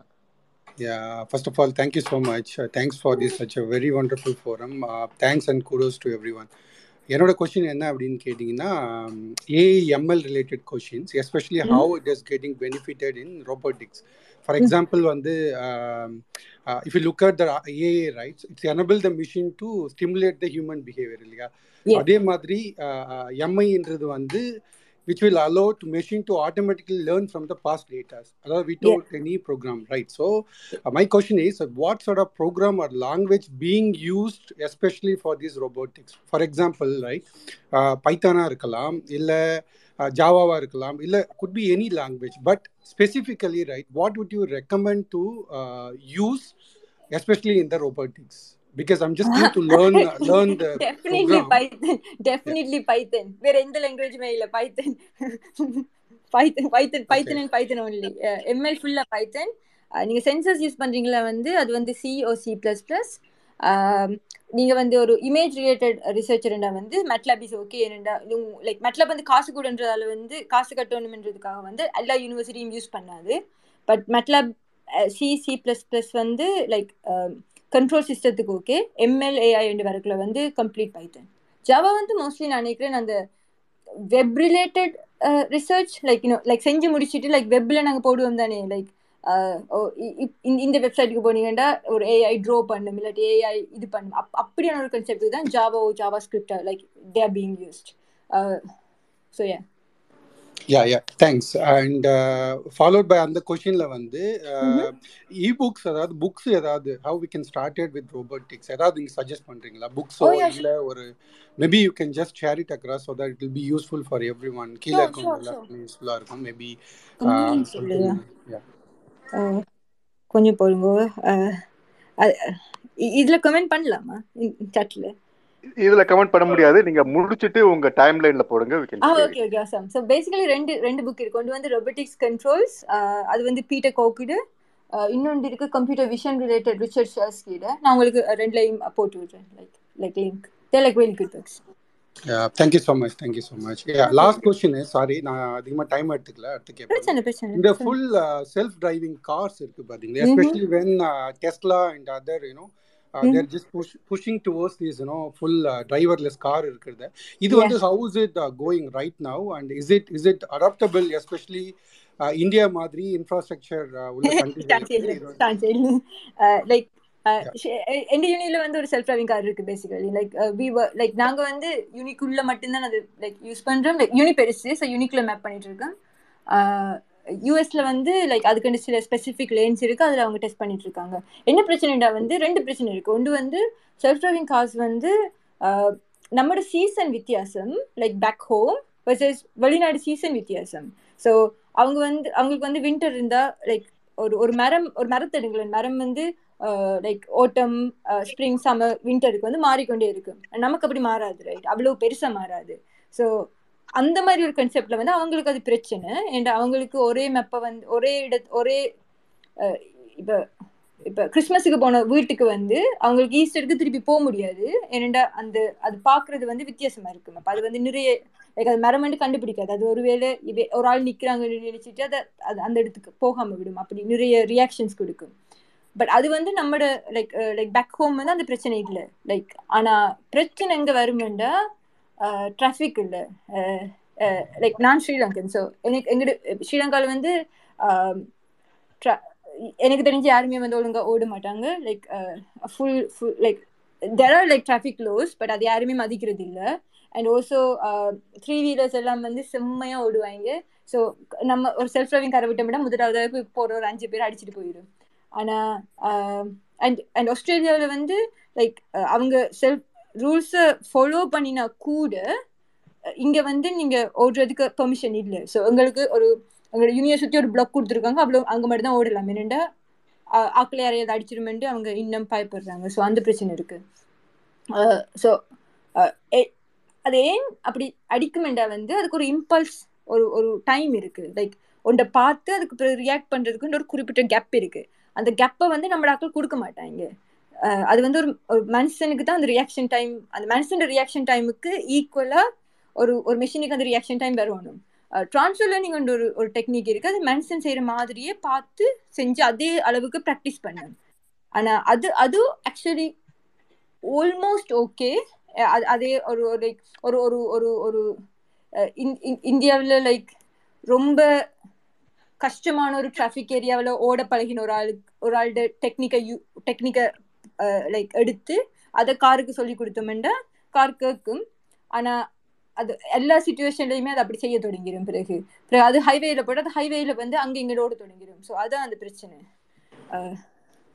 Yeah, first of all, thank you so much. Uh, thanks for this such a very wonderful forum. Uh, thanks and kudos to everyone. என்னோட question என்ன அப்படின்னு கேட்டிங்கன்னா AML related questions especially how it is getting benefitted in robotics for example வந்து if you look at the AI rights it's enable the machine to stimulate the human behaviour இல்லையா அதே மாதிரி எம்ஐன்றது வந்து which will allow to machine to automatically learn from the past data although without yeah. any program right so uh, my question is uh, what sort of program or language being used especially for this robotics for example right uh, python இருக்கலாம் இல்ல ஜாவாவா இருக்கலாம் இல்ல could be any language but specifically right what would you recommend to uh, use especially in the robotics because I'm just going to learn uh, learn the definitely program. Python definitely yeah. Python வேற எந்த லாங்குவேஜுமே இல்ல Python Python Python Python and Python only ML ஃபுல்லா Python நீங்க sensors use பண்றீங்களா வந்து அது வந்து C or C plus plus நீங்க வந்து ஒரு இமேஜ் ரிலேட்டட் ரிசர்ச் ரிசர்ச்சர்ண்டா வந்து மெட்லாப் இஸ் ஓகே என்னண்டா லைக் மெட்லாப் வந்து காசு கூடன்றதால வந்து காசு கட்டணும்ன்றதுக்காக வந்து எல்லா யூனிவர்சிட்டியும் யூஸ் பண்ணாது. But MATLAB C C plus plus வந்து லைக் கண்ட்ரோல் சிஸ்டத்துக்கு ஓகே எம்எல்ஏஐ என்று வரக்குள்ள வந்து கம்ப்ளீட் பைத்தன் ஜாவா வந்து மோஸ்ட்லி நான் நினைக்கிறேன் அந்த web related research like you know like செஞ்சு முடிச்சுட்டு லைக் வெப்பில் நாங்கள் போடுவோம் தானே லைக் இந்த வெப்சைட்டுக்கு போனீங்கன்னா ஒரு ஏஐ ட்ரோ பண்ணும் இல்லாட்டி ஏஐ இது பண்ணும். அப் அப்படியான ஒரு கன்செப்ட் தான் Zhao JavaScript like they are being used so yeah yeah yeah thanks and followed by அந்த கொஷின்ல வந்து இ புக்ஸ் அதாவது புக்ஸ் ஏதாவது how we can started with robotics ஏதாவது நீங்க சஜஸ்ட் பண்றீங்களா? புக்ஸோ Oh, இல்ல ஒரு maybe you can just share it across so that it will be useful for everyone கீழே sure. எல்லாருக்கும் யூஸ்ஃபுல்லா இருக்கும். மேபி கொஞ்சம் போடுங்க. இதுல கமெண்ட் பண்ணலாமா? சாட்ல இதுல கமெண்ட் பண்ண முடியாது. நீங்க முடிச்சிட்டு உங்க டைம் லைன்ல போடுங்க. Okay okay awesome so basically ரெண்டு ரெண்டு புக் இருக்கு. ஒன்று வந்து ரொபோட்டிக்ஸ் கண்ட்ரோல்ஸ் அது வந்து பீட்டர் கோக்குடு இன்னொன்று இருக்கு கம்ப்யூட்டர் விஷன் ரிலேட்டட் ஷர்ஸ்கிட நான் உங்களுக்கு ரெண்டுலையும் போட்டு விடுறேன். Like like link they like very good books thank you so much thank you so much last question sorry நான் அதிகமாக டைம் எடுத்துக்கல அடுத்து கேட்பேன் இந்த. ஃபுல் செல்ஃப் டிரைவிங் கார்ஸ் இருக்கு பாத்தீங்களா? Mhm. Especially when Tesla and other you know there just pushing towards this you know full driverless car இருக்கிறது. இது வந்து how is it going right now and is it is it adaptable especially India மாதிரி infrastructure உள்ள chance இல்லை like எந்த யூனில வந்து ஒரு செல்ஃப் டிரைவிங் கார் இருக்கு பேசிக்கலி லைக் வி லைக் நாங்க வந்து யூனிக்குள்ள மட்டும்தான் அது லைக் யூஸ் பண்றோம். லைக் யூனி பெருசு ஸோ யூனிக்ல மேப் பண்ணிட்டு இருக்கோம். யூஎஸ்ல வந்து லைக் அதுக்கு சில ஸ்பெசிஃபிக் லேன்ஸ் இருக்கு அதுல அவங்க டெஸ்ட் பண்ணிட்டு இருக்காங்க. என்ன பிரச்சனைடா வந்து ரெண்டு பிரச்சனை இருக்கு. ஒன்று வந்து செல்ஃப் டிரைவிங் கார்ஸ் வந்து நம்மளோட சீசன் வித்தியாசம் லைக் பேக் ஹோம் வர்சஸ் வெளிநாடு சீசன் வித்தியாசம். ஸோ அவங்க வந்து அவங்களுக்கு வந்து வின்டர் இருந்தா லைக் ஒரு ஒரு மரம் ஒரு மரத்தை எடுங்களேன் மரம் வந்து லைக் ஓட்டம் ஸ்ப்ரிங் சம்மர் வின்டருக்கு வந்து மாறிக்கொண்டே இருக்கு. நமக்கு அப்படி மாறாது ரைட் அவ்வளோ பெருசா மாறாது. ஸோ அந்த மாதிரி ஒரு கன்செப்ட்ல வந்து அவங்களுக்கு அது பிரச்சனை. அண்ட் அவங்களுக்கு ஒரே மெப்பை வந்து ஒரே இட ஒரே இப்போ இப்போ கிறிஸ்மஸுக்கு போன வீட்டுக்கு வந்து அவங்களுக்கு ஈஸ்டருக்கு திருப்பி போக முடியாது. ஏனெண்டா அந்த அது பார்க்கறது வந்து வித்தியாசமா இருக்கு அப்ப அது வந்து நிறைய லைக் அது மரம் கண்டுபிடிக்காது. அது ஒருவேளை இவே ஒரு ஆள் நிற்கிறாங்கன்னு நினைச்சிட்டு அதை அது அந்த இடத்துக்கு போகாமல் விடும். அப்படி நிறைய ரியாக்ஷன்ஸ் கொடுக்கும். பட் அது வந்து நம்மட லைக் லைக் பேக் ஹோம் வந்து அந்த பிரச்சனை இல்லை. லைக் ஆனால் பிரச்சனை எங்கே வருமெண்டா டிராஃபிக் uh, இல்லை. லைக் uh, uh, நான் ஸ்ரீலங்கன் ஸோ எனக்கு எங்கிட்ட ஸ்ரீலங்காவில் வந்து um, எனக்கு தெரிஞ்சு யாருமே வந்து ஒழுங்காக ஓட மாட்டாங்க. Like full full like there are like traffic laws but அது யாருமே மதிக்கிறது இல்லை. அண்ட் ஆல்சோ த்ரீ வீலர்ஸ் எல்லாம் வந்து செம்மையாக ஓடுவாங்க ஸோ நம்ம ஒரு செல்ஃப் டிரைவிங் கரை விட்டோம்னா முதலாவது போகிற ஒரு அஞ்சு பேர் அடிச்சுட்டு போயிடும் ஆனால் அண்ட் அண்ட் ஆஸ்திரேலியாவில் வந்து லைக் அவங்க செல்ஃப் ரூல்ஸை ஃபாலோ பண்ணினா கூட இங்கே வந்து நீங்கள் ஓடுறதுக்கு பெர்மிஷன் இல்லை. ஸோ எங்களுக்கு ஒரு எங்களோட சுற்றி ஒரு பிளாக் கொடுத்துருக்காங்க. அவ்வளோ அங்கே மட்டும் தான் ஓடலாம் என்னண்டா ஆக்களை யாரையாவது அடிச்சிருமெண்டு அவங்க இன்னும் பயப்படுறாங்க. ஸோ அந்த பிரச்சனை இருக்குது ஸோ அது ஏன் அப்படி அடிக்குமெண்டா வந்து அதுக்கு ஒரு இம்பல்ஸ் ஒரு ஒரு டைம் இருக்குது லைக் ஒன்றை பார்த்து அதுக்கு பிறகு ரியாக்ட் பண்ணுறதுக்குன்ற ஒரு குறிப்பிட்ட கேப் இருக்குது அந்த கேப்பை வந்து நம்ம டாக்டர் கொடுக்க மாட்டாங்க. அது வந்து ஒரு ஒரு மனுஷனுக்கு தான் அந்த ரியாக்ஷன் டைம் அந்த மனுஷன் ரியாக்ஷன் டைமுக்கு ஈக்குவலா ஒரு ஒரு மிஷினுக்கு அந்த ரியாக்ஷன் டைம் வரணும். ட்ரான்ஸ்ஃபர் லேர்னிங் ஒரு ஒரு டெக்னிக் இருக்கு. அது மனுஷன் செய்யற மாதிரியே பார்த்து செஞ்சு அதே அளவுக்கு ப்ராக்டிஸ் பண்ணணும். ஆனா அது அது ஆக்சுவலி ஆல்மோஸ்ட் ஓகே அது அதே ஒரு ஒரு ஒரு ஒரு ஒரு ஒரு இந்தியாவில் லைக் ரொம்ப கஷ்டமான ஒரு டிராஃபிக் ஏரியாவில் ஓட பழகின ஒரு ஆளுக்கு ஒரு ஆள்கிட்ட டெக்னிக்கை யூ டெக்னிக்கை லைக் எடுத்து அதை காருக்கு சொல்லி கொடுத்தோம்னா கார் கேட்கும். ஆனால் அது எல்லா சுச்சுவேஷன்லையுமே அது அப்படி செய்ய தொடங்கிடும் பிறகு. பிறகு அது ஹைவேல போட்டு அது ஹைவேல வந்து அங்கே இங்கே ஓட தொடங்கிடும் ஸோ அதான் அந்த பிரச்சனை.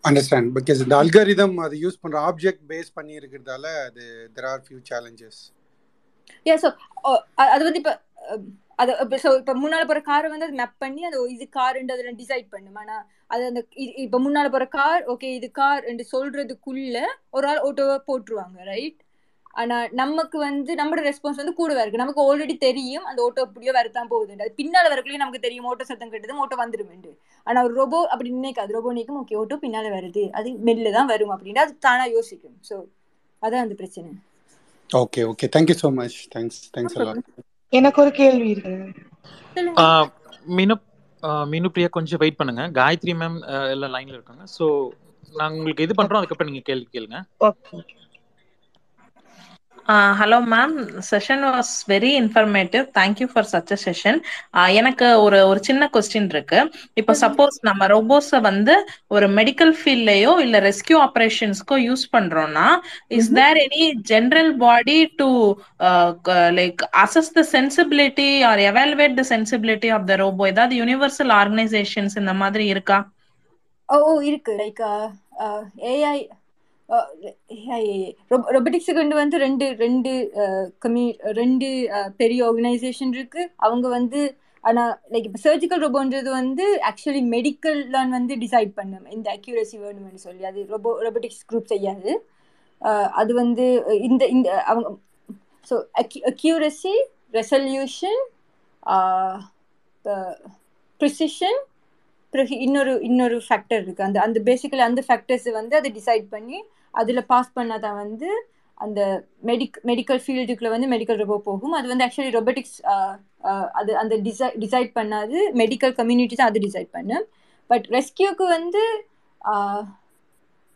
அண்டர்ஸ்டாண்ட் பிகாஸ் இந்த அல்காரிதம் அது யூஸ் பண்ற ஆப்ஜெக்ட் பேஸ் பண்ணி இருக்கிறதால அது there are few challenges yeah so அது வந்து இப்போ அது ஸோ இப்போ முன்னால் போகிற காரை வந்து அது மேப் பண்ணி அது இது காருண்டு அதில் டிசைட் பண்ணும் ஆனால் அது அந்த இப்போ முன்னால் போகிற கார் ஓகே இது கார் என்று சொல்கிறதுக்குள்ள ஒரு ஆள் ஓட்டோவை போட்டுருவாங்க ரைட் ஆனால் நமக்கு வந்து நம்மளோட ரெஸ்பான்ஸ் வந்து கூடவே இருக்கு. நமக்கு ஆல்ரெடி தெரியும் அந்த ஓட்டோ எப்படியோ வரத்தான் போகுது அது பின்னால் வரக்குள்ளேயும் நமக்கு தெரியும் ஓட்டோ சத்தம் கட்டுது ஓட்டோ வந்துருமெண்டு. ஆனால் ஒரு ரோபோ அப்படி நினைக்காது. ரோபோ நினைக்கும் ஓகே ஓட்டோ பின்னால் வருது. அது மெல்ல தான் வரும் அப்படின்னு அது தானாக யோசிக்கும். ஸோ அதான் அந்த பிரச்சனை. Okay okay thank you so much thanks thanks எனக்கு ஒரு கேள்வி இருக்கு. மீனு மீனு பிரியா கொஞ்சம் வெயிட் பண்ணுங்க. காயத்ரி மேம் எல்லாம் லைன்ல இருக்காங்க. ஸோ நாங்கள் உங்களுக்கு இது பண்றோம் அதுக்கப்புறம் நீங்க கேள்வி கேளுங்க. Session was very informative. Thank you for such a session. uh, எனக்கு ஒரு ஒரு சின்ன கொஸ்டின் இருக்கு. இப்போ சப்போஸ் நம்ம ரோபோஸ வந்து ஒரு மெடிக்கல் ஃபீல்ட்லயோ இல்ல ரெஸ்கியூ ஆபரேஷன்ஸ்க்கோ யூஸ் பண்றோம்னா is there any general body to like assess the sensibility or evaluate the sensibility of the robot ஏதாவது யூனிவர்சல் ஆர்கனைசேஷன்ஸ் இந்த மாதிரி இருக்கா? ஓ இருக்கு. லைக் ஏஐ ரொபோட்டிக்ஸுக்கு கொண்டு வந்து ரெண்டு ரெண்டு கம்யூ ரெண்டு பெரிய ஆர்கனைசேஷன் இருக்கு. அவங்க வந்து ஆனா லைக் இப்போ சர்ஜிக்கல் ரோபோன்றது வந்து ஆக்சுவலி மெடிக்கல்லாம் வந்து டிசைட் பண்ணும் இந்த அக்யூரசி வேணும்னு சொல்லி. அது ரொபோ ரொபோட்டிக்ஸ் குரூப் செய்யாது. அது வந்து இந்த இந்த அவங்க ஸோ அக்யூரசி ரெசல்யூஷன் ப்ரிசிஷன் பிறகு இன்னொரு இன்னொரு ஃபேக்டர் இருக்கு. அந்த அந்த பேசிக்கலி அந்த ஃபேக்டர்ஸ் வந்து அதை டிசைட் பண்ணி அதில் பாஸ் பண்ணாதான் வந்து அந்த மெடிக் மெடிக்கல் ஃபீல்டுக்குள்ள வந்து மெடிக்கல் ரொபோ போகும். அது வந்து ஆக்சுவலி ரொபோட்டிக்ஸ் அது அந்த டிசை டிசைட் பண்ணாது. மெடிக்கல் கம்யூனிட்டி தான் அது டிசைட் பண்ணு பட் ரெஸ்கியூக்கு வந்து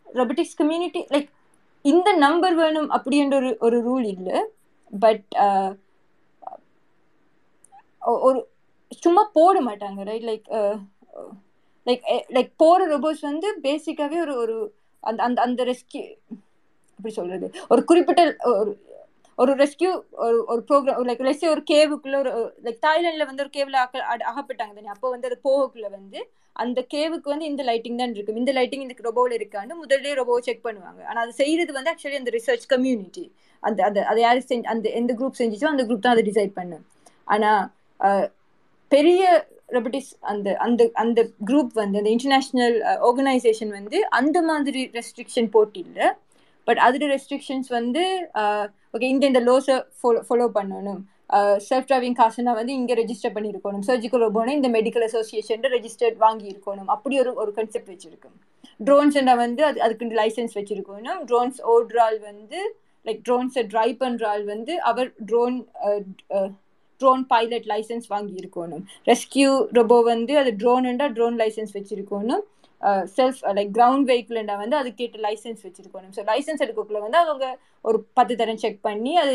ரொபோட்டிக்ஸ் கம்யூனிட்டி லைக் இந்த நம்பர் வேணும் அப்படின்ற ஒரு ஒரு ரூல் இல்லை. பட் ஒரு சும்மா போட மாட்டாங்க right like like like eh, போற ரோபோட்ஸ் வந்து பேசிக்காவே ஒரு ஒரு அந்த அந்த அந்த ரெஸ்கியூ எப்படி சொல்றது? ஒரு குறிப்பிட்ட ஒரு ஒரு ரெஸ்கியூ ஒரு ஒரு ப்ரோக்ராம் லைக் லெஸ் ஒரு கேவுக்குள்ள ஒரு லைக் தாய்லாண்டில் வந்து ஒரு கேவ்ல அகப்பட்டாங்க தானே? அப்போ வந்து அது போகக்குள்ள வந்து அந்த கேவுக்கு வந்து இந்த லைட்டிங் தான் இருக்கும். இந்த லைட்டிங் இந்த ரொபோவில் இருக்கான்னு முதல்ல ரொபோவை செக் பண்ணுவாங்க. ஆனால் அது செய்யறது வந்து ஆக்சுவலி அந்த ரிசர்ச் கம்யூனிட்டி அந்த அந்த அதை யார் செஞ்சு அந்த எந்த குரூப் செஞ்சிச்சோ அந்த குரூப் தான் அதை டிசைட் பண்ணு. ஆனால் பெரிய ரொபோட்டிக்ஸ் அந்த அந்த அந்த குரூப் வந்து அந்த இன்டர்நேஷ்னல் ஆர்கனைசேஷன் uh, வந்து அந்த மாதிரி ரெஸ்ட்ரிக்ஷன் போட்டு இல்லை பட் அதோட ரெஸ்ட்ரிக்ஷன்ஸ் வந்து uh, ஓகே இந்த uh, இந்த லோஸை ஃபாலோ ஃபாலோ பண்ணணும். செல்ஃப் டிரைவிங் காசுனா வந்து இங்கே ரெஜிஸ்டர் பண்ணியிருக்கணும். சர்ஜிக்கல் ரோபோனா இந்த மெடிக்கல் அசோசியேஷன் ரெஜிஸ்டர்ட் வாங்கியிருக்கணும். அப்படி ஒரு ஒரு கன்செப்ட் வச்சிருக்கும். ட்ரோன்ஸ்னா வந்து அது அதுக்கு லைசன்ஸ் வச்சிருக்கணும். ட்ரோன்ஸ் ஓடுறால் வந்து லைக் ட்ரோன்ஸை ட்ரைவ் பண்ணுறாள் வந்து அவர் ட்ரோன் ட்ரோன் பைலட் லைசன்ஸ் வாங்கி இருக்கணும் ரெஸ்கியூ ரொபோ வந்து அது ட்ரோனுண்டா ட்ரோன் லைசன்ஸ் வச்சிருக்கணும். செல்ஃப் லைக் கிரவுண்ட் வெஹிக்கிள்ண்டா வந்து அதுக்கேற்ற லைசன்ஸ் வச்சிருக்கணும். ஸோ லைசன்ஸ் எடுக்கக்குள்ள வந்து அவங்க ஒரு பத்து தரம் செக் பண்ணி அது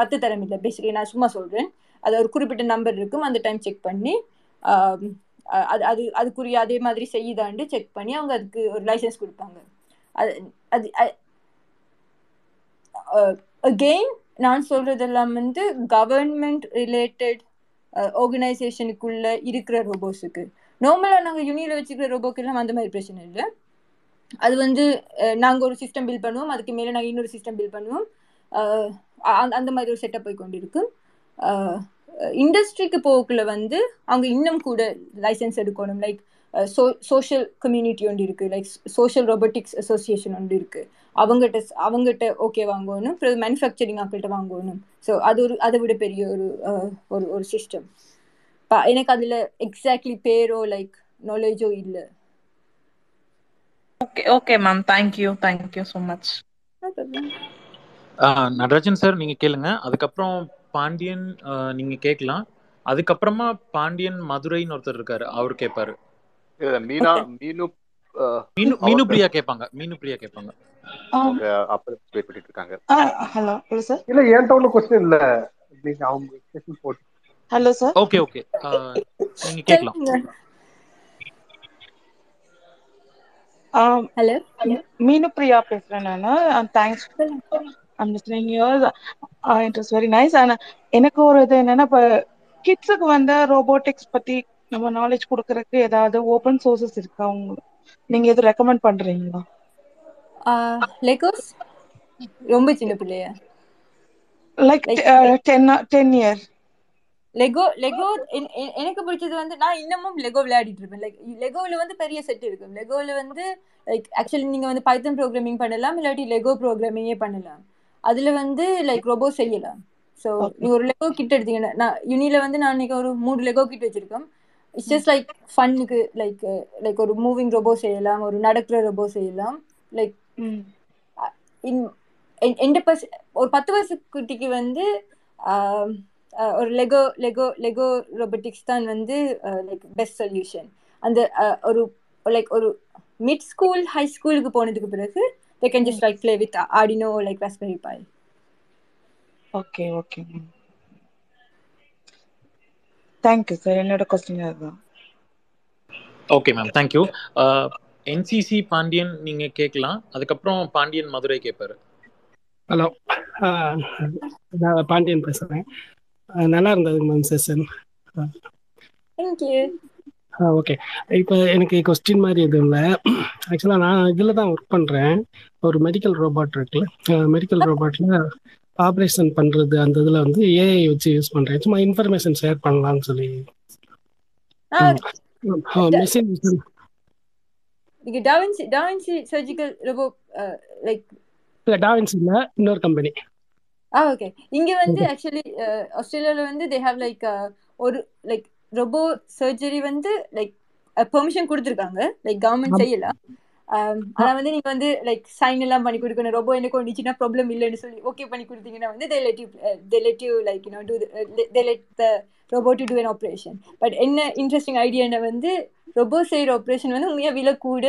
பத்து தரம் இல்லை. பேசிக்கலி நான் சும்மா சொல்கிறேன் அது ஒரு குறிப்பிட்ட நம்பர் இருக்கும். அந்த டைம் செக் பண்ணி அது அது அதுக்குரிய அதே மாதிரி செய்யுதாண்டு செக் பண்ணி அவங்க அதுக்கு ஒரு லைசன்ஸ் கொடுப்பாங்க. அது அது அகெயின் நான் சொல்றதெல்லாம் வந்து கவர்மெண்ட் ரிலேட்டட் ஆர்கனைசேஷனுக்குள்ள இருக்கிற ரோபோஸுக்கு நார்மலாக நாங்கள் யூனியில் வச்சுக்கிற ரோபோக்கெல்லாம் அந்த மாதிரி பிரச்சனை இல்லை. அது வந்து நாங்கள் ஒரு சிஸ்டம் பில் பண்ணுவோம். அதுக்கு மேலே நாங்கள் இன்னொரு சிஸ்டம் பில் பண்ணுவோம். அந்த மாதிரி ஒரு செட்டப் போய் கொண்டிருக்கு. இண்டஸ்ட்ரிக்கு போகக்குள்ள வந்து அவங்க இன்னும் கூட லைசன்ஸ் எடுக்கணும். லைக் சோ சோஷியல் கம்யூனிட்டி ஒன்று இருக்குது லைக் சோஷியல் ரொபோட்டிக்ஸ் அசோசியேஷன் ஒன்று இருக்குது அவங்ககிட்ட அவங்ககிட்ட ஓகே வாங்கணும். அப்புறம் மேனுஃபேக்சரிங் ஆக்கள்கிட்ட வாங்கணும். ஸோ அது ஒரு அதை விட பெரிய ஒரு ஒரு ஒரு சிஸ்டம் எனக்கு அதில் எக்ஸாக்ட்லி பேரோ லைக் நாலேஜோ இல்லை. Okay okay ma'am thank you thank you so much Natarajan sir நீங்க கேளுங்க. அதுக்கப்புறம் பாண்டியன் நீங்க கேட்கலாம். அதுக்கப்புறமா பாண்டியன் மதுரைன்னு ஒருத்தர் இருக்காரு. அவர் கேட்பாரு மீனா மீனு மீனு மீனு பிரியா கேட்பாங்க மீனு பிரியா கேட்பாங்க. இருக்காங்க. ஹலோ ஹலோ சார் இல்ல இல்ல. நீங்க அவங்க போட்டு ஹலோ சார் ஓகே ஓகே நீங்க கேட்கலாம். ஹலோ. மீனு பிரியா பேசுறேன் நான். Thanks I'm listening your it is very nice எனக்கு ஒரு இது என்னன்னா இப்போ கிட்ஸுக்கு வந்து ரோபோட்டிக்ஸ் பத்தி நம்ம நாலேஜ் கொடுக்கறதுக்கு ஏதாவது ஓப்பன் சோர்சஸ் இருக்கா உங்களுக்கு? நீங்க எது ரெக்கமெண்ட் பண்றீங்களா? லெகோஸ் ரொம்ப சின்ன பிள்ளைய? Like ten ten year Lego Lego எனக்கு பிடிச்சது வந்து நான் இன்னமும் லெகோ விளையாடிட்டு இருப்பேன். லைக் லெகோவில் வந்து பெரிய செட் இருக்கும். லெகோவில் வந்து லைக் ஆக்சுவலி நீங்கள் வந்து பைத்தன் ப்ரோக்ராமிங் பண்ணலாம் இல்லாட்டி லெகோ ப்ரோக்ராமிங்கே பண்ணலாம். அதில் வந்து லைக் ரொபோ செய்யலாம். ஸோ நீங்கள் ஒரு லெகோ கிட் எடுத்தீங்கன்னா நான் யூனியில் வந்து நான் இன்னைக்கு ஒரு மூணு லெகோ கிட் வச்சிருக்கோம். இட்ஸ் ஜஸ்ட் லைக் ஃபன்னுக்கு லைக் லைக் ஒரு மூவிங் ரொபோ செய்யலாம் ஒரு நடக்கிற ரொபோ செய்யலாம். லைக் இன் எந்த பஸ் ஒரு பத்து வயசு குட்டிக்கு வந்து ஒரு லெகோ லெகோ லெகோ ரொபோட்டிக்ஸ் தான் வந்து லைக் பெஸ்ட் சொல்யூஷன் அந்த ஒரு லைக் ஒரு மிட் ஸ்கூல் ஹை ஸ்கூலுக்கு போனதுக்கு பிறகு they can just like play with Arduino like Raspberry Pi okay okay thank you sir என்னோட கொஸ்டின் அதுதான். Okay ma'am thank you NCC Pandian நீங்க கேட்கலாம் அதுக்கப்புறம் பாண்டியன் மதுரை கேட்பாரு ஹலோ நான் பாண்டியன் பேசுகிறேன் நல்லா இருந்தது மேம் செஷன் தேங்க்யூ ஓகே இப்போ எனக்கு கொஸ்டின் மாதிரி எதுவும் இல்லை. ஆக்சுவலாக நான் இதில் தான் ஒர்க் பண்ணுறேன் ஒரு மெடிக்கல் ரோபாட் இருக்குல்ல. மெடிக்கல் ரோபாட்டில் ஆப்ரேஷன் பண்ணுறது அந்த இதில் வந்து ஏஐ வச்சு யூஸ் பண்ணுறேன் சும்மா இன்ஃபர்மேஷன் ஷேர் பண்ணலாம்னு சொல்லி. Machine da Vinci da Vinci surgical robo like இல்லை இல்லை இன்னொரு கம்பெனி ஆ ஓகே இங்க வந்து ஆக்சுவலி ஆஸ்திரேலியால வந்து தே ஹேவ் லைக் ஒரு லைக் ரோபோ சர்ஜரி வந்து லைக் பெர்மிஷன் கொடுத்துருக்காங்க. லைக் கவர்மெண்ட் செய்யலாம் ஆனா வந்து நீங்க வந்து லைக் சைன் எல்லாம் பண்ணி கொடுக்கணும். ரொம்ப எனக்கு வந்துச்சுன்னா ப்ராப்ளம் இல்லைன்னு சொல்லி ஓகே பண்ணி கொடுத்தீங்கன்னா வந்து they let you like do they let the robot to do an operation but என்ன இன்ட்ரெஸ்டிங் ஐடியானா வந்து ரொபோ செய்யற ஆப்ரேஷன் வந்து உண்மையா விலை கூட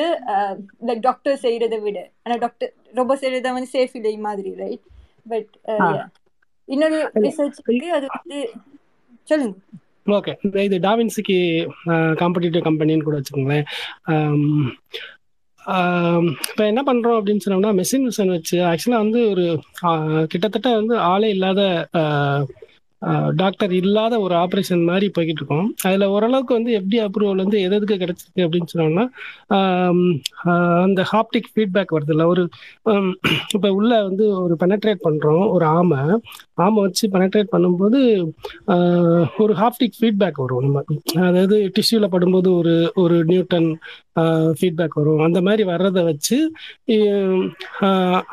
லைக் டாக்டர் செய்யறதை விட. ஆனா டாக்டர் ரொபோ செய்யறத வந்து சேஃப் இல்லை மாதிரி ரைட் பட் இன்னொரு ரிசர்ச் அது வந்து சொல்லுங்க. ஓகே இது டாவின்சிக்கு காம்படிட்டிவ் கம்பெனின்னு கூட வச்சுக்கோங்களேன். இப்போ என்ன பண்ணுறோம் அப்படின்னு சொன்னோம்னா மெஷின் மிஷின் வச்சு ஆக்சுவலாக வந்து ஒரு கிட்டத்தட்ட வந்து ஆளே இல்லாத டாக்டர் இல்லாத ஒரு ஆப்ரேஷன் மாதிரி போய்கிட்டு இருக்கோம் அதில் ஓரளவுக்கு வந்து எப்படி அப்ரூவல் வந்து எது எதுக்கு கிடைச்சிருக்கு அப்படின்னு சொன்னோம்னா அந்த ஹாப்டிக் ஃபீட்பேக் வருது இல்லை ஒரு இப்போ உள்ள வந்து ஒரு பெனட்ரேட் பண்ணுறோம் ஒரு ஆமை. ஆமை வச்சு பெனட்ரேட் பண்ணும்போது ஒரு ஹாப்டிக் ஃபீட்பேக் வரும் நம்ம. அதாவது டிஷ்யூவில் படும்போது ஒரு ஒரு நியூட்டன் ஃபீட்பேக் வரும். அந்த மாதிரி வர்றதை வச்சு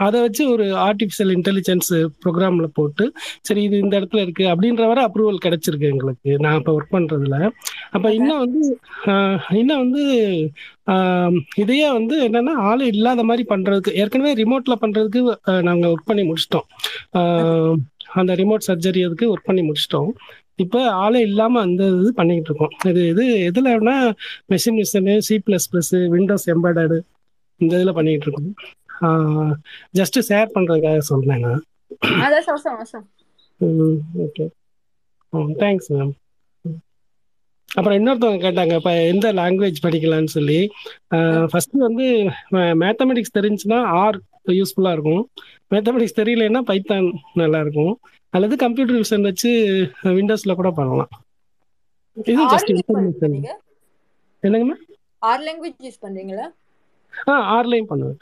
அதை வச்சு ஒரு ஆர்டிஃபிஷியல் இன்டெலிஜென்ஸ் ப்ரோக்ராமில் போட்டு சரி இது இந்த இடத்துல இருக்குது அப்படின்ற வரை அப்ரூவல் கிடைச்சிருக்கு எங்களுக்கு. நான் இப்போ ஒர்க் பண்ணுறதுல அப்போ இன்னும் வந்து இன்னும் வந்து இதையே வந்து என்னன்னா ஆள் இல்லாத மாதிரி பண்ணுறதுக்கு ஏற்கனவே ரிமோட்டில் பண்ணுறதுக்கு நாங்கள் ஒர்க் பண்ணி முடிச்சிட்டோம். அந்த ரிமோட் சர்ஜரி அதுக்கு ஒர்க் பண்ணி முடிச்சிட்டோம். இப்போ ஆளே இல்லாமல் அந்த இது பண்ணிக்கிட்டு இருக்கோம். இது இது எதுலன்னா machine machine C plus plus Windows embedded இந்த இதில் பண்ணிக்கிட்டு இருக்கோம். ஜஸ்ட் ஷேர் பண்ணுறதுக்காக சொல்றேன் நான். ஓகே தேங்க்ஸ் மேம் அப்புறம் இன்னொருத்தவங்க கேட்டாங்க இப்போ எந்த லாங்குவேஜ் படிக்கலாம்னு சொல்லி. ஃபர்ஸ்ட் வந்து மேத்தமெட்டிக்ஸ் தெரிஞ்சுன்னா ஆர் யூஸ்ஃபுல்லாக இருக்கும். மேத்தமெட்டிக்ஸ் தெரியலன்னா பைத்தான் நல்லா இருக்கும் அல்லது கம்ப்யூட்டர் விஷன் வச்சு விண்டோஸ்ல கூட பண்ணலாம். இது ஜஸ்ட் இன்ஃபர்மேஷன் என்னங்கம்மா ஆர் லாங்குவேஜ் யூஸ் பண்றீங்களா? ஆ ஆர்லையும் பண்ணுவேன்.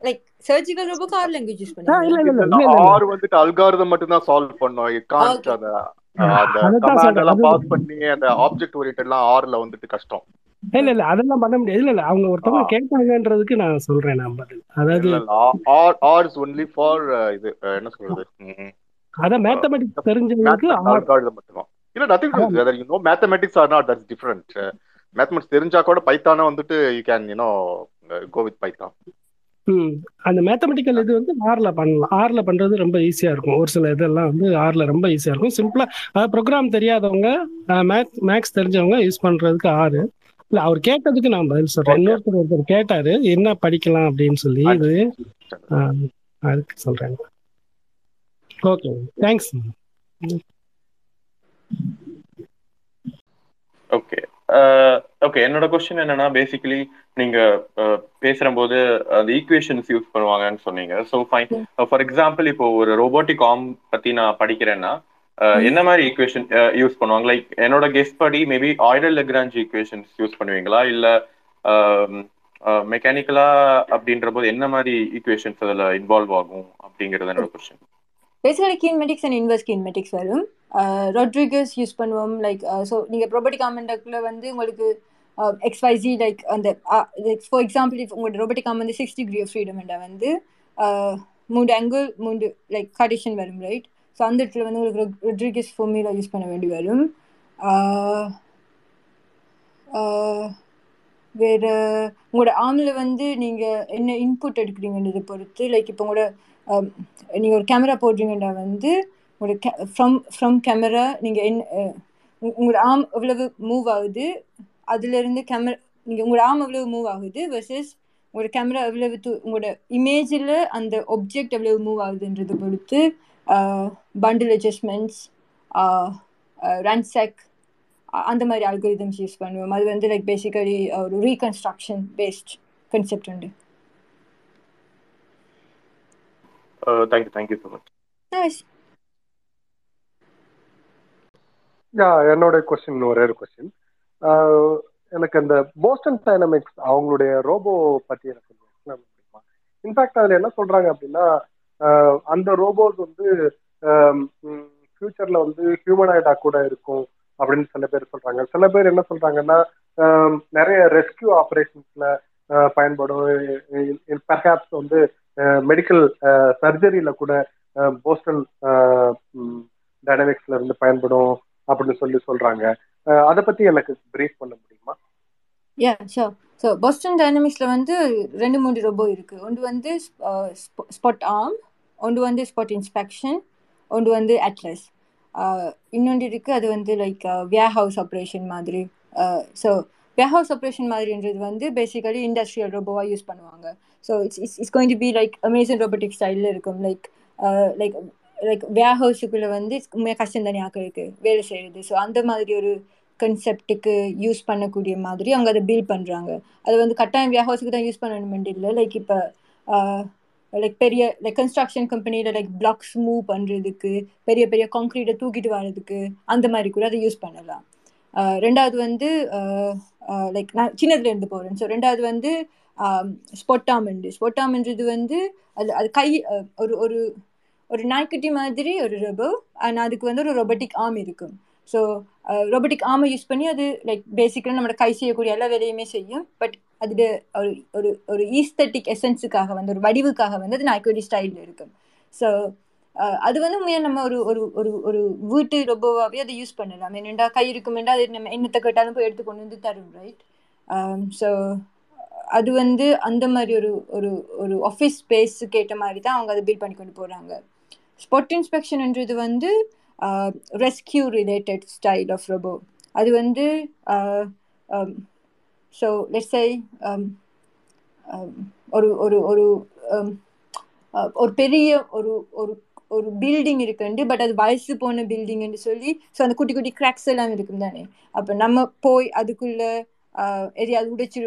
லைக் சர்ஜிக்கல் ரோபோக்கு ஆர் லாங்குவேஜ் யூஸ் இல்ல இல்ல இல்ல இல்ல இல்ல. ஆர் வந்துட்டு அல்காரிதம் மட்டும் தான் சால்வ் பண்ணோம். Can't Okay. அந்த கமாண்ட் எல்லாம் அது பாஸ் பண்ணி அந்த ஆப்ஜெக்ட் ஓரியன்டெல்லாம் ஆர்ல வந்துட்டு கஷ்டம். இல்ல இல்ல அதெல்லாம் பண்ண முடியாது. இல்ல இல்ல அவங்க ஒருத்தவங்க கேட்டாங்கன்றதுக்கு நான் சொல்றேன் நான் பதில். அதாவது R R is only for இது என்ன சொல்றது? அதான் மேத்தமெட்டிக்ஸ் தெரிஞ்சவங்களுக்கு ஆர் அல்காரிதம் மட்டும் இல்ல nothing to whether you know mathematics or not that's different mathematics தெரிஞ்சா கூட பைத்தானா வந்துட்டு you can you know go with Python அந்த மேத்தமெட்டிக்கல் இது வந்து ஆர்ல பண்ணலாம். ஆர்ல பண்றது ரொம்ப ஈஸியா இருக்கும். ஒரு சில இதெல்லாம் வந்து ஆர்ல ரொம்ப ஈஸியா இருக்கும். சிம்பிளா ப்ரோக்ராம் தெரியாதவங்க மேக்ஸ் மேக்ஸ் தெரிஞ்சவங்க யூஸ் பண்றதுக்கு ஆறு இல்ல அவர் கேட்டதுக்கு நான் பதில் சொல்றேன். இன்னொருத்தர் ஒருத்தர் கேட்டாரு என்ன படிக்கலாம் அப்படின்னு சொல்லி. இது அதுக்கு சொல்றேன் ஓகே தேங்க்ஸ் ஓகே ஓகே என்னோட கொஸ்டின் என்னன்னா பேசிக்கலி நீங்க அஹ், பேசுறம்போது அந்த ஈக்குவேஷன்ஸ் யூஸ் பண்ணுவாங்கன்னு சொன்னீங்க. ஸோ ஃபைன் ஃபார் எக்ஸாம்பிள் இப்போ ஒரு ரோபோட்டிக் ஆர்ம் பத்தி நான் படிக்கிறேன்னா என்ன மாதிரி ஈக்குவேஷன் யூஸ் பண்ணுவாங்க? லைக் என்னோட கெஸ்ட் படி maybe Euler Lagrange equations use பண்ணுவீங்களா? இல்ல மெக்கானிக்கலா அப்படின்ற போது என்ன மாதிரி ஈக்குவேஷன்ஸ் அதுல இன்வால்வ் ஆகும் அப்படிங்கிறது என்னோட question basically kinematics and inverse kinematics வரும். Uh, ரொட்ரிகஸ் யூஸ் பண்ணுவோம் லைக் ஸோ நீங்கள் ரோபோட்டிக் காமெண்டாக்குள்ள வந்து உங்களுக்கு uh, எக்ஸ்வைசி லைக் அந்த ஃபார் எக்ஸாம்பிள் இஃப் உங்களோட ரோபோட்டிக் காம் வந்து சிக்ஸ் டிகிரி ஆஃப் ஃப்ரீடம் வந்து uh, மூணு ஆங்கிள் மூணு லைக் கார்டிஷன் வரும் ரைட் ஸோ அந்த இடத்துல வந்து உங்களுக்கு ரொட்ரிகஸ் ஃபார்முலா யூஸ் பண்ண வேண்டி வரும். Uh, வேறு உங்களோட ஆமில் வந்து நீங்கள் என்ன இன்புட் எடுக்கிறீங்கன்றதை பொறுத்து லைக் இப்போ உங்களோட நீங்கள் ஒரு கேமரா போடுறீங்கன்னா வந்து உங்களோட ஃப்ரம் ஃப்ரம் கேமரா நீங்கள் என்ன உங்களோட ஆர்ம் எவ்வளவு மூவ் ஆகுது அதுலேருந்து கேமரா நீங்கள் உங்களோட ஆம் எவ்வளவு மூவ் ஆகுது வெர்சஸ் உங்களோட கேமரா எவ்வளவு தூ உங்களோட இமேஜில் அந்த ஒப்ஜெக்ட் எவ்வளவு மூவ் ஆகுதுன்றதை பொறுத்து பண்டில் அட்ஜஸ்ட்மெண்ட்ஸ் ரன்செக் அந்த மாதிரி அல்கோரிதம்ஸ் யூஸ் பண்ணுவோம். அது வந்து லைக் பேசிக்கலி ஒரு ரீகன்ஸ்ட்ரக்ஷன் பேஸ்ட் கன்செப்ட் உண்டு. Thank you thank you so much. Yeah என்னோட கொஸ்டின் ஒரே ஒரு கொஸ்டின் எனக்கு அந்த போஸ்டன் டைனமிக்ஸ் அவங்களுடைய ரோபோ பத்தி எனக்கு முடியுமா? இன்ஃபேக்ட் அதுல என்ன சொல்றாங்க அப்படின்னா ஆஹ் அந்த ரோபோஸ் வந்து ஃபியூச்சர்ல வந்து ஹியூமனாய்டா கூட இருக்கும் அப்படின்னு சில பேர் சொல்றாங்க. சில பேர் என்ன சொல்றாங்கன்னா ஆஹ் நிறைய ரெஸ்கியூ ஆப்ரேஷன்ஸ்ல பயன்படும். பெர்ஹாப்ஸ் வந்து மெடிக்கல் சர்ஜரியில கூட போஸ்டன் டைனமிக்ஸ்ல இருந்து பயன்படும் அப்படின்னு சொல்லி சொல்றாங்க. அதை பத்தி எனக்கு பிரீஃப் பண்ண முடியுமா? யா ஷோர் ஸோ பாஸ்டன் டைனமிக்ஸில் வந்து ரெண்டு மூணு ரொபோ இருக்குது ஒன்று வந்து ஸ்பாட் ஆர்ம் ஒன்று வந்து ஸ்பாட் இன்ஸ்பெக்ஷன் ஒன்று வந்து அட்லஸ் இன்னொன்று இருக்குது அது வந்து லைக் வேர் ஹவுஸ் ஆப்ரேஷன் மாதிரி. ஸோ வேர் ஹவுஸ் ஆப்ரேஷன் மாதிரின்றது வந்து பேசிக்கலி இண்டஸ்ட்ரியல் ரொபோவாக யூஸ் பண்ணுவாங்க. So it's it's it's going to be like Amazon robotic ஸ்டைலில் இருக்கும். லைக் லைக் லைக் வேர் ஹவுஸுக்குள்ளே வந்து உண்மையாக கஷ்டம் தானே ஆக்கிறதுக்கு வேலை செய்கிறது ஸோ அந்த மாதிரி ஒரு கன்செப்டுக்கு யூஸ் பண்ணக்கூடிய மாதிரி அவங்க அதை பில்ட் பண்ணுறாங்க அது வந்து கட்டாயம் வேர் ஹவுஸுக்கு தான் யூஸ் பண்ணணுமெண்டு இல்லை. லைக் இப்போ லைக் uh, பெரிய லைக் கன்ஸ்ட்ரக்ஷன் கம்பெனியில் லைக் பிளாக்ஸ் மூவ் பண்ணுறதுக்கு பெரிய பெரிய காங்க்ரீட்டை தூக்கிட்டு வர்றதுக்கு அந்த மாதிரி கூட அதை யூஸ் பண்ணலாம். Uh, ரெண்டாவது வந்து uh, லைக் நான் சின்னதுலேருந்து போகிறேன் ஸோ ரெண்டாவது வந்து Um, ஸ்பொட்டாமண்டு ஸ்பொட்டாமன்றது வந்து அது அது கை ஒரு ஒரு ஒரு நாய்க்குட்டி மாதிரி ஒரு ரொபோ ஆனால் அதுக்கு வந்து ஒரு ரொபோட்டிக் ஆர்ம் இருக்கும். ஸோ ரொபோட்டிக் ஆமை யூஸ் பண்ணி அது லைக் பேசிக்கலாக நம்மளோட கை செய்யக்கூடிய எல்லா வேலையுமே செய்யும். பட் அது ஒரு ஒரு ஒரு ஈஸ்தட்டிக் எசன்ஸுக்காக வந்து ஒரு வடிவுக்காக வந்து அது நாய்க்குட்டி ஸ்டைலில் இருக்கும். ஸோ அது வந்து உண்மையாக நம்ம ஒரு ஒரு ஒரு ஒரு வீட்டு ரொபோவாகவே அதை யூஸ் பண்ணலாம். என்னெண்டா கை இருக்குமெண்டா அது நம்ம என்னத்தை கேட்டாலும் போய் எடுத்து கொண்டு வந்து தரும் ரைட் ஸோ um, அது வந்து அந்த மாதிரி ஒரு ஒரு ஒரு ஆஃபீஸ் ஸ்பேஸுக்கு ஏற்ற மாதிரி தான் அவங்க அதை பில்ட் பண்ணி கொண்டு போகிறாங்க ஸ்பாட் இன்ஸ்பெக்ஷன்ன்றது வந்து rescue related style of robo அது வந்து ஸோ லெட்ஸ் ஐ ஒரு ஒரு ஒரு ஒரு பெரிய ஒரு ஒரு ஒரு பில்டிங் இருக்குண்டு பட் அது வயசு போன பில்டிங்னு சொல்லி ஸோ அந்த குட்டி குட்டி கிராக்ஸ் எல்லாம் இருக்கும் தானே. அப்போ நம்ம போய் அதுக்குள்ளே எதையாவது உடைச்சு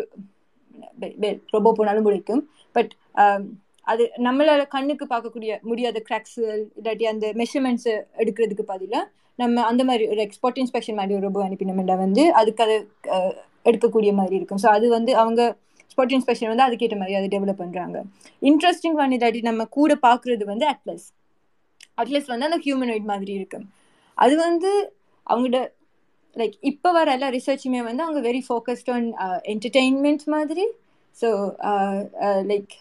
ரொம்ப போனாலும் முடிக்கும். பட் um, அது நம்மளால கண்ணுக்கு பார்க்கக்கூடிய முடியாத கிராக்ஸுகள் இல்லாட்டி அந்த மெஷர்மெண்ட்ஸ் எடுக்கிறதுக்கு பதிலாக நம்ம அந்த மாதிரி ஒரு எக்ஸ்போர்ட் இன்ஸ்பெக்ஷன் மாதிரி ஒரு ரோபோ அனுப்பினோம்னா வந்து அதுக்கு அது எடுக்கக்கூடிய மாதிரி இருக்கும். ஸோ அது வந்து அவங்க ஸ்போர்ட் இன்ஸ்பெக்ஷன் வந்து அதுக்கேற்ற மாதிரி அதை டெவலப் பண்ணுறாங்க இன்ட்ரெஸ்டிங் ஒன் இல்லாட்டி நம்ம கூட பார்க்குறது வந்து அட்லஸ் அட்லஸ் வந்து அந்த ஹியூமனாய்ட் மாதிரி இருக்கும். அது வந்து அவங்களோட லைக் இப்போ வர எல்லா ரிசர்ச்சுமே வந்து அவங்க வெரி ஃபோக்கஸ்ட் ஆன் என்டர்டெயின்மெண்ட் மாதிரி. So like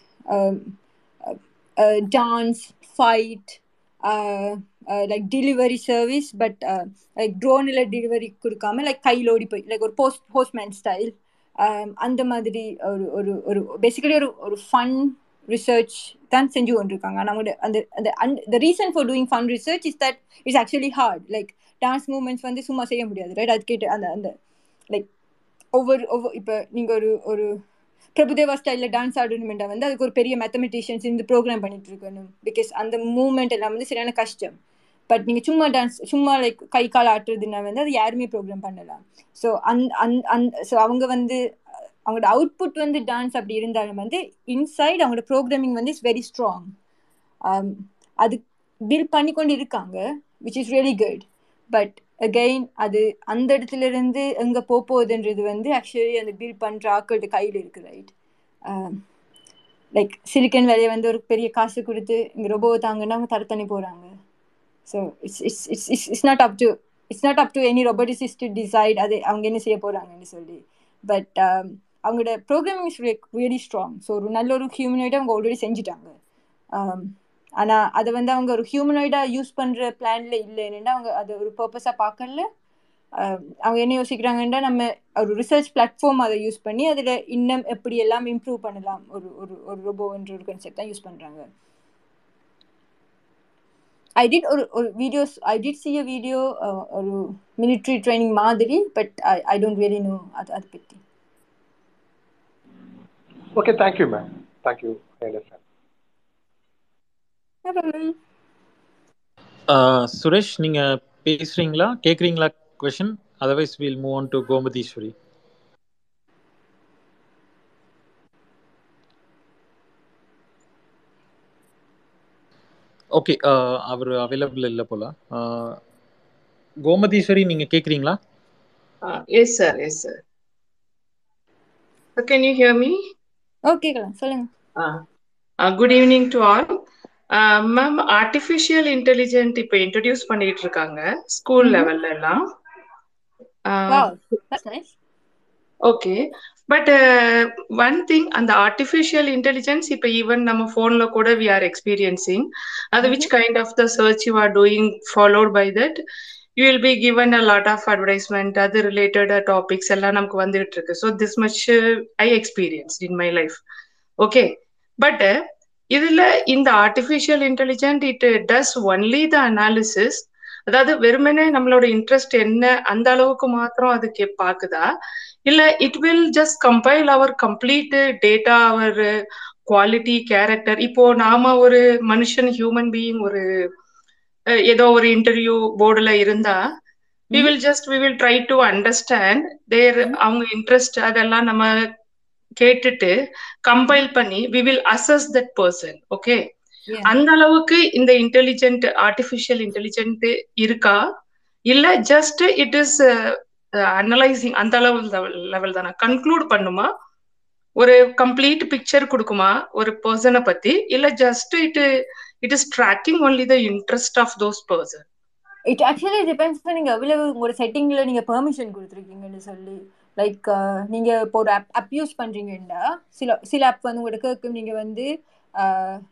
dance fight like delivery service but like ட்ரோனில் delivery கொடுக்காம லைக் கையில் ஓடி போய் லைக் ஒரு போஸ்ட் போஸ்ட்மேன் ஸ்டைல் அந்த மாதிரி ஒரு ஒரு ஒரு பேசிக்கலி ஒரு ஒரு ஃபன் ரிசர்ச் தான் செஞ்சு கொண்டிருக்காங்க. நம்மளோட அந்த அந்த and the reason for doing fun research is that it's actually hard like dance moments வந்து சும்மா செய்ய முடியாது ரைட் அது கேட்டு அந்த அந்த லைக் ஒவ்வொரு ஒவ்வொரு இப்போ நீங்கள் ஒரு ஒரு பிரபுதேவா ஸ்டைலில் டான்ஸ் ஆடணுமெண்டா வந்து அதுக்கு ஒரு பெரிய மேத்தமெட்டிஷியன்ஸ் இந்த ப்ரோக்ராம் பண்ணிட்டு இருக்கணும். பிகாஸ் அந்த மூமெண்ட் எல்லாம் வந்து சரியான கஷ்டம். பட் நீங்கள் சும்மா டான்ஸ் சும்மா லைக் கை கால் ஆட்டுறதுனா வந்து அது யாருமே ப்ரோக்ராம் பண்ணலாம். ஸோ அந் அந் அந் ஸோ அவங்க வந்து அவங்களோட அவுட்புட் வந்து டான்ஸ் அப்படி இருந்தாலும் வந்து இன்சைட் அவங்களோட ப்ரோக்ராமிங் வந்து இஸ் வெரி ஸ்ட்ராங் அது பில்ட் பண்ணி கொண்டு இருக்காங்க which is really good but again அது அந்த இடத்துல இருந்து எங்கே போகுதுன்றது வந்து ஆக்சுவலி அந்த பில் பண்ணுற ஆக்கள்கிட்ட கையில் இருக்குது ரைட் லைக் um, சிலிக்கன் வேலையை வந்து ஒரு பெரிய காசு கொடுத்து இங்கே ரொபோ தாங்கன்னா அவங்க தரத்தனி போகிறாங்க so it's it's it's it's it's not up to it's not up to any roboticists to decide அது அவங்க என்ன செய்ய போகிறாங்கன்னு சொல்லி. பட் um, அவங்களோட programming is really strong so ஒரு நல்ல ஒரு ஹியூமனாய்டை அவங்க ஆல்ரெடி செஞ்சுட்டாங்க. Um, ஆனா அதை வந்து அவங்க ஒரு ஹியூமனாய்டா யூஸ் பண்ற பிளானில் இல்லைன்னா அவங்க அதை ஒரு பர்பஸா பார்க்கல அவங்க என்ன யோசிக்கிறாங்கன்னா நம்ம ஒரு ரிசர்ச் பிளாட்ஃபார்ம் அதை யூஸ் பண்ணி அதில் இன்னும் எப்படி எல்லாம் இம்ப்ரூவ் பண்ணலாம். ஒரு ஒரு ஒரு ரோபோன்ற ஒரு கன்செப்ட் தான் யூஸ் பண்ணுறாங்க ஐ டிட் ஒரு ஒரு videos I did see a video ஒரு மிலிட்ரி ட்ரைனிங் மாதிரி but I I don't really know அது அதை பற்றி okay thank you ma'am thank you I understand Suresh நீங்க பேசுறீங்களா கேக்குறீங்களா question otherwise will move on to Gomatheeswari okay our available இல்லை போல Uh, கோமதீஸ்வரி நீங்க கேக்குறீங்களா Uh, yes, sir. Yes, sir. So can you hear me? Okay சொல்லுங்க Uh, uh, good evening to all. Uh, ma'am artificial intelligent இப்போ introduce பண்ணிட்டு இருக்காங்க school லெவல்ல எல்லாம் ஓகே பட் ஒன் திங் அந்த ஆர்டிஃபிஷியல் இன்டெலிஜென்ஸ் இப்போ ஈவன் நம்ம ஃபோன்ல கூட வி ஆர் எக்ஸ்பீரியன்சிங் அது which kind of the search you are doing followed by that you will be given a lot of advertisement அது ரிலேட்டட் டாபிக்ஸ் எல்லாம் நமக்கு வந்துட்டு இருக்கு so this much I experience in my life okay but இதுல இந்த artificial intelligent it does only the analysis அதாவது வெறுமனே நம்மளோட இன்ட்ரெஸ்ட் என்ன அந்த அளவுக்கு மாத்திரம் அது கே பாக்குதா? இல்ல it will just compile our complete data our quality character இப்போ நாம ஒரு மனுஷன் ஹியூமன் பீயிங் ஒரு ஏதோ ஒரு இன்டர்வியூ போர்டுல இருந்தா we will just we will try to understand their அவங்க இன்ட்ரெஸ்ட் அதெல்லாம் நம்ம கேட்டுட்டு கம்பைல் பண்ணி we will assess that person okay. அந்த அளவுக்கு இந்த இன்டெலிஜென்ட் ஆர்டிஃபிஷியல் இன்டெலிஜென்ட் இருக்கா? இல்ல ஜஸ்ட் இட் இஸ் அனலைசிங் அந்த அளவு லெவல் தானே? கன்க்ளூட் பண்ணுமா? ஒரு கம்ப்ளீட் பிக்சர் கொடுக்குமா? ஒரு பர்சனை பத்தி? இல்ல just it it is tracking only the interest of those person it actually depends நீங்க எவ்வளவு உங்களோட செட்டிங்ல நீங்க பெர்மிஷன் கொடுத்துருக்கீங்கன்னு சொல்லி. லைக் நீங்க இப்போ ஒரு ஆப் அப் யூஸ் பண்றீங்கன்னா சில சில ஆப் வந்து உங்களோட கேட்கும் நீங்க வந்து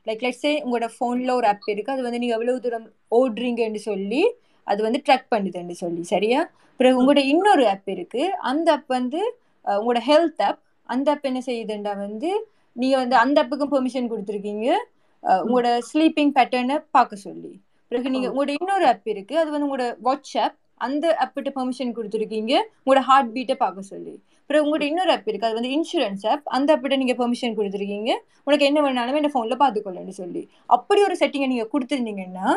லைக் லெட்ஸே உங்களோட ஃபோன்ல ஒரு ஆப் இருக்கு. அது வந்து நீங்க எவ்வளவு தூரம் ஓடுறீங்கன்னு சொல்லி அது வந்து ட்ராக் பண்ணுதுன்னு சொல்லி சரியா? பிறகு உங்களோட இன்னொரு ஆப் இருக்கு. அந்த ஆப் வந்து அஹ், உங்களோட ஹெல்த் ஆப் அந்த ஆப் என்ன செய்யுதுண்டா வந்து நீங்க வந்து அந்த ஆப்புக்கும் பெர்மிஷன் கொடுத்துருக்கீங்க. உங்களோட ஸ்லீப்பிங் பேட்டர்னை பார்க்க சொல்லி. பிறகு நீங்க உங்களோட இன்னொரு ஆப் இருக்கு. அது வந்து உங்களோட வாட்ச் ஆப் அந்த ஆப்பிட்ட பெர்மிஷன் கொடுத்துருக்கீங்க. உங்களோட ஹார்ட் பீட்டை பார்க்க சொல்லி. பிறகு உங்களோட இன்னொரு ஆப் இருக்கு. அது வந்து இன்சூரன்ஸ் ஆப் அந்த ஆப்பிட்ட நீங்க பெர்மிஷன் கொடுத்துருக்கீங்க. உனக்கு என்ன வேணாலும் என்ன ஃபோன்ல பார்த்துக்கொள்ளன்னு சொல்லி. அப்படி ஒரு செட்டிங்கை நீங்க கொடுத்துருந்தீங்கன்னா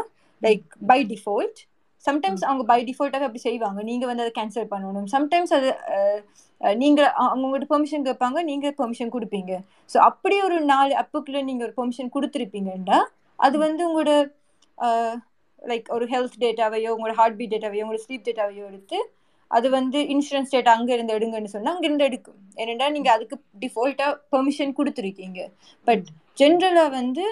லைக் பை டிஃபால்ட் சம்டைம்ஸ் அவங்க பை டிஃபால்ட்டாக அப்படி செய்வாங்க. நீங்க வந்து அதை கேன்சல் பண்ணணும். சம்டைம்ஸ் அது அஹ், அஹ், நீங்க அ- அவங்ககிட்ட பெர்மிஷன் கேட்பாங்க. நீங்க பெர்மிஷன் கொடுப்பீங்க. ஸோ அப்படி ஒரு நாலு அப்புக்குள்ள நீங்க ஒரு பெர்மிஷன் கொடுத்துருப்பீங்கன்னா அது வந்து உங்களோட லைக் ஒரு ஹெல்த் டேட்டாவையோ உங்களோட ஹார்ட் பீட் டேட்டாவையோ உங்களோட ஸ்லீப் டேட்டாவையோ எடுத்து அது வந்து இன்சூரன்ஸ் டேட்டா அங்க இருந்து எடுங்கன்னு சொன்னா அங்க இருந்து எடுக்கும். ஏனெண்டா நீங்க அதுக்கு டிஃபால்ட்டா பெர்மிஷன் கொடுத்துருக்கீங்க. பட் ஜென்ரலா வந்து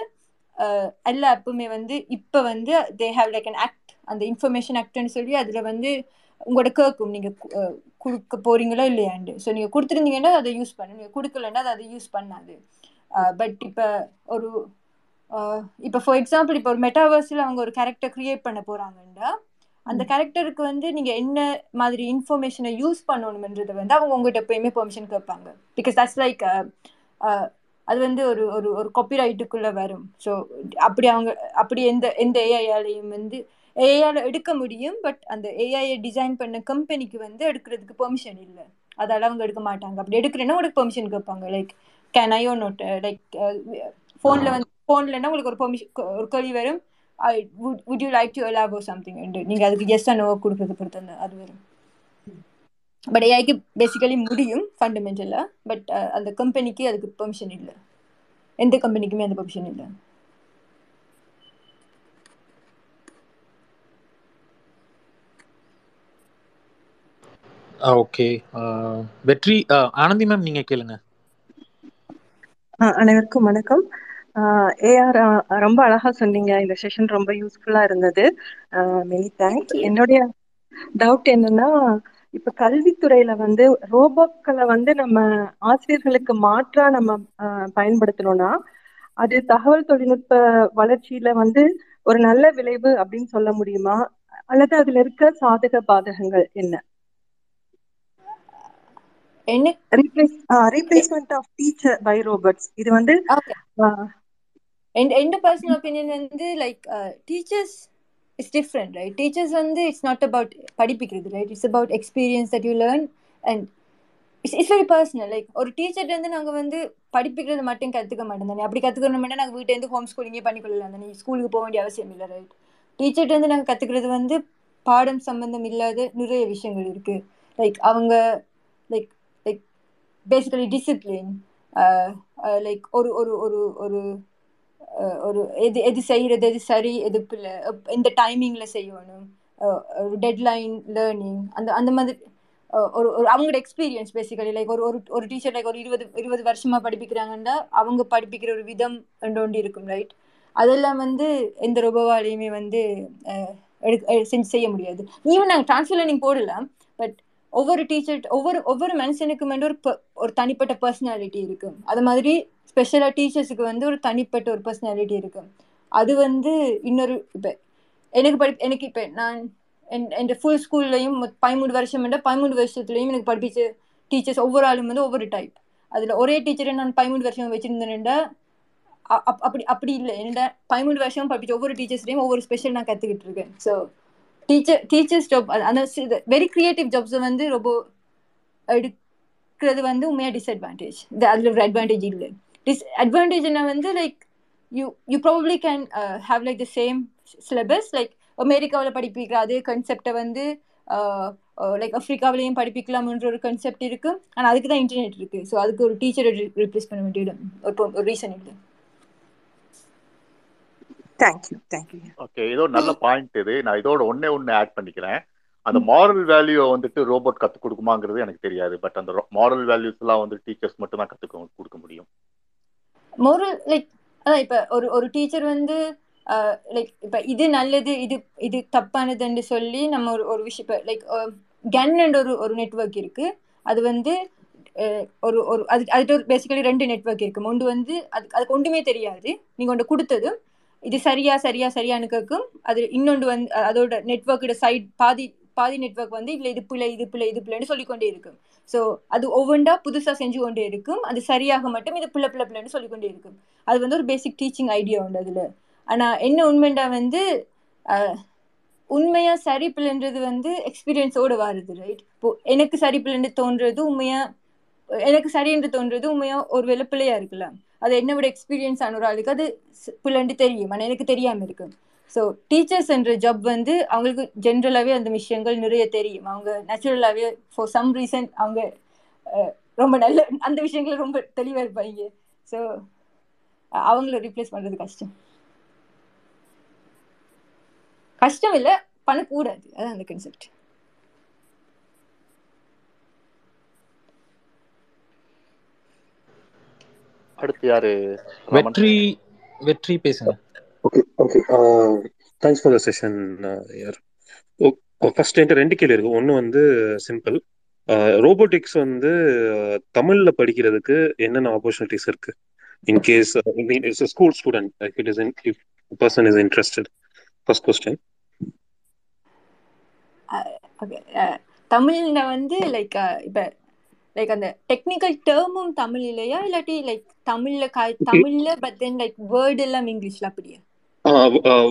எல்லா ஆப்புமே வந்து இப்ப வந்து they have like an act அந்த இன்ஃபர்மேஷன் ஆக்ட்னு சொல்லி அதுல வந்து உங்களோட கேட்கும் நீங்க கு- அஹ், கொடுக்க போறீங்களா இல்லையாண்டு ஸோ நீங்க கொடுத்துருந்தீங்கன்னா அதை யூஸ் பண்ணு. நீங்க கொடுக்கலன்னா அதை அதை யூஸ் பண்ணாது. பட் இப்ப ஒரு இப்போ ஃபார் எக்ஸாம்பிள் இப்போ ஒரு மெட்டாவர்ஸில் அவங்க ஒரு கேரக்டர் கிரியேட் பண்ண போறாங்கன்னா அந்த கேரக்டருக்கு வந்து நீங்க என்ன மாதிரி இன்ஃபர்மேஷனை யூஸ் பண்ணணும்ன்றதை வந்து அவங்க உங்ககிட்ட எப்பயுமே பெர்மிஷன் கேட்பாங்க. பிகாஸ் தட்ஸ் லைக் அது வந்து ஒரு ஒரு ஒரு காப்பிரைட்டுக்குள்ள வரும். ஸோ அப்படி அவங்க அப்படி எந்த எந்த ஏஐயாலையும் வந்து ஏஐயால எடுக்க முடியும் பட் அந்த ஏஐயை டிசைன் பண்ண கம்பெனிக்கு வந்து எடுக்கிறதுக்கு பெர்மிஷன் இல்லை. அதால அவங்க எடுக்க மாட்டாங்க. அப்படி எடுக்கிறேன்னா உங்களுக்கு பெர்மிஷன் கேட்பாங்க. Like can I or not like ஃபோனில் வந்து ஃபோன்லன்னா உங்களுக்கு ஒரு பெர்மிஷன் ஒரு கேள்வி வரும். I would would you like to allow something நீங்கள் அதுக்கு எஸ் நோ கொடுக்கறது பொறுத்து அந்த அது வரும். பட் ஏஐக்கு பேசிக்கலி முடியும் ஃபண்டமெண்டலாக பட் அந்த கம்பெனிக்கு அதுக்கு பெர்மிஷன் இல்லை. எந்த கம்பெனிக்குமே அந்த பெர்மிஷன் இல்லை. ஓகே வெற்றி uh, ஆனந்தி மேம் நீங்க கேளுங்க. அனைவருக்கும் வணக்கம். ஏஆர் ரொம்ப அழகா சொன்னீங்க. இந்த செஷன் ரொம்ப யூஸ்ஃபுல்லா இருந்தது. மெனி தேங்க்ஸ் என்னுடைய டவுட் என்னன்னா இப்ப கல்வித்துறையில வந்து ரோபோக்களை வந்து நம்ம ஆசிரியர்களுக்கு மாற்றா நம்ம பயன்படுத்தணும்னா அது தகவல் தொழில்நுட்ப வளர்ச்சியில வந்து ஒரு நல்ல விளைவு அப்படின்னு சொல்ல முடியுமா? அல்லது அதுல இருக்க சாதக பாதகங்கள் என்ன? என்ன? Replace replacement of teacher by robots இது வந்து ஓகே என் எந்த பர்சனல் ஒப்பீனியன் வந்து like teachers it's different right teachers வந்து it's not about படிப்பிக்கிறது right it's about experience that you learn and it's it's very personal like ஒரு டீச்சர்ட்ட வந்து நாங்கள் வந்து படிப்பிக்கிறது மட்டும் கற்றுக்க மாட்டோம் தானே அப்படி கற்றுக்கணும்னா நாங்கள் வீட்டிலேருந்து ஹோம் ஸ்கூலிங்கே பண்ணிக்கொள்ளலாம் தானே ஸ்கூலுக்கு போக வேண்டிய அவசியம் இல்லை ரைட் டீச்சர்கிட்ட வந்து நாங்கள் கற்றுக்கிறது வந்து பாடம் சம்பந்தம் இல்லாத நிறைய விஷயங்கள் இருக்குது லைக் அவங்க like like basically discipline like ஒரு ஒரு ஒரு ஒரு ஒரு எது எது செய்யறது எது சரி எது பிள்ளை இந்த டைமிங்ல செய்யணும். ஒரு டெட்லைன் லேர்னிங் அந்த அந்த மாதிரி ஒரு ஒரு அவங்களோட எக்ஸ்பீரியன்ஸ் பேசிக்கலி லைக் ஒரு ஒரு ஒரு டீச்சர் லைக் ஒரு இருபது இருபது வருஷமா படிப்பிக்கிறாங்கன்னா அவங்க படிப்பிக்கிற ஒரு விதம் ரெண்டு ஒன்று இருக்கும் ரைட் அதெல்லாம் வந்து எந்த ரொபோவாலையுமே வந்து செஞ்சு செய்ய முடியாது. ஈவன் நாங்கள் ட்ரான்ஸ்ஃபர் லேர்னிங் போடலாம் பட் ஒவ்வொரு டீச்சர் ஒவ்வொரு ஒவ்வொரு மனுஷனுக்கும் வந்து ஒரு ஒரு தனிப்பட்ட பர்சனாலிட்டி இருக்கும். அது மாதிரி ஸ்பெஷலாக டீச்சர்ஸுக்கு வந்து ஒரு தனிப்பட்ட ஒரு பர்சனாலிட்டி இருக்கு. அது வந்து இன்னொரு இப்போ எனக்கு படி எனக்கு இப்போ நான் என் என் ஃபுல் ஸ்கூல்லையும் பதிமூணு வருஷம் பதிமூணு வருஷத்துலையும் எனக்கு படிப்பிச்ச டீச்சர்ஸ் ஒவ்வொரு ஆளும் வந்து ஒவ்வொரு டைப் அதில் ஒரே டீச்சரை நான் பதிமூணு வருஷம் வச்சுருந்தேன்டா அப்- அப்படி அப்படி இல்லை. என்னடா பதிமூணு வருஷம் படிப்பிச்ச ஒவ்வொரு டீச்சர்ஸ்லையும் ஒவ்வொரு ஸ்பெஷல் நான் கற்றுக்கிட்டு இருக்கேன். ஸோ டீச்சர் டீச்சர்ஸ் ஜாப் அந்த வெரி கிரியேட்டிவ் ஜாப்ஸை வந்து ரொம்ப எடுக்கிறது வந்து உண்மையாக டிஸ்அட்வான்டேஜ் அதில் ஒரு அட்வான்டேஜ் இல்லை. டிஸ் அட்வான்டேஜ்னா வந்து like you you probably can have like the same syllabus like அமெரிக்காவில் படிப்பிக்கிற அதே கன்செப்டை வந்து லைக் ஆப்பிரிக்காவிலையும் படிப்பிக்கலாம்ன்ற ஒரு கன்செப்ட் இருக்கு. ஆனால் அதுக்கு தான் இன்டர்நெட் இருக்கு. ஸோ அதுக்கு ஒரு டீச்சரை ரிப்ளேஸ் பண்ண வேண்டிய ஒரு ஒரு ரீசன் இல்லை தேங்க்யூ தேங்க்யூ ஓகே இதோ நல்ல பாயிண்ட் இது. நான் இதோட ஒண்ணே ஒண்ணு ஆட் பண்ணிக்கிறேன். அந்த மாரல் வேல்யூ வந்துட்டு ரோபோட் கத்துக் கொடுக்குமாங்கிறது எனக்கு தெரியாது. பட் அந்த மாரல் வேல்யூஸ் எல்லாம் வந்து டீச்சர்ஸ் மட்டும் தான் கத்துக்க கொடுக்க முடியும். மோரல் லைக் அதான் இப்போ ஒரு ஒரு டீச்சர் வந்து லைக் இப்போ இது நல்லது இது இது தப்பானதுன்னு சொல்லி நம்ம ஒரு ஒரு விஷயம் இப்போ லைக் கேன் ஒரு ஒரு நெட்வொர்க் இருக்கு. அது வந்து ஒரு ஒரு அது அதுக்கு ஒரு பேசிக்கலி ரெண்டு நெட்வொர்க் இருக்கு. ஒன்று வந்து அது அதுக்கு ஒன்றுமே தெரியாது. நீங்கள் ஒன்று கொடுத்ததும் இது சரியா சரியா சரியானு கேட்கும் அது இன்னொன்று வந்து அதோட நெட்வொர்க்கோட சைட் பாதி பாதி நெட்வொர்க் வந்து இதில் இது பிள்ளை இது பிள்ளை இது பிள்ளைன்னு சொல்லிக்கொண்டே இருக்கும். ஸோ அது ஒவ்வொன்றா புதுசாக செஞ்சு கொண்டே இருக்கும். அது சரியாக மட்டும் இது பிள்ளை பிள்ளை பிள்ளைன்னு சொல்லிக்கொண்டே இருக்கும். அது வந்து ஒரு பேசிக் டீச்சிங் ஐடியா உண்டு அதில். ஆனால் என்ன உண்மைண்டா வந்து உண்மையாக உண்மையா சரி பிள்ளைன்றது வந்து எக்ஸ்பீரியன்ஸோட வருது ரைட் இப்போ எனக்கு சரி பிள்ளைன்னு தோன்றது உண்மையா எனக்கு சரி என்று தோன்றது உண்மையா ஒரு பிள்ளையா இருக்கலாம். அது என்ன விட எக்ஸ்பீரியன்ஸ் ஆன ஒரு ஆளுக்கு அது ஸ்- பிள்ளைன்னு தெரியும். ஆனால் எனக்கு தெரியாம இருக்கும். ஸோ டீச்சர்ஸ் என்ற ஜாப் வந்து அவங்களுக்கு ஜென்ரலாகவே அந்த விஷயங்கள் நிறைய தெரியும். அவங்க நேச்சுரலாகவே ஃபார் சம் ரீசன் அவங்க ரொம்ப நல்ல அந்த விஷயங்கள் ரொம்ப தெளிவாக இருப்பாங்க. ஸோ அவங்கள ரீப்ளேஸ் பண்ணுறது கஷ்டம். கஷ்டம் இல்லை பண்ணக்கூடாது அதான் அந்த கன்செப்ட் அடுத்து யாரு? வெற்றி வெற்றி பேசுங்க. Okay okay thanks for the session யார் ஃபர்ஸ்ட் என்கிட்ட ரெண்டு கேள்வி இருக்கு. ஒன்று வந்து சிம்பிள் ரோபோட்டிக்ஸ் வந்து uh, தமிழ்ல படிக்கிறதுக்கு என்னென்ன ஆப்பர்ச்சுனிட்டிஸ் இருக்கு? In case it's school student if it is if person is interested first question தமிழ்ல வந்து லைக் இப்போ லைக் அந்த டெக்னிக்கல் டேர்மும் தமிழ் இல்லையா இல்லாட்டி லைக் தமிழ்ல தமிழ்ல பட் தென் லைக் வேர்டு எல்லாம் இங்கிலீஷ்ல அப்படியா?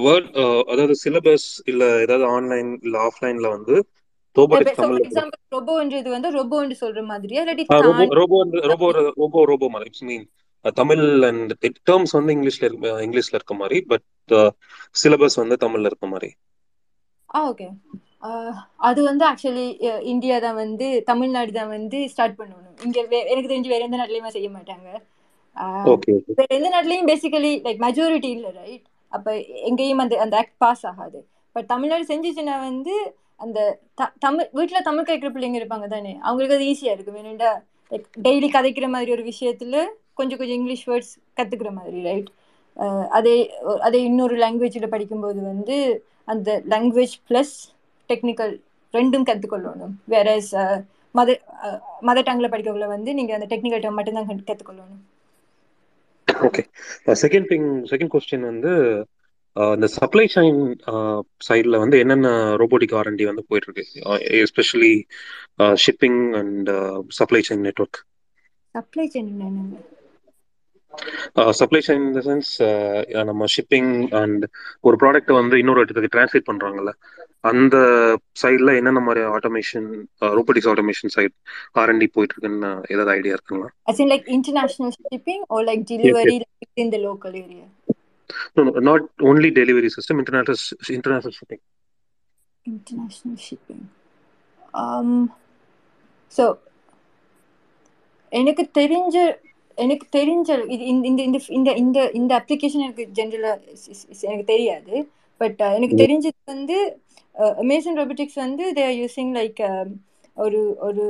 வேர்ட் அதாவது சிலபஸ் இல்ல ஏதாவது ஆன்லைன் இல்ல ஆஃப்லைன்ல வந்து ரோபோட்டிக்ஸ் ஃபார் தமிழ்ல எக்ஸாம்பிள் ரொபோன்றது வந்து ரொபோன்னு சொல்ற மாதிரியா? இல்லாட்டி robo robo robo robo robo மாதிரி. It's mean Tamil and terms வந்து இங்கிலீஷ்ல இங்கிலீஷ்ல இருக்க மாதிரி பட் சிலபஸ் வந்து தமிழ்ல இருக்க மாதிரி. ஆ ஓகே அது வந்து ஆக்சுவலி இந்தியா தான் வந்து தமிழ்நாடு தான் வந்து ஸ்டார்ட் பண்ணணும். இங்க எனக்கு தெரிஞ்சு வேற எந்த நாட்டிலையுமே செய்ய மாட்டாங்க. வேற எந்த நாட்டிலையும் பேசிக்கலி லைக் மெஜாரிட்டி இல்லை ரைட் அப்போ எங்கேயும் அந்த அந்த ஆக்ட் பாஸ் ஆகாது. பட் தமிழ்நாடு செஞ்சிச்சுன்னா வந்து அந்த த- தமிழ் வீட்டில் தமிழ் கேட்குற பிள்ளைங்க இருப்பாங்க தானே? அவங்களுக்கு அது ஈஸியாக இருக்கும். வேணுண்டா லைக் டெய்லி கதைக்கிற மாதிரி ஒரு விஷயத்தில் கொஞ்சம் கொஞ்சம் இங்கிலீஷ் வேர்ட்ஸ் கற்றுக்கிற மாதிரி ரைட் அதே அதே இன்னொரு லாங்குவேஜில் படிக்கும்போது வந்து அந்த லாங்குவேஜ் ப்ளஸ் டெக்னிக்கல் ரெண்டும் கற்றுக்கொள்ளணும் வேற மதர் மதர் டங்கில் படிக்கக்குள்ள வந்து நீங்கள் அந்த டெக்னிக்கல் டைம் மட்டும்தான் கற்றுக்கொள்ளணும் okay second thing second question வந்து இந்த சப்ளை செயின் சைடில் வந்து என்னென்ன ரோபோட்டிக் ஆர்என்டி வந்து போயிட்டு இருக்கு especially shipping and supply chain network supply chain supply chain இந்த சென்ஸ் நம்ம ஷிப்பிங் அண்ட் ஒரு ப்ராடக்ட் வந்து இன்னொரு இடத்துக்கு டிரான்ஸ்லேட் பண்றாங்கல்ல. அந்த சைடில் என்னென்ன மாதிரி automation robotics automation side R and D போயிட்டு இருக்குன்னு ஏதாவது ஐடியா இருக்குங்களா shipping or like Yes, delivery yes. like, within the local area no, no, not only delivery system, international international shipping. International shipping. Um, so எனக்கு தெரிஞ்ச எனக்கு தெரிஞ்ச இது இந்த இந்த இந்த இந்த இந்த இந்த அப்ளிகேஷன் எனக்கு ஜென்ரலா எனக்கு தெரியாது பட் எனக்கு தெரிஞ்சது வந்து அமேசன் ரோபோட்டிக்ஸ் வந்து தே ஆர் யூசிங் லைக் ஒரு ஒரு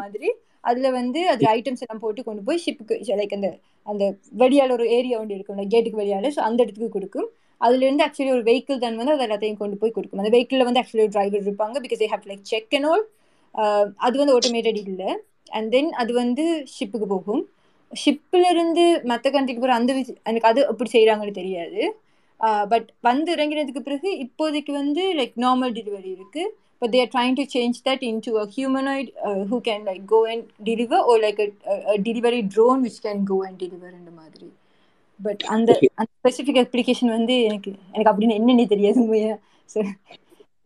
மாதிரி. அதுல வந்து அது ஐட்டம்ஸ் எல்லாம் போட்டு கொண்டு போய் ஷிப்புக்கு லைக் அந்த அந்த வெளியால ஒரு ஏரியா ஒன்று இருக்கும் கேட்டுக்கு வெளியால ஸோ அந்த இடத்துக்கு கொடுக்கும். அதுல இருந்து ஆக்சுவலி ஒரு வெஹிக்கிள் தான் வந்து அது எல்லாத்தையும் கொண்டு போய் கொடுக்கும். அந்த வெஹிக்கிள்ல வந்து ஆக்சுவலி ஒரு டிரைவர் இருப்பாங்க because I have like check and all அது வந்து ஆட்டோமேட்டட் இல்லை. அண்ட் தென் அது வந்து ஷிப்புக்கு போகும். ஷிப்ல இருந்து மற்ற கண்ட்ரிக்கு போகிற அந்த எனக்கு அது எப்படி செய்யறாங்கன்னு தெரியாது. பட் வந்து இறங்கினதுக்கு பிறகு இப்போதைக்கு வந்து லைக் நார்மல் டெலிவரி இருக்கு. But they're trying to change that into a humanoid who can like go and deliver oh like delivery drone which can go and deliver அந்த மாதிரி. பட் அந்த அந்த ஸ்பெசிஃபிக் அப்ளிகேஷன் வந்து எனக்கு எனக்கு அப்படின்னு என்னன்னு தெரியாது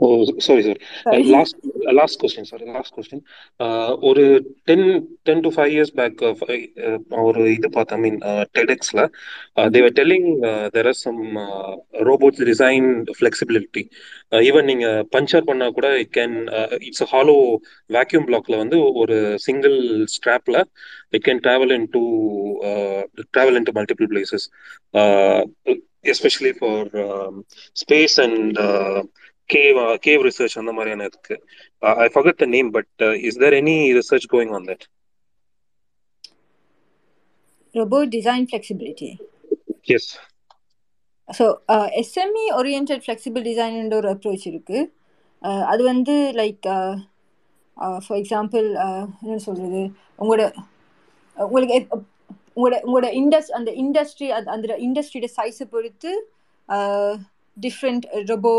உண்மையா ஓ sorry sir last last question sir last question ஒரு ten ten to five years back ஒரு இது பார்த்தேன் I mean டெடெக்ஸ்ல they were telling there are some robots design flexibility even நீங்க பஞ்சர் பண்ணா கூட it can it's hollow vacuum பிளாக்ல வந்து ஒரு single ஸ்ட்ராப்ல it can travel into travel into multiple places especially for space and cave cave research அந்த மாதிரியான இருக்கு. I forgot the name but is there any research going on that robot design flexibility. Yes. So SME orient flexible design ஒரு approach இருக்கு. அது வந்து like for example என்ன சொல்றது? உங்களோட உங்களுக்கு உங்களோட உங்களோட இண்டஸ் அந்த இண்டஸ்ட்ரி அந்த இண்டஸ்ட்ரியோட சைஸை பொறுத்து டிஃப்ரெண்ட் ரொபோ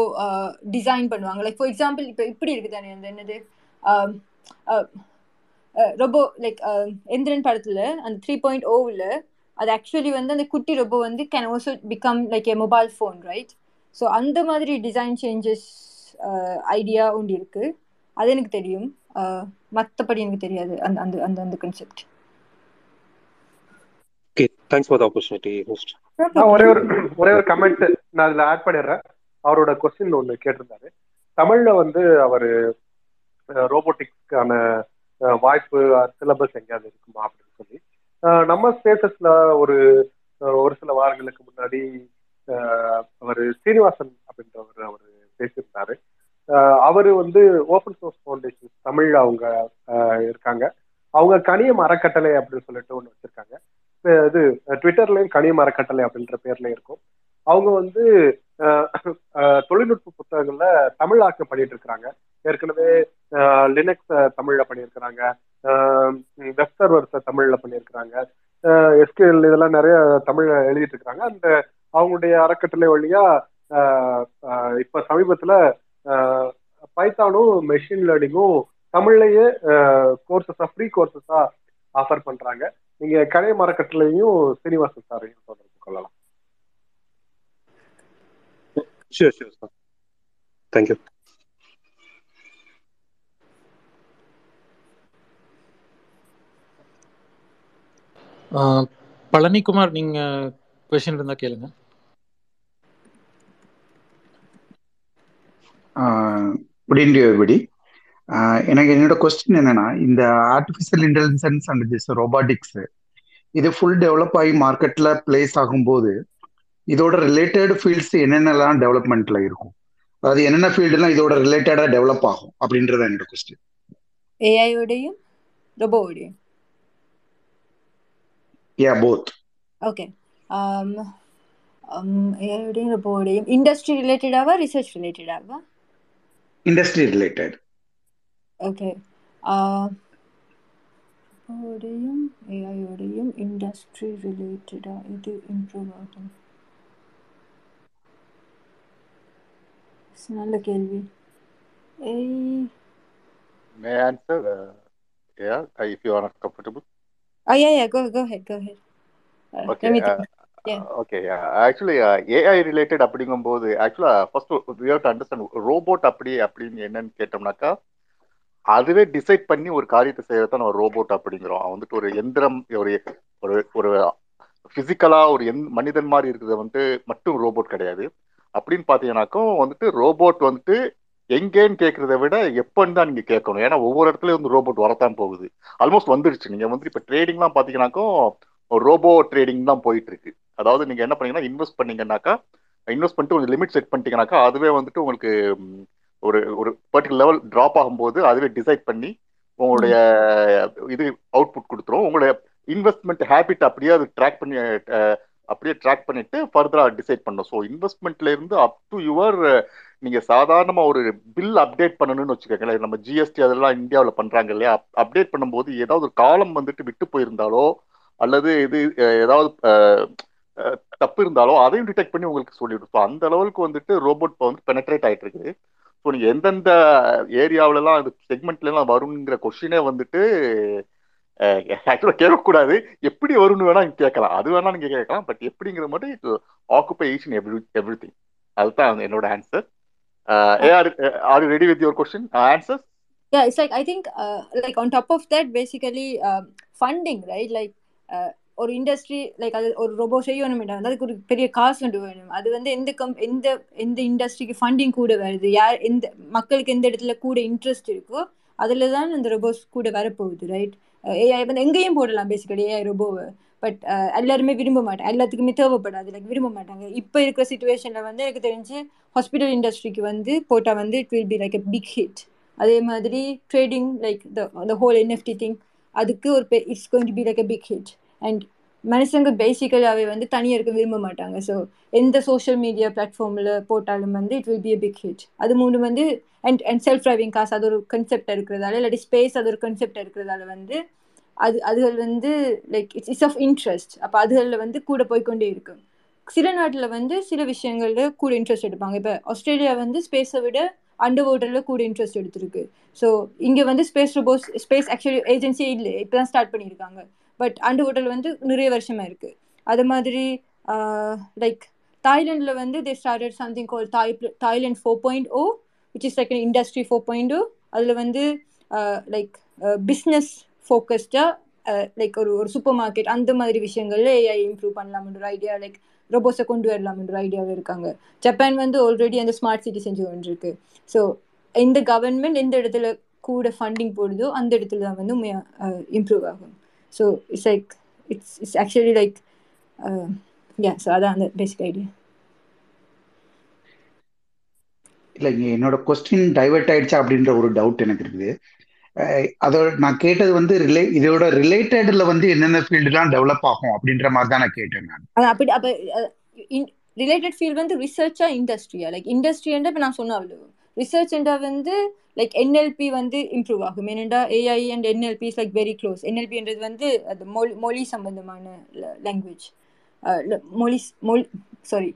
டிசைன் பண்ணுவாங்க. லைக் ஃபார் எக்ஸாம்பிள் இப்போ இப்படி இருக்குது தானே அந்த என்னது? ரொபோ லைக் எந்திரன் படத்தில் அந்த த்ரீ பாயிண்ட் ஓவில் அது ஆக்சுவலி வந்து அந்த குட்டி ரொபோ வந்து can also become like a mobile phone right so அந்த மாதிரி டிசைன் சேஞ்சஸ் ஐடியா உண்டு இருக்கு. அது எனக்கு தெரியும். மற்றபடி எனக்கு தெரியாது. அந்த அந்த அந்த அந்த concept okay thanks for the opportunity host ஒரே ஒரு ஒரே ஒரு கமெண்ட் நான் அதுல ஆட் பண்ணிடுறேன். அவரோட கொஸ்டின் ஒண்ணு கேட்டிருந்தாரு. தமிழ்ல வந்து அவரு ரோபோட்டிக்ஸ்க்கான வாய்ப்பு சிலபஸ் எங்கேயாவது இருக்குமா அப்படின்னு சொல்லி. நம்ம ஸ்பேசஸ்ல ஒரு ஒரு சில வாரங்களுக்கு முன்னாடி அவர் ஸ்ரீனிவாசன் அப்படின்றவர் அவர் பேசியிருந்தாரு. அவரு வந்து ஓப்பன் சோர்ஸ் ஃபவுண்டேஷன் தமிழ் அவங்க இருக்காங்க. அவங்க கனியம் அறக்கட்டளை அப்படின்னு சொல்லிட்டு ஒன்று வச்சிருக்காங்க. இது ட்விட்டர்லயும் கனியம் அறக்கட்டளை அப்படின்ற பேர்ல இருக்கும். அவங்க வந்து தொழில்நுட்ப புத்தகங்கள்ல தமிழாக்கம் பண்ணிட்டு இருக்கிறாங்க. ஏற்கனவே லினக்ஸ் தமிழ்ல பண்ணியிருக்கிறாங்க. வெப் சர்வர்ஸ் தமிழ்ல பண்ணியிருக்கிறாங்க. எஸ்கிஎல் இதெல்லாம் நிறைய தமிழ்ல எழுதிட்டு இருக்கிறாங்க. அந்த அவங்களுடைய அறக்கட்டளை வழியா இப்ப சமீபத்துல பைத்தானும் மெஷின் லேர்னிங்கும் தமிழ்லயே கோர்சஸா ஃப்ரீ கோர்சஸா ஆஃபர் பண்றாங்க. நீங்க கலை மரக்கட்டளையும் சீனிவாசன் சாரையும் தொடர்பு கொள்ளலாம். Sure sure sir thank you Palanikumar நீங்க கொஸ்டின் இருந்தா கேளுங்க. எவ்ரிபடி எனக்கு என்னோட கொஸ்டின் என்னன்னா இந்த artificial intelligence and this robotics இது ஃபுல் டெவலப் ஆகி மார்க்கெட்ல பிளேஸ் ஆகும்போது இதோட ரிலேட்டட் ஃபீல்ட்ஸ் என்னென்னலாம் டெவலப்மெண்ட்ல இருக்கும்? அதாவது என்னென்ன ஃபீல்டுலாம் இதோட ரிலேட்டடா டெவலப் ஆகும் அப்படின்றது என்னோட கொஸ்டின் ஏஐயோடையும் ரொபோவோடையும் யா போத் ஓகே ஏஐயோடையும் ரொபோவோடையும் இண்டஸ்ட்ரி ரிலேட்டடாவா ரிசர்ச் ரிலேட்டடாவா இண்டஸ்ட்ரி ரிலேட்டட் ஓகே ஓடையும் ஏஐயோடையும் இண்டஸ்ட்ரி ரிலேட்டடா இது இம்ப்ரூவ் ஆகும் நல்ல கேள்வி ஏய் May I answer? Uh, yeah, if you are comfortable. Oh yeah, yeah. Go, go ahead, go ahead. Uh, Okay. let me Uh, think. Yeah. okay. Yeah. Actually, uh, AI related அப்படிங்கும்போது ஆக்சுவலா first we have to understand robot அப்படி அப்படின்னு என்னன்னு கேட்டோம்னாக்கா அதுவே decide பண்ணி ஒரு காரியத்தை செய்யறத நம்ம ரோபோட் அப்படிங்கிறோம் அவன் வந்துட்டு ஒரு எந்திரம் ஒரு ஒரு ஒரு பிசிக்கலா ஒரு எந் மனிதன் மாதிரி இருக்கிறது வந்துட்டு மட்டும் ரோபோட் கிடையாது அப்படின்னு பார்த்தீங்கன்னாக்கும் வந்துட்டு ரோபோட் வந்துட்டு எங்கேன்னு கேட்கறத விட எப்பன்னு தான் நீங்க கேட்கணும். ஏன்னா ஒவ்வொரு இடத்துலயும் வந்து ரோபோட் வரத்தான் போகுது. ஆல்மோஸ்ட் வந்துருச்சு. நீங்க வந்து இப்ப ட்ரேடிங்லாம் பாத்தீங்கன்னாக்கும் ரோபோ ட்ரேடிங் தான் போயிட்டு இருக்கு அதாவது நீங்க என்ன பண்ணீங்கன்னா இன்வெஸ்ட் பண்ணீங்கன்னாக்கா இன்வெஸ்ட் பண்ணிட்டு கொஞ்சம் லிமிட் செட் பண்ணிட்டீங்கன்னாக்கா அதுவே வந்துட்டு உங்களுக்கு ஒரு ஒரு பர்டிகுலர் லெவல் டிராப் ஆகும்போது அதுவே டிசைட் பண்ணி உங்களுடைய இது அவுட்புட் கொடுத்துரும். உங்களுடைய இன்வெஸ்ட்மெண்ட் ஹேபிட் அப்படியே அது ட்ராக் பண்ணி அப்படியே ட்ராக் பண்ணிட்டு ஃபர்தரா டிசைட் பண்ணும். ஸோ இன்வெஸ்ட்மெண்ட்ல இருந்து அப் டு யுவர் நீங்க சாதாரணமா ஒரு பில் அப்டேட் பண்ணணும்னு வச்சுக்கோங்களேன். நம்ம ஜிஎஸ்டி அதெல்லாம் இந்தியாவில் பண்றாங்க இல்லையா? அப்டேட் பண்ணும்போது ஏதாவது ஒரு காலம் வந்துட்டு விட்டு போயிருந்தாலோ அல்லது இது ஏதாவது தப்பு இருந்தாலோ அதையும் டிடெக்ட் பண்ணி உங்களுக்கு சொல்லிவிடும். ஸோ அந்த அளவுக்கு வந்துட்டு ரோபோட் இப்போ வந்து பெனட்ரேட் ஆகிட்டு இருக்குது. ஸோ நீங்கள் எந்தெந்த ஏரியாவிலலாம் அது செக்மெண்ட்லலாம் வருங்கிற கொஷினே வந்துட்டு ஆக்சுவலாக கேட்கக்கூடாது. எப்படி வரும்னு வேணா நீங்க கேட்கலாம். அது வேணா நீங்க கேட்கலாம். பட் எப்படிங்கிற மட்டும் it occupy each and every everything அதுதான் என்னோட answer are are ready with your question answer yeah it's like i think uh, like on top of that basically um, funding right? Like uh, ஒரு industry like அது ஒரு robo செய்யணும் அதுக்கு ஒரு பெரிய காசு கொண்டு வேணும். அது வந்து எந்த கம் எந்த எந்த இண்டஸ்ட்ரிக்கு ஃபண்டிங் கூட வருது? யார் எந்த மக்களுக்கு எந்த இடத்துல கூட இன்ட்ரெஸ்ட் இருக்கோ அதில் தான் இந்த ரொபோஸ் கூட வரப்போகுது ரைட் ஏஐ வந்து எங்கேயும் போடலாம் பேசிக்கலி ஏஐ ரொபோவை பட் எல்லாருமே விரும்ப மாட்டாங்க எல்லாத்துக்குமே தேவைப்படாது. லைக் விரும்ப மாட்டாங்க. இப்போ இருக்கிற சுச்சுவேஷனில் வந்து எனக்கு தெரிஞ்சு ஹாஸ்பிட்டல் இண்டஸ்ட்ரிக்கு வந்து போட்டால் வந்து it will be like a big hit அதே மாதிரி trading like the whole NFT thing அதுக்கு ஒரு it's going to be like a big hit and மனுஷங்க பேசிக்கலாகவே வந்து தனியாக இருக்க விரும்ப மாட்டாங்க. ஸோ எந்த சோஷியல் மீடியா பிளாட்ஃபார்மில் போட்டாலும் வந்து it will be a big hit அது மூணு வந்து அண்ட் அண்ட் செல்ஃப் டிரைவிங் காசு அது ஒரு கன்செப்டாக இருக்கிறதால இல்லாட்டி ஸ்பேஸ் அது ஒரு கன்செப்டாக இருக்கிறதால வந்து அது அதுகள் வந்து like it's it's of interest அப்போ அதுகளில் வந்து கூட போய்க்கொண்டே இருக்கும். சில நாட்டில் வந்து சில விஷயங்களில் கூட இன்ட்ரெஸ்ட் எடுப்பாங்க. இப்போ ஆஸ்திரேலியா வந்து ஸ்பேஸை விட அண்டர் வாட்டரில் கூட இன்ட்ரெஸ்ட் எடுத்திருக்கு. ஸோ இங்கே வந்து ஸ்பேஸ் ரோபோஸ் ஸ்பேஸ் ஆக்சுவலி ஏஜென்சியே இல்லை. இப்போ தான் ஸ்டார்ட் பண்ணியிருக்காங்க. பட் அண்டு ஹோட்டல் வந்து நிறைய வருஷமாக இருக்குது அது மாதிரி லைக் தாய்லாண்டில் வந்து தே started something call Thai Thailand four point O which is like industry four point O அதில் வந்து லைக் பிஸ்னஸ் ஃபோக்கஸ்டாக லைக் ஒரு ஒரு சூப்பர் மார்க்கெட் அந்த மாதிரி விஷயங்கள்ல ஏஐ இம்ப்ரூவ் பண்ணலாம்ன்ற ஒரு ஐடியா லைக் ரோபோஸை கொண்டு வரலாம்ன்ற ஐடியாவில் இருக்காங்க. ஜப்பான் வந்து ஆல்ரெடி அந்த ஸ்மார்ட் சிட்டி செஞ்சு கொண்டிருக்கு. ஸோ எந்த கவர்மெண்ட் எந்த இடத்துல கூட ஃபண்டிங் போடுதோ அந்த இடத்துல தான் வந்து இம்ப்ரூவ் ஆகும். So it's like it's it's actually like yeah so அதான் அந்த பேசிக் ஐடியா இல்ல என்னோட கொஸ்டின் டைவர்ட் ஆயிடுச்சா அப்படின்ற ஒரு டவுட் எனக்கு இருக்குது. அதோட நான் கேட்டது வந்து ரிலே இதோட ரிலேட்டட்ல வந்து என்னென்ன ஃபீல்டுலாம் டெவலப் ஆகும் அப்படின்ற மாதிரி தான் நான் கேட்டேன் நான். அப்படி அப்போ ரிலேட்டட் ஃபீல்ட் வந்து ரிசர்ச்சா இண்டஸ்ட்ரியா லைக் இண்டஸ்ட்ரியா இப்போ நான் சொன்ன அவ்வளோ ரிசர்ச்ன்றா வந்து லைக் என்எல்பி வந்து இம்ப்ரூவ் ஆகும். ஏனெண்டா AI and NLP is like very close என்எல்பின்றது வந்து அது மொழி மொழி சம்பந்தமான லாங்குவேஜ் மொழி மொழி சாரி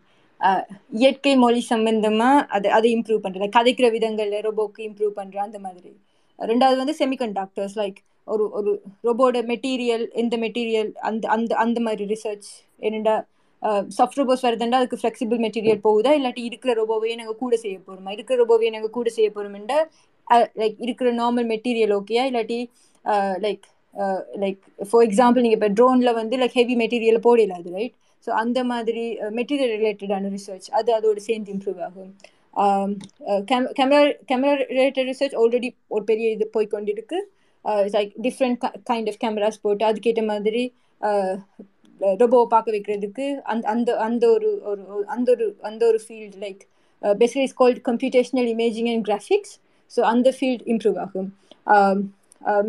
இயற்கை மொழி சம்பந்தமா அதை அதை இம்ப்ரூவ் பண்ணுறது கதைக்கிற விதங்களில் ரொபோக்கு இம்ப்ரூவ் பண்ணுற அந்த மாதிரி. ரெண்டாவது வந்து செமிகண்டாக்டர்ஸ் லைக் ஒரு ஒரு ரொபோட மெட்டீரியல் எந்த மெட்டீரியல் அந்த அந்த அந்த மாதிரி ரிசர்ச் என்னென்னா சாஃப்ட் ரோபோஸ் வருதுண்டா அதுக்கு ஃப்ளெக்சிபிள் மெட்டீரியல் போகுதா? இல்லாட்டி இருக்கிற ரோபோவையே நாங்கள் கூட செய்ய போகிறோமா இருக்கிற ரோபோவையே நாங்கள் கூட செய்ய போகிறோம்டா லைக் இருக்கிற நார்மல் மெட்டீரியல் ஓகேயா இல்லாட்டி லைக் லைக் ஃபார் எக்ஸாம்பிள் நீங்கள் இப்போ ட்ரோனில் வந்து லைக் ஹெவி மெட்டீரியல் போடல அது ரைட் ஸோ அந்த மாதிரி மெட்டீரியல் ரிலேட்டடான ரிசர்ச் அது அதோட சேர்ந்து இம்ப்ரூவ் ஆகும். Camera camera related research already ஒரு பெரிய இது போய்கொண்டிருக்கு like different kind of cameras போட்டு அதுக்கேற்ற மாதிரி ரொபோ பார்க்க வைக்கிறதுக்கு அந்த அந்த அந்த ஒரு ஒரு அந்த ஒரு அந்த ஒரு field like basically is called computational imaging and graphics so அந்த ஃபீல்ட் இம்ப்ரூவ் ஆகும்.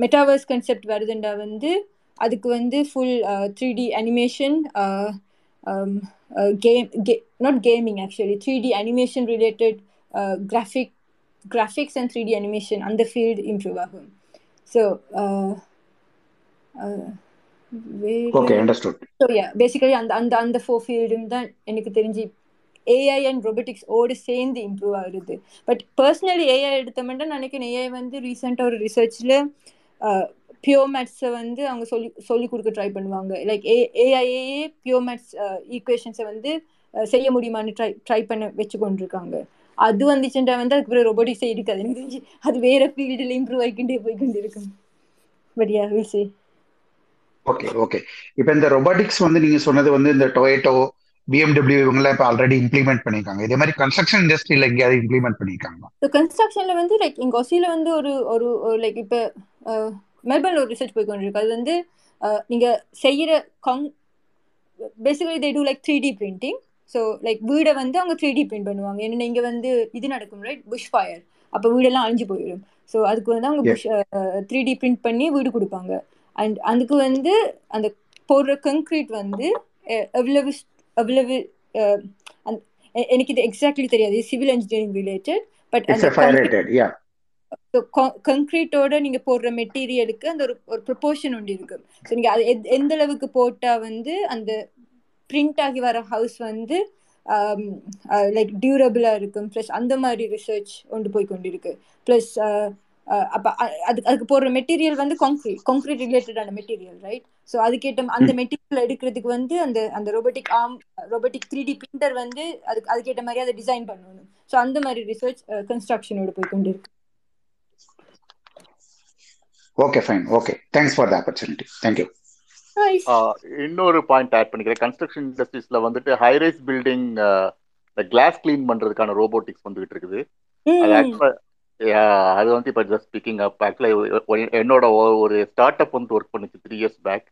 மெட்டாவர்ஸ் கன்செப்ட் வருதுண்டா வந்து அதுக்கு வந்து full three D animation game K not gaming actually three D animation related graphic graphics and three D animation அந்த field improve ஆகும். So okay understood so yeah basically அந்த அந்த அந்த ஃபோர் ஃபீல்டும் தான் எனக்கு தெரிஞ்சு ஏஐ அண்ட் ரொபோட்டிக்ஸ் ஓடு சேர்ந்து இம்ப்ரூவ் ஆகுது. பட் பர்சனலி ஏஐ எடுத்தோம்னா நினைக்கிறேன். ஏஐ வந்து ரீசெண்டாக ஒரு ரிசர்ச்சில் பியோர் மேத்ஸை வந்து அவங்க சொல்லி சொல்லி கொடுக்க ட்ரை பண்ணுவாங்க. லைக் ஏ ஏஐஏ பியோர் மேத்ஸ் ஈக்குவேஷன்ஸை வந்து செய்ய முடியுமான்னு ட்ரை ட்ரை பண்ண வச்சு கொண்டிருக்காங்க. அது வந்துச்சுன்றா வந்து அதுக்கப்புறம் ரொபோட்டிக்ஸே இருக்காது. எனக்கு தெரிஞ்சு அது வேற ஃபீல்டில் இம்ப்ரூவ் ஆகிக்கிட்டே போய்கிட்டு இருக்கும் but yeah will see okay okay இப்போ இந்த ரொபாட்டிக்ஸ் வந்து நீங்க சொன்னது வந்து இந்த டொயேட்டோ பிஎம்டபிள்யூ இவங்கெல்லாம் இப்போ ஆல்ரெடி இம்ப்ளிமெண்ட் பண்ணியிருக்காங்க. இதே மாதிரி கன்ஸ்ட்ரக்ஷன் இண்டஸ்ட்ரியில் எங்கேயாவது இம்ப்ளிமெண்ட் பண்ணியிருக்காங்களா? ஸோ கன்ஸ்ட்ரக்ஷனில் வந்து லைக் எங்கள் ஒசியில் வந்து ஒரு ஒரு லைக் இப்போ மெல்பர்னில் ஒரு ரிசர்ச் போய் கொண்டிருக்கு அது வந்து நீங்கள் செய்கிற கங் basically they do like three D printing so like வீடை வந்து அவங்க த்ரீ டி பிரிண்ட் பண்ணுவாங்க. ஏன்னா இங்கே வந்து இது நடக்கும் ரைட் புஷ் ஃபயர் அப்போ வீடெல்லாம் அழிஞ்சு போயிடும். ஸோ அதுக்கு வந்து அவங்க புஷ் த்ரீ டி பிரிண்ட் பண்ணி வீடு கொடுப்பாங்க. அண்ட் அதுக்கு வந்து அந்த போடுற கங்க்ரீட் வந்து எவ்வளவு எவ்வளவு எனக்கு இது எக்ஸாக்ட்லி தெரியாது. சிவில் இன்ஜினியரிங் ரிலேட்டட் பட் கங்க்ரீட்டோட நீங்கள் போடுற மெட்டீரியலுக்கு அந்த ஒரு ஒரு ப்ரொப்போர்ஷன் ஒன்று இருக்கு. ஸோ நீங்கள் அது எந்த அளவுக்கு போட்டால் வந்து அந்த பிரிண்ட் ஆகி வர ஹவுஸ் வந்து லைக் டியூரபிளாக இருக்கும். ப்ளஸ் அந்த மாதிரி ரிசர்ச் கொண்டு போய் கொண்டிருக்கு. ப்ளஸ் அப்போ அதுக்கு அதுக்கு போடுற மெட்டீரியல் வந்து காங்க்ரீட் காங்க்ரீட் ரிலேட்டடான மெட்டீரியல் ரைட் ஸோ அதுக்கேற்ற அந்த மெட்டீரியல் எடுக்கிறதுக்கு வந்து அந்த அந்த robotic arm robotic three D printer வந்து அதுக்கு அதுக்கேற்ற மாதிரி அதை டிசைன் பண்ணணும். ஸோ அந்த மாதிரி ரிசர்ச் கன்ஸ்ட்ரக்ஷனோட போய் கொண்டு இருக்கு okay fine okay thanks for the opportunity thank you இன்னொரு பாயிண்ட் ஆட் பண்ணிக்கிறேன். கன்ஸ்ட்ரக்ஷன் இண்டஸ்ட்ரீஸ்ல வந்துட்டு high rise building glass clean பண்றதுக்கான ரோபோட்டிக்ஸ் வந்துகிட்டு இருக்குது. அது அது வந்து இப்போ ஜஸ்ட் பிக்கிங் அப் ஆக்சுவலாக என்னோட ஒரு ஸ்டார்ட் அப் வந்து ஒர்க் பண்ணுச்சு த்ரீ இயர்ஸ் பேக்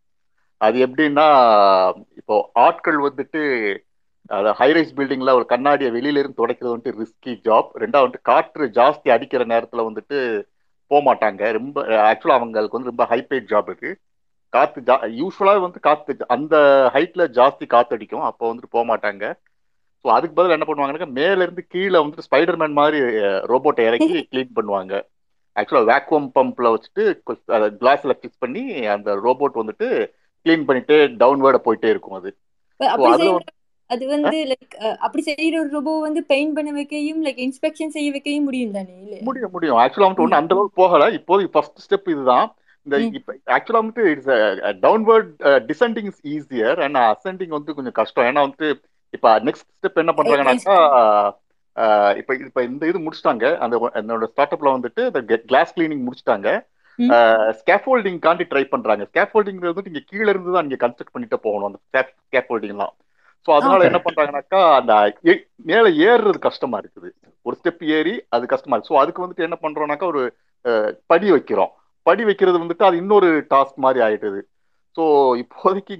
அது எப்படின்னா இப்போ ஆட்கள் வந்துட்டு அது ஹைரைஸ் பில்டிங்கில் ஒரு கண்ணாடியை வெளியில இருந்து துடைக்கிறது வந்துட்டு ரிஸ்கி ஜாப் ரெண்டாவது வந்துட்டு காற்று ஜாஸ்தி அடிக்கிற நேரத்தில் வந்துட்டு போக மாட்டாங்க ரொம்ப ஆக்சுவலாக அவங்களுக்கு வந்து ரொம்ப ஹைபேட் ஜாப் இது காற்று ஜா யூஸ்வலாக வந்து காற்று அந்த ஹைட்டில் ஜாஸ்தி காற்று அடிக்கும். அப்போ வந்துட்டு போக மாட்டாங்க ஸோ அதுக்கு பதில் என்ன பண்ணுவாங்கன்னா மேல இருந்து கீழே வந்துட்டு ஸ்பைடர்மேன் மாதிரி ரோபோட்டை இறக்கி கிளீன் பண்ணுவாங்க. ஆக்சுவலாக வேக்யூம் பம்ப்ல வச்சுட்டு கிளாஸ்ல ஃபிக்ஸ் பண்ணி அந்த ரோபோட் வந்துட்டு கிளீன் பண்ணிட்டு டவுன்வேர்ட போயிட்டே இருக்கும் அது. அது வந்து லைக் அப்படி செய்யற ஒரு ரோபோ வந்து பெயிண்ட் பண்ண வைக்கையும் லைக் இன்ஸ்பெக்ஷன் செய்ய வைக்கையும் முடியும் தானே முடியும் முடியும். ஆக்சுவலா வந்துட்டு ஒன்று அந்த அளவுக்கு போகல. இப்போது ஃபர்ஸ்ட் ஸ்டெப் இதுதான். இந்த ஆக்சுவலா வந்துட்டு it's downward descending is easier and ascending வந்து கொஞ்சம் கஷ்டம். ஏன்னா வந்துட்டு இப்ப நெக்ஸ்ட் ஸ்டெப் என்ன பண்றாங்கன்னாக்கா இப்ப இப்ப இந்த இது முடிச்சிட்டாங்க. அந்த என்னோட ஸ்டார்ட் அப்ல வந்துட்டு இந்த கிளாஸ் கிளீனிங் முடிச்சிட்டாங்க. ஸ்கேஃபோல்டிங் காண்டி ட்ரை பண்றாங்க. ஸ்கேஃபோல்டிங் வந்து நீங்க கீழ இருந்து தான் நீங்க கன்ஸ்ட்ரக்ட் பண்ணிட்டு போகணும் அந்த ஸ்கேஃபோல்டிங்லாம் ஸோ அதனால என்ன பண்றாங்கன்னாக்கா அந்த மேல ஏறுறது கஷ்டமா இருக்குது. ஒரு ஸ்டெப் ஏறி அது கஷ்டமா இருக்கு. ஸோ அதுக்கு வந்துட்டு என்ன பண்றோம்னாக்கா ஒரு படி வைக்கிறோம். படி வைக்கிறது வந்துட்டு அது இன்னொரு டாஸ்க் மாதிரி ஆயிடுது ஸோ இப்போதைக்கு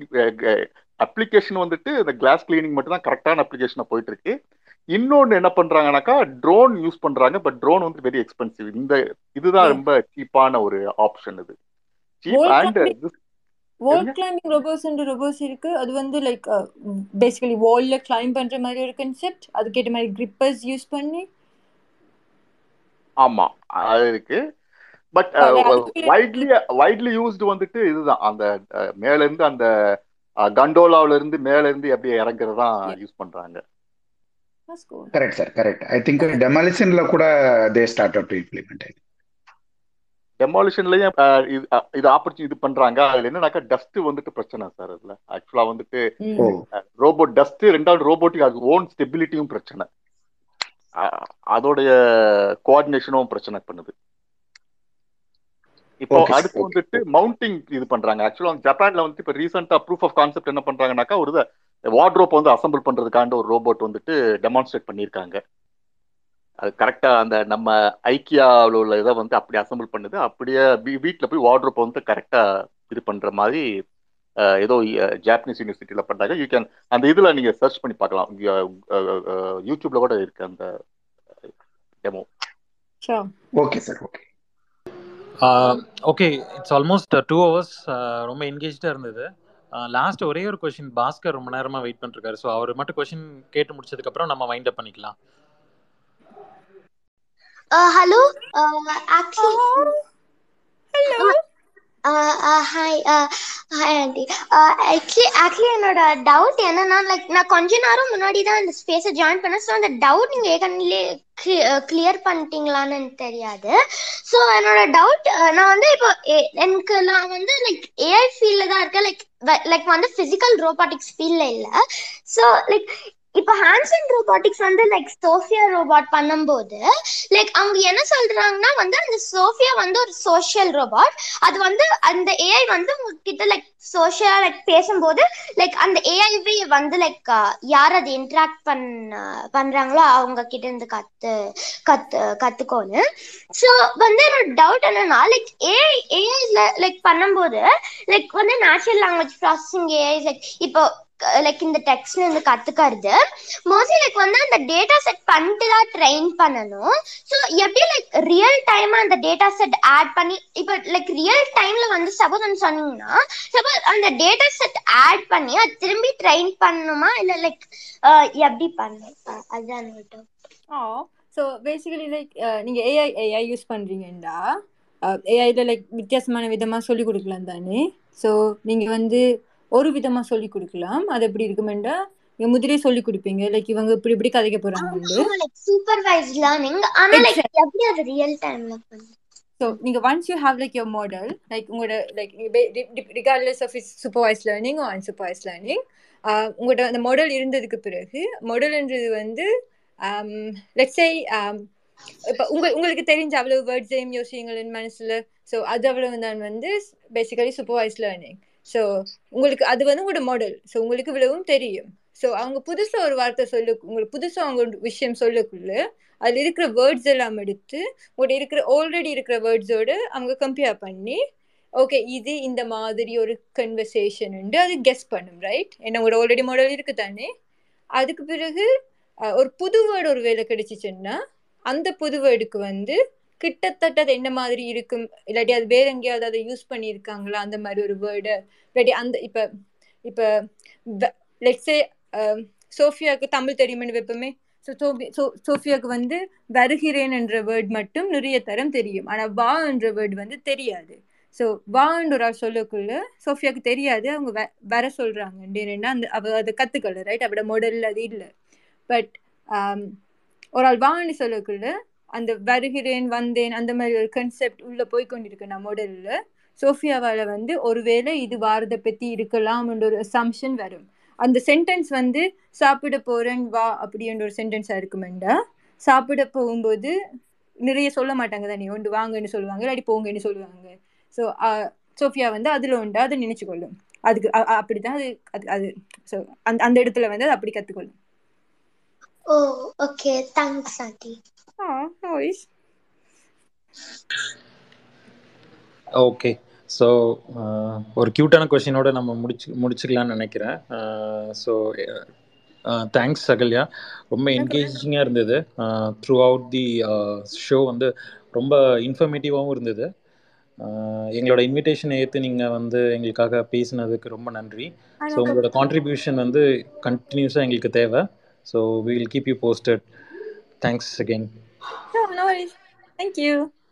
அப்ளிகேஷன் வந்துட்டு இந்த கிளாஸ் கிளீனிங் மட்டும் தான் கரெக்டான அப்ளிகேஷனை போயிட்டு இருக்கு இன்னொன்று என்ன பண்றாங்கனாக்கா ட்ரோன் யூஸ் பண்றாங்க பட் ட்ரோன் வந்து வெரி எக்ஸ்பென்சிவ் இந்த இதுதான் ரொம்ப சீப்பான ஒரு ஆப்ஷன் இது. Cheap and wall climbing robos robos இருக்கு. அது வந்து லைக் பேசிக்கலி வால்ல கிளைம் பண்ற மாதிரி ஒரு கன்செப்ட் அதுக்கேற்ற மாதிரி கிரிப்பர்ஸ் யூஸ் பண்ணி. ஆமா அது இருக்கு. பட் வைட்லி வைட்லி யூஸ்டு வந்துட்டு இதுதான். அந்த மேல இருந்து அந்த கண்டோலாவில இருந்து மேல இருந்து எப்படி இறங்குறது தான் யூஸ் பண்றாங்க. Correct sir correct I think டெமாலிஷன்ல கூட தே ஸ்டார்ட் டு இம்ப்ளிமெண்ட் டெமாலிஷன்லயும் இது ஆப்பர்ச்சுனிட்டி இது பண்றாங்க. அதுல என்னன்னாக்கா டஸ்ட் வந்துட்டு பிரச்சனை சார் அதுல. ஆக்சுவலா வந்துட்டு ரோபோட் டஸ்ட் ரெண்டாவது ரோபோட்டிக் அது ஓன் ஸ்டெபிலிட்டியும் பிரச்சனை. அதோடைய கோஆர்டினேஷனும் பிரச்சனை பண்ணுது. இப்போ அடுத்து வந்துட்டு மவுண்டிங் இது பண்றாங்க. ஆக்சுவலா ஜப்பான்ல வந்து இப்போ ரீசெண்டா ப்ரூஃப் ஆஃப் கான்செப்ட் என்ன பண்றாங்கனாக்கா ஒரு வார்ட்ரோப் வந்து அசம்பிள் பண்றதுக்காண்ட ஒரு ரோபோட் வந்துட்டு டெமான்ஸ்ட்ரேட் பண்ணியிருக்காங்க. அது கரெக்டா அந்த நம்ம ஐக்கியாவில் உள்ள இதை வந்து அப்படி அசம்பிள் பண்ணுது. அப்படியே வீட்டில் போய் வார்ட்ரோப் வந்து கரெக்டா இது பண்ற மாதிரி ஏதோ ஜாப்பனீஸ் யூனிவர்சிட்டியில பண்றாங்க. யூ கேன் அந்த இதுல நீங்க சர்ச் பண்ணி பார்க்கலாம். யூடியூப்ல கூட இருக்கு அந்த demo okay sir okay okay it's almost two hours ரொம்ப என்கேஜாக இருந்தது. லாஸ்ட் ஒரே ஒரு கொஷின் பாஸ்கர் ரொம்ப நேரமாக வெயிட் பண்ணிருக்காரு. ஸோ அவர் மட்டும் கொஷின் கேட்டு முடிச்சதுக்கப்புறம் நம்ம வைண்ட் அப் பண்ணிக்கலாம். Hello actually hello hi hi aunty actually actually என்னோட டவுட் என்னன்னா லைக் நான் கொஞ்ச நேரம் முன்னாடி தான் இந்த ஸ்பேஸை ஜாயின் பண்ணேன். ஸோ அந்த டவுட் நீங்கள் ஏற்கனவே கிளியர் பண்ணிட்டீங்களான்னு தெரியாது. ஸோ என்னோட டவுட் நான் வந்து இப்போ எனக்கு நான் வந்து லைக் ஏஐ ஃபீல்டில் தான் இருக்கேன். லைக் லைக் வந்து ஃபிசிக்கல் ரோபாட்டிக்ஸ் ஃபீல்டில் இல்லை. ஸோ லைக் இப்ப அண்ட் ரோபாட்டிக்ஸ் வந்து லைக் சோஃபியா ரோபாட் பண்ணும்போது லைக் அவங்க என்ன சொல்றாங்கன்னா வந்து அந்த சோஃபியா வந்து ஒரு சோஷியல் ரோபாட் அது வந்து அந்த ஏஐ வந்து உங்ககிட்ட லைக் சோஷியலா லைக் பேசும்போது லைக் அந்த ஏஐவே வந்து லைக் யார் அது இன்ட்ராக்ட் பண்ண பண்றாங்களோ அவங்க கிட்ட இருந்து கத்து கத்து கத்துக்கோன்னு. ஸோ வந்து என்னோட டவுட் என்னன்னா லைக் ஏஐ ஏஐல லைக் பண்ணும்போது லைக் வந்து natural language processing AI like இப்போ லைக் இந்த டெக்ஸ்ட்ல இருந்து கத்துக்கிறது. மோஸ்ட்லி லைக் வந்து அந்த டேட்டா செட் பண்ணிட்டு தான் ட்ரெயின் பண்ணணும். ஸோ எப்படி லைக் ரியல் டைமா அந்த டேட்டா செட் ஆட் பண்ணி இப்போ லைக் ரியல் டைம்ல வந்து சப்போஸ் வந்து சொன்னீங்கன்னா சப்போஸ் அந்த டேட்டா செட் ஆட் பண்ணி அது திரும்பி ட்ரெயின் பண்ணணுமா? இல்லை லைக் எப்படி பண்ணணும்? அதுதான் oh ah so basically like நீங்க ஏஐ ஏஐ யூஸ் பண்றீங்கடா ஏஐல லைக் வித்தியாசமான விதமா சொல்லி கொடுக்கலாம் தானே? ஸோ நீங்க வந்து ஒரு விதமா சொல்லி கொடுக்கலாம். அது எப்படி இருக்குமெண்டா நீங்க முதலே சொல்லி கொடுப்பீங்க. லைக் இவங்க இப்படி இப்படி கதைக்க லைக் சூப்பர்வைஸ் லேர்னிங் ஆனா லைக் எப்படி அது ரியல் டைம்ல ஸோ நீங்கள் once you have like your model like உங்களோட like regardless of is supervise learning or unsupervise learning உங்கள்கிட்ட அந்த மாடல் இருந்ததுக்கு பிறகு மாடல்ன்றது வந்து லெட்ஸை இப்போ உங்க உங்களுக்கு தெரிஞ்ச அவ்வளவு வேர்ட்ஸையும் யோசியுங்களின் மனசுல. ஸோ அது அவ்வளவு தான் வந்து பேசிக்கலி சூப்பர்வைஸ் லேர்னிங் ஸோ உங்களுக்கு அது வந்து உங்களோட மாடல் ஸோ உங்களுக்கு இவ்வளவும் தெரியும். ஸோ அவங்க புதுசாக ஒரு வார்த்தை சொல்லு உங்களுக்கு புதுசாக அவங்க ஒரு விஷயம் சொல்லக்குள்ள அதில் இருக்கிற வேர்ட்ஸ் எல்லாம் எடுத்து உங்கள்கிட்ட இருக்கிற ஆல்ரெடி இருக்கிற வேர்ட்ஸோடு அவங்க கம்பேர் பண்ணி ஓகே இது இந்த மாதிரி ஒரு கன்வர்சேஷன் உண்டு அது கெஸ் பண்ணும் ரைட் என்ன உங்களோட ஆல்ரெடி மாடல் இருக்கு தானே அதுக்கு பிறகு ஒரு புது வேர்டு ஒரு வேலை கிடைச்சிச்சுன்னா அந்த புது வேர்டுக்கு வந்து கிட்டத்தட்ட அது என்ன மாதிரி இருக்கும்? இல்லாட்டி அது வேற எங்கேயாவது அதை யூஸ் பண்ணியிருக்காங்களா? அந்த மாதிரி ஒரு வேர்டு இல்லாட்டி அந்த இப்போ இப்போ லெட்ஸே சோஃபியாவுக்கு தமிழ் தெரியுமென்னு வைப்போமே. ஸோ சோபி சோ சோஃபியாவுக்கு வந்து வருகிறேன் என்ற வேர்ட் மட்டும் நிறைய தரம் தெரியும். ஆனால் வா என்ற வேர்டு வந்து தெரியாது. ஸோ வான்ற ஒரு ஆள் சொல்லக்குள்ள சோஃபியாவுக்கு தெரியாது. அவங்க வ வர சொல்கிறாங்க ஏன்னா அந்த அவ அதை கற்றுக்கல ரைட் அவட மாடலில் அது இல்லை. பட் ஒரு ஆள் வான்னு சொல்லக்குள்ள அந்த வருகிறேன் வந்தேன் அந்த மாதிரி ஒரு கன்செப்ட் உள்ள போய் கொண்டிருக்கு நம்ம உடல்ல. சோஃபியாவால் வந்து ஒருவேளை இது வாரதை பற்றி இருக்கலாம்ன்ற ஒரு அசம்ஷன் வரும். அந்த சென்டென்ஸ் வந்து சாப்பிட போறேன் வா அப்படின்ற ஒரு சென்டென்ஸாக இருக்குமெண்டா. சாப்பிட போகும்போது நிறைய சொல்ல மாட்டாங்க தானே ஒன்று வாங்கன்னு சொல்லுவாங்க இல்லாட்டி போங்கன்னு சொல்லுவாங்க. ஸோ சோஃபியா வந்து அதில் உண்டு அதை நினைச்சுக்கொள்ளும் அதுக்கு அப்படி தான் அப்படிதான் அது அது அது ஸோ அந்த அந்த இடத்துல வந்து அது அப்படி கற்றுக்கொள்ளும் ஓ okay thanks aunty. Ah noise okay so ஒரு க்யூட்டான கொஷினோட நம்ம முடிச்சு முடிச்சுக்கலாம்னு நினைக்கிறேன். ஸோ தேங்க்ஸ் அகல்யா ரொம்ப என்கேஜிங்காக இருந்தது. த்ரூ அவுட் தி ஷோ வந்து ரொம்ப இன்ஃபர்மேட்டிவாகவும் இருந்தது. Uh, எங்களோட இன்விடேஷனை ஏற்று நீங்கள் வந்து எங்களுக்காக பேசினதுக்கு ரொம்ப நன்றி. ஸோ உங்களோட கான்ட்ரிபியூஷன் வந்து கண்டினியூஸாக எங்களுக்கு தேவை. So we will keep you posted thanks again No, no worries. Thank you.